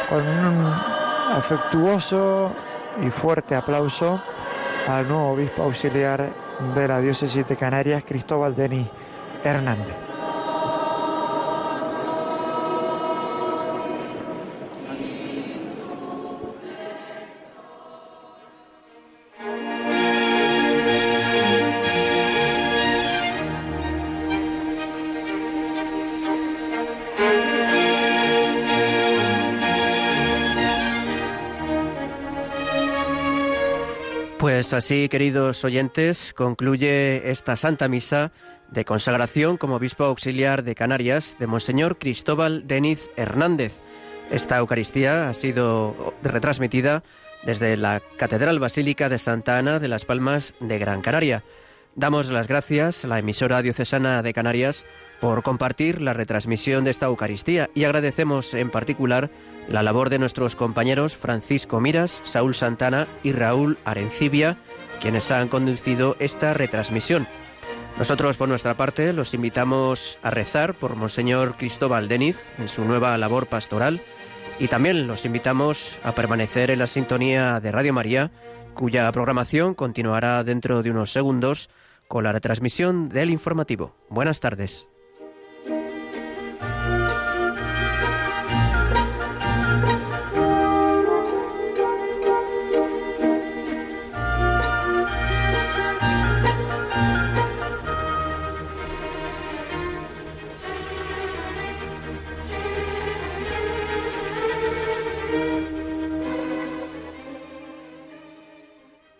con un afectuoso y fuerte aplauso al nuevo obispo auxiliar de la diócesis de Canarias, Cristóbal Denis Hernández. Pues así, queridos oyentes, concluye esta Santa Misa de consagración como obispo auxiliar de Canarias de Monseñor Cristóbal Deniz Hernández. Esta Eucaristía ha sido retransmitida desde la Catedral Basílica de Santa Ana de las Palmas de Gran Canaria. Damos las gracias a la emisora diocesana de Canarias por compartir la retransmisión de esta Eucaristía y agradecemos en particular la labor de nuestros compañeros Francisco Miras, Saúl Santana y Raúl Arencibia, quienes han conducido esta retransmisión. Nosotros, por nuestra parte, los invitamos a rezar por Monseñor Cristóbal Deniz en su nueva labor pastoral y también los invitamos a permanecer en la sintonía de Radio María, cuya programación continuará dentro de unos segundos con la retransmisión del informativo. Buenas tardes.